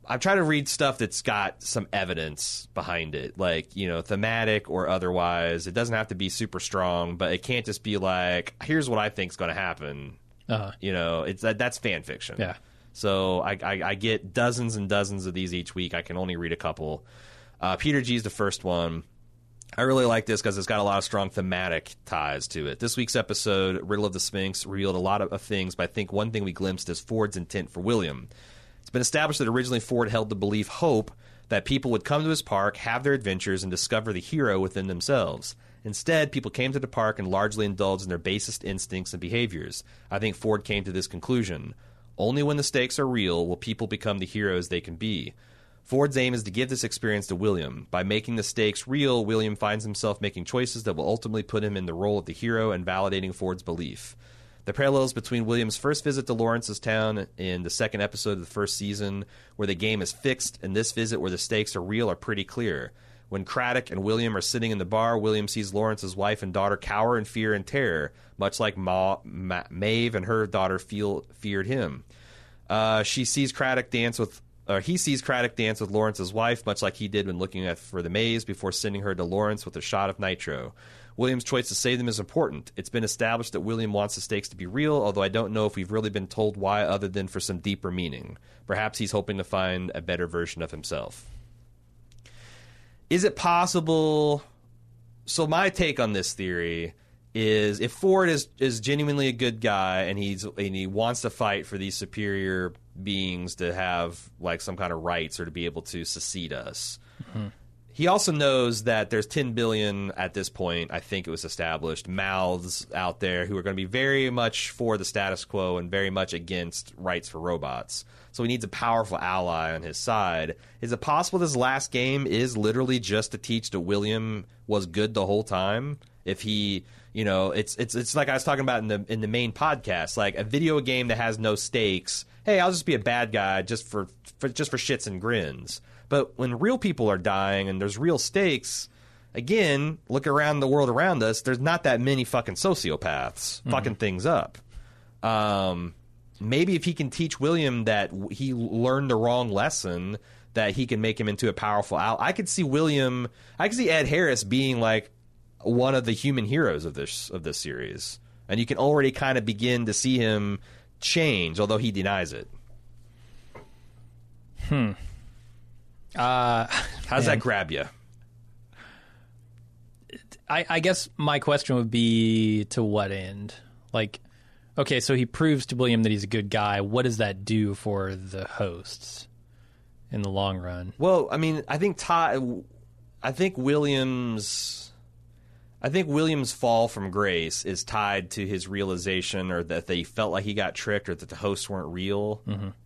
I'm trying to read stuff that's got some evidence behind it, like you know, thematic or otherwise. It doesn't have to be super strong, but it can't just be like, "Here's what I think's going to happen." Uh, You know, it's that that's fan fiction. Yeah. So I, I, I get dozens and dozens of these each week. I can only read a couple. Uh, Peter G's the first one. I really like this because it's got a lot of strong thematic ties to it. This week's episode, Riddle of the Sphinx, revealed a lot of, of things, but I think one thing we glimpsed is Ford's intent for William. It's been established that originally Ford held the belief hope that people would come to his park, have their adventures, and discover the hero within themselves. Instead, people came to the park and largely indulged in their basest instincts and behaviors. I think Ford came to this conclusion. Only when the stakes are real will people become the heroes they can be. Ford's aim is to give this experience to William. By making the stakes real, William finds himself making choices that will ultimately put him in the role of the hero and validating Ford's belief. The parallels between William's first visit to Lawrence's town in the second episode of the first season, where the game is fixed, and this visit where the stakes are real, are pretty clear. When Craddock and William are sitting in the bar, William sees Lawrence's wife and daughter cower in fear and terror, much like Ma- Ma- Maeve and her daughter feel feared him. Uh, she sees Craddock dance with, or he sees Craddock dance with Lawrence's wife, much like he did when looking at for the maze before sending her to Lawrence with a shot of nitro. William's choice to save them is important. It's been established that William wants the stakes to be real, although I don't know if we've really been told why, other than for some deeper meaning. Perhaps he's hoping to find a better version of himself. Is it possible? So my take on this theory is if Ford is is genuinely a good guy and he's and he wants to fight for these superior beings to have like some kind of rights or to be able to secede us. He also knows that there's 10 billion at this point, I think it was established, mouths out there who are going to be very much for the status quo and very much against rights for robots. So he needs a powerful ally on his side. Is it possible this last game is literally just to teach that William was good the whole time? If he, you know, it's it's it's like I was talking about in the in the main podcast, like a video game that has no stakes. Hey, I'll just be a bad guy just for, for just for shits and grins. But when real people are dying and there's real stakes, again, look around the world around us. There's not that many fucking sociopaths fucking things up. Um, maybe if he can teach William that he learned the wrong lesson, that he can make him into a powerful ally. I could see William. I could see Ed Harris being like one of the human heroes of this of this series, and you can already kind of begin to see him change, although he denies it. Hmm. Uh, [laughs] How's that grab you? I, I guess my question would be to what end? Like, okay, so he proves to William that he's a good guy. What does that do for the hosts in the long run? Well, I mean, I think Todd, I think Williams, I think Williams' fall from grace is tied to his realization, or that they felt like he got tricked, or that the hosts weren't real,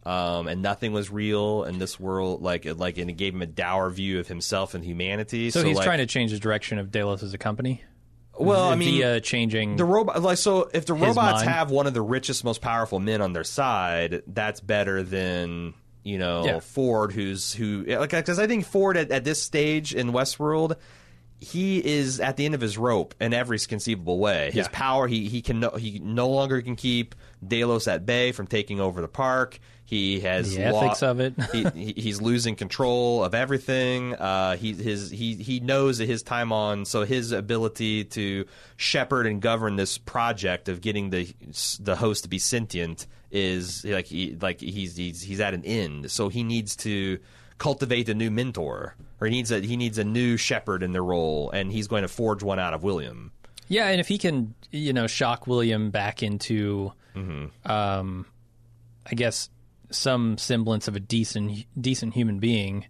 um, and nothing was real in this world. Like, like, and it gave him a dour view of himself and humanity. So, he's like, trying to change the direction of Delos as a company. Well, I mean, via changing the robot like so if the robots mind. have one of the richest most powerful men on their side that's better than you know Yeah. ford who's who like because i think ford at, at this stage in westworld he is at the end of his rope in every conceivable way his Yeah. power he he can no, he no longer can keep delos at bay from taking over the park he has The ethics lo- of it. [laughs] he, he- he's losing control of everything. Uh, he his he he knows that his time on so his ability to shepherd and govern this project of getting the the host to be sentient is like he like he's he's he's at an end. So he needs to cultivate a new mentor, or he needs a he needs a new shepherd in the role, and he's going to forge one out of William. Yeah, and if he can, you know, shock William back into, um, I guess, some semblance of a decent, decent human being,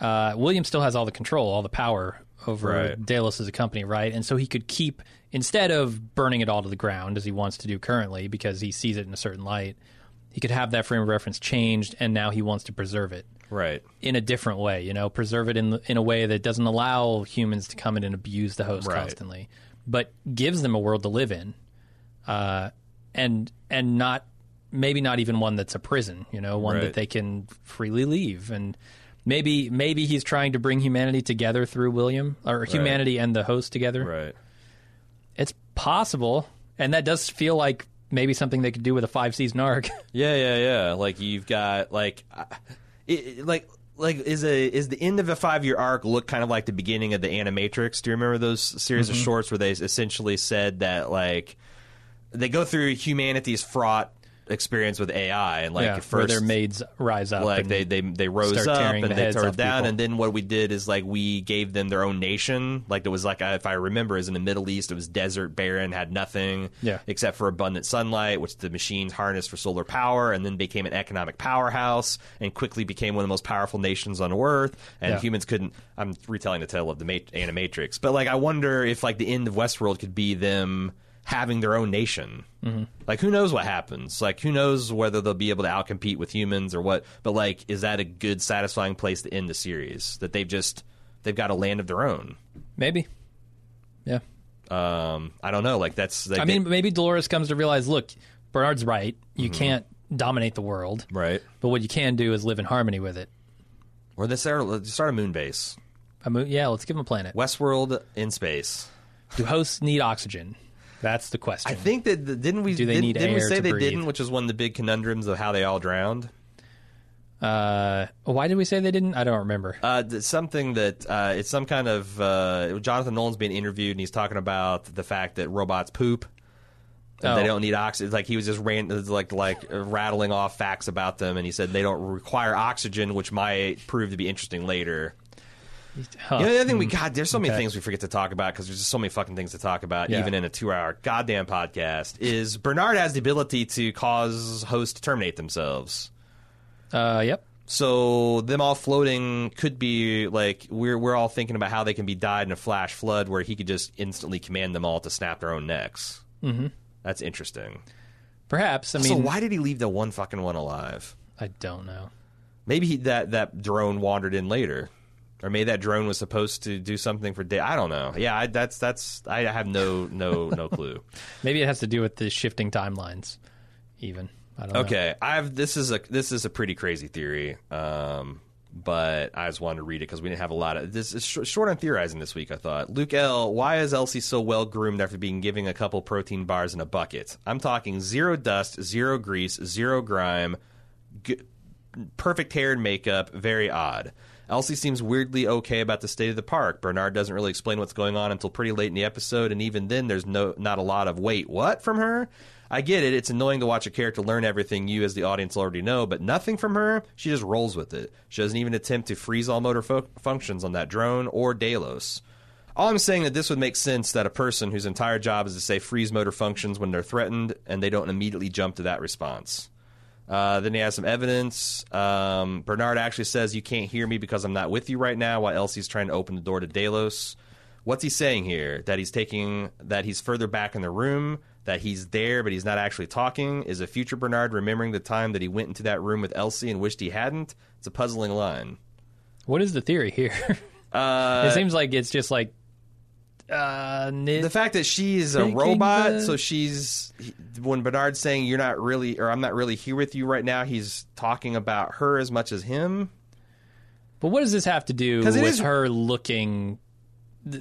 uh, William still has all the control, all the power over Right. As a company, right? And so he could keep, instead of burning it all to the ground as he wants to do currently, because he sees it in a certain light, he could have that frame of reference changed, and now he wants to preserve it Right. in a different way, you know, preserve it in in a way that doesn't allow humans to come in and abuse the host Right. constantly, but gives them a world to live in, uh, and and not maybe not even one that's a prison, you know, one Right. that they can freely leave, and maybe maybe he's trying to bring humanity together through William or humanity and the host together. Right. It's possible, and that does feel like maybe something they could do with a five season arc. [laughs] Yeah, yeah, yeah. Like you've got like, it, like, like is a is the end of a five year arc look kind of like the beginning of the Animatrix? Do you remember those series Mm-hmm. of shorts where they essentially said that like they go through humanity's fraught experience with AI and like yeah, first their maids rise up. like they they they rose up and the they turned down people. and then what we did is like we gave them their own nation like it was like if i remember is in the middle east it was desert barren had nothing Yeah. except for abundant sunlight which the machines harnessed for solar power and then became an economic powerhouse and quickly became one of the most powerful nations on earth and Yeah. humans couldn't i'm retelling the tale of the Ma- animatrix but like i wonder if like the end of westworld could be them having their own nation. Like, who knows what happens? Like, who knows whether they'll be able to outcompete with humans or what? But like, is that a good, satisfying place to end the series? That they've just they've got a land of their own. Maybe. Yeah. Um, I don't know. Like, that's like, I mean, maybe Dolores comes to realize, look, Bernard's right. You Mm-hmm. can't dominate the world, right? but what you can do is live in harmony with it. Or they start, let's start a moon base, A moon, yeah, let's give them a planet. Westworld in space. Do hosts need oxygen? That's the question. I think that didn't we Do they didn't, need didn't we air say to they breathe? didn't, which is one of the big conundrums of how they all drowned. Uh, why did we say they didn't? I don't remember. Uh, th- something that uh, it's some kind of uh, Jonathan Nolan's being interviewed and he's talking about the fact that robots poop. And They Oh. don't need oxygen. Like he was just ran, like like uh, rattling off facts about them, and he said they don't require oxygen, which might prove to be interesting later. Huh. You know, the other thing we got, there's so many Okay. things we forget to talk about because there's just so many fucking things to talk about, Yeah. even in a two hour goddamn podcast. Is Bernard has the ability to cause hosts to terminate themselves. Uh, yep. So them all floating could be like we're we're all thinking about how they can be died in a flash flood where he could just instantly command them all to snap their own necks. Mm-hmm. That's interesting. Perhaps. I mean, so why did he leave the one fucking one alive? I don't know. Maybe he, that that drone wandered in later, or maybe that drone was supposed to do something for day. I don't know. Yeah, I, that's that's I have no no no clue. [laughs] Maybe it has to do with the shifting timelines. Even I don't know. Okay, I've this is a this is a pretty crazy theory, um, but I just wanted to read it because we didn't have a lot of this. is sh- short on theorizing this week. I thought Luke L. Why is Elsie so well groomed after being given a couple protein bars in a bucket? I'm talking zero dust, zero grease, zero grime, g- perfect hair and makeup. Very odd. Elsie seems weirdly okay about the state of the park. Bernard doesn't really explain what's going on until pretty late in the episode, and even then, there's no not a lot of wait what from her. I get it; it's annoying to watch a character learn everything you, as the audience, already know, but nothing from her. She just rolls with it. She doesn't even attempt to freeze all motor fo- functions on that drone or Delos. All I'm saying is that this would make sense that a person whose entire job is to say freeze motor functions when they're threatened, and they don't immediately jump to that response. Uh, then he has some evidence. Um, Bernard actually says, You can't hear me because I'm not with you right now, while Elsie's trying to open the door to Delos. What's he saying here? That he's taking, that he's further back in the room, that he's there, but he's not actually talking? Is a future Bernard remembering the time that he went into that room with Elsie and wished he hadn't? It's a puzzling line. What is the theory here? [laughs] Uh, it seems like it's just like uh, nit- the fact that she's a Thinking robot, so she's when Bernard's saying you're not really, or I'm not really here with you right now, he's talking about her as much as him. But what does this have to do 'Cause with it is- her looking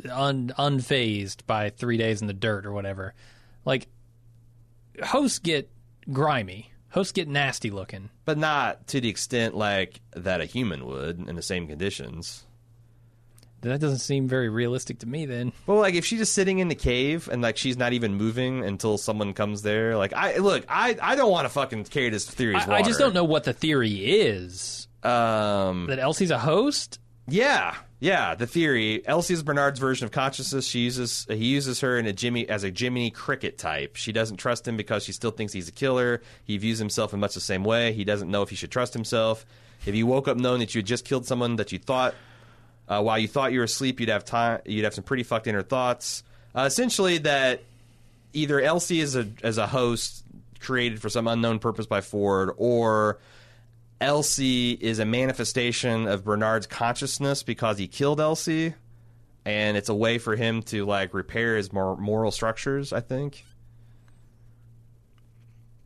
un, unfazed by three days in the dirt or whatever? Like, hosts get grimy. Hosts get nasty looking. but not to the extent like that a human would in the same conditions. That doesn't seem very realistic to me. Then Well, like if she's just sitting in the cave and like she's not even moving until someone comes there, like I look, I I don't want to fucking carry this theory. I, I just don't know what the theory is. Um, That Elsie's a host. yeah, yeah. The theory: Elsie is Bernard's version of consciousness. She uses he uses her in a Jimmy as a Jiminy Cricket type. She doesn't trust him because she still thinks he's a killer. He views himself in much the same way. He doesn't know if he should trust himself. If you woke up knowing that you had just killed someone that you thought uh, while you thought you were asleep, you'd have time. You'd have some pretty fucked inner thoughts. Uh, essentially, that either Elsie is a as a host created for some unknown purpose by Ford, or Elsie is a manifestation of Bernard's consciousness because he killed Elsie, and it's a way for him to like repair his mor- moral structures. I think.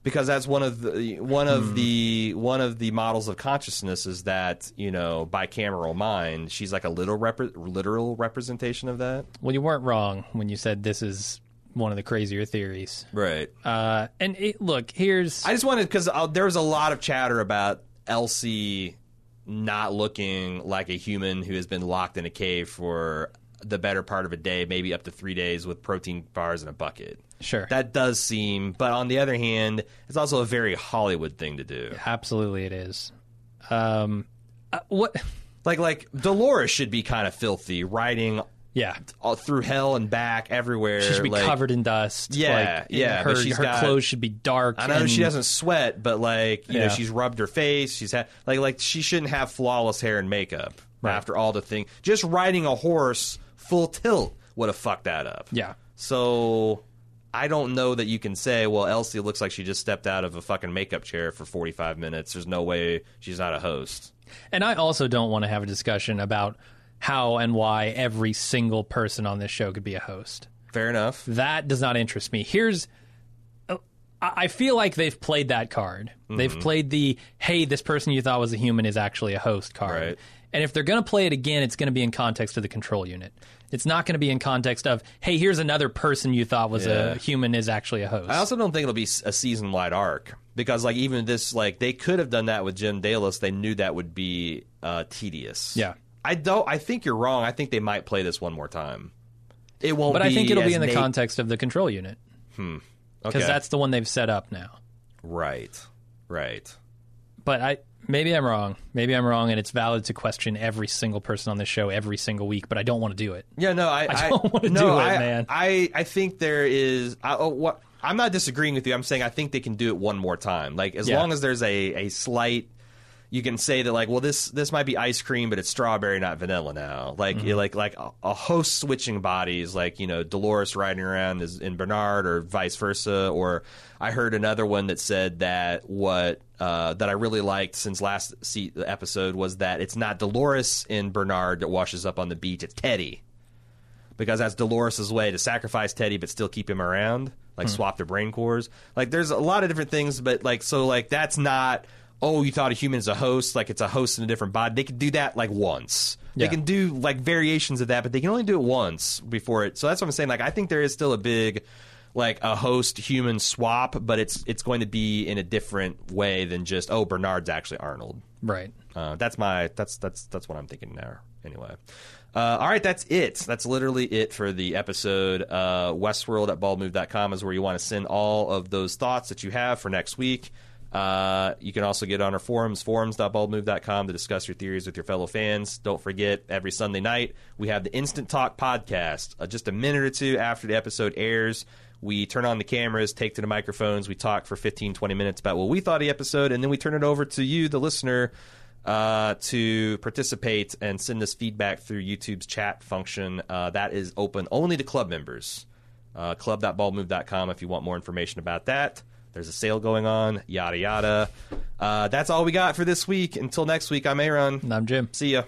Because that's one of the one of the one of the models of consciousness is that you know bicameral mind. She's like a little repre- literal representation of that. Well, you weren't wrong when you said this is one of the crazier theories. Right. Uh, and it, look, here's I just wanted because there was a lot of chatter about Elsie not looking like a human who has been locked in a cave for the better part of a day, maybe up to three days, with protein bars in a bucket. Sure That does seem, but on the other hand, it's also a very Hollywood thing to do. absolutely it is. Um, uh, what? [laughs] Like, like Dolores should be kind of filthy, riding Yeah, all through hell and back everywhere. she should be like- covered in dust. Yeah, like, yeah, Her, her got- clothes should be dark. I know and- she doesn't sweat, but like you know, Yeah. she's rubbed her face. She's had like like she shouldn't have flawless hair and makeup Right. after all the thing. Just riding a horse full tilt would have fucked that up. Yeah, So I don't know that you can say, well, Elsie looks like she just stepped out of a fucking makeup chair for 45 minutes. There's no way she's not a host. And I also don't want to have a discussion about how and why every single person on this show could be a host. Fair enough. That does not interest me. Here's I I feel like they've played that card. Mm-hmm. They've played the hey, this person you thought was a human is actually a host card. Right. And if they're going to play it again, it's going to be in context of the control unit. It's not going to be in context of hey, here's another person you thought was Yeah. a human is actually a host. I also don't think it'll be a season wide arc because, like, even this, like, they could have done that with Jim Delos. They knew that would be uh, tedious. Yeah. I don't. I think you're wrong. I think they might play this one more time. It won't. but I think it'll be in the Nate- context of the control unit because Okay. that's the one they've set up now. right. Right. But I maybe I'm wrong. Maybe I'm wrong, and it's valid to question every single person on this show every single week. But I don't want to do it. Yeah, no, I, I don't wanna no, do it, I, man. I, I think there is. I, oh, what I'm not disagreeing with you. I'm saying I think they can do it one more time. Like as Yeah. long as there's a, a slight, you can say that like, well, this this might be ice cream, but it's strawberry, not vanilla now. Like Mm-hmm. like like a, a host switching bodies, like you know Dolores riding around as in Bernard, or vice versa. Or I heard another one that said that what. Uh, that I really liked since last se- episode was that it's not Dolores in Bernard that washes up on the beach; it's Teddy because that's Dolores' way to sacrifice Teddy but still keep him around, like swap their brain cores. Like there's a lot of different things, but like so like that's not oh you thought a human is a host, like it's a host in a different body. They can do that like once. Yeah. They can do like variations of that, but they can only do it once before it. So that's what I'm saying. Like I think there is still a big like a host human swap, but it's it's going to be in a different way than just oh Bernard's actually Arnold. Right. Uh, that's my that's that's that's what I'm thinking there. Anyway, uh, all right, that's it. That's literally it for the episode. Uh, Westworld at baldmove.com is where you want to send all of those thoughts that you have for next week. Uh, you can also get on our forums, forums.baldmove.com, to discuss your theories with your fellow fans. Don't forget, every Sunday night, we have the Instant Talk podcast. Uh, just a minute or two after the episode airs, we turn on the cameras, take to the microphones, we talk for 15, 20 minutes about what we thought of the episode, and then we turn it over to you, the listener, uh, to participate and send us feedback through YouTube's chat function. Uh, that is open only to club members. Uh, club.baldmove.com if you want more information about that. There's a sale going on, yada, yada. Uh, that's all we got for this week. Until next week, I'm Aaron. And I'm Jim. See ya.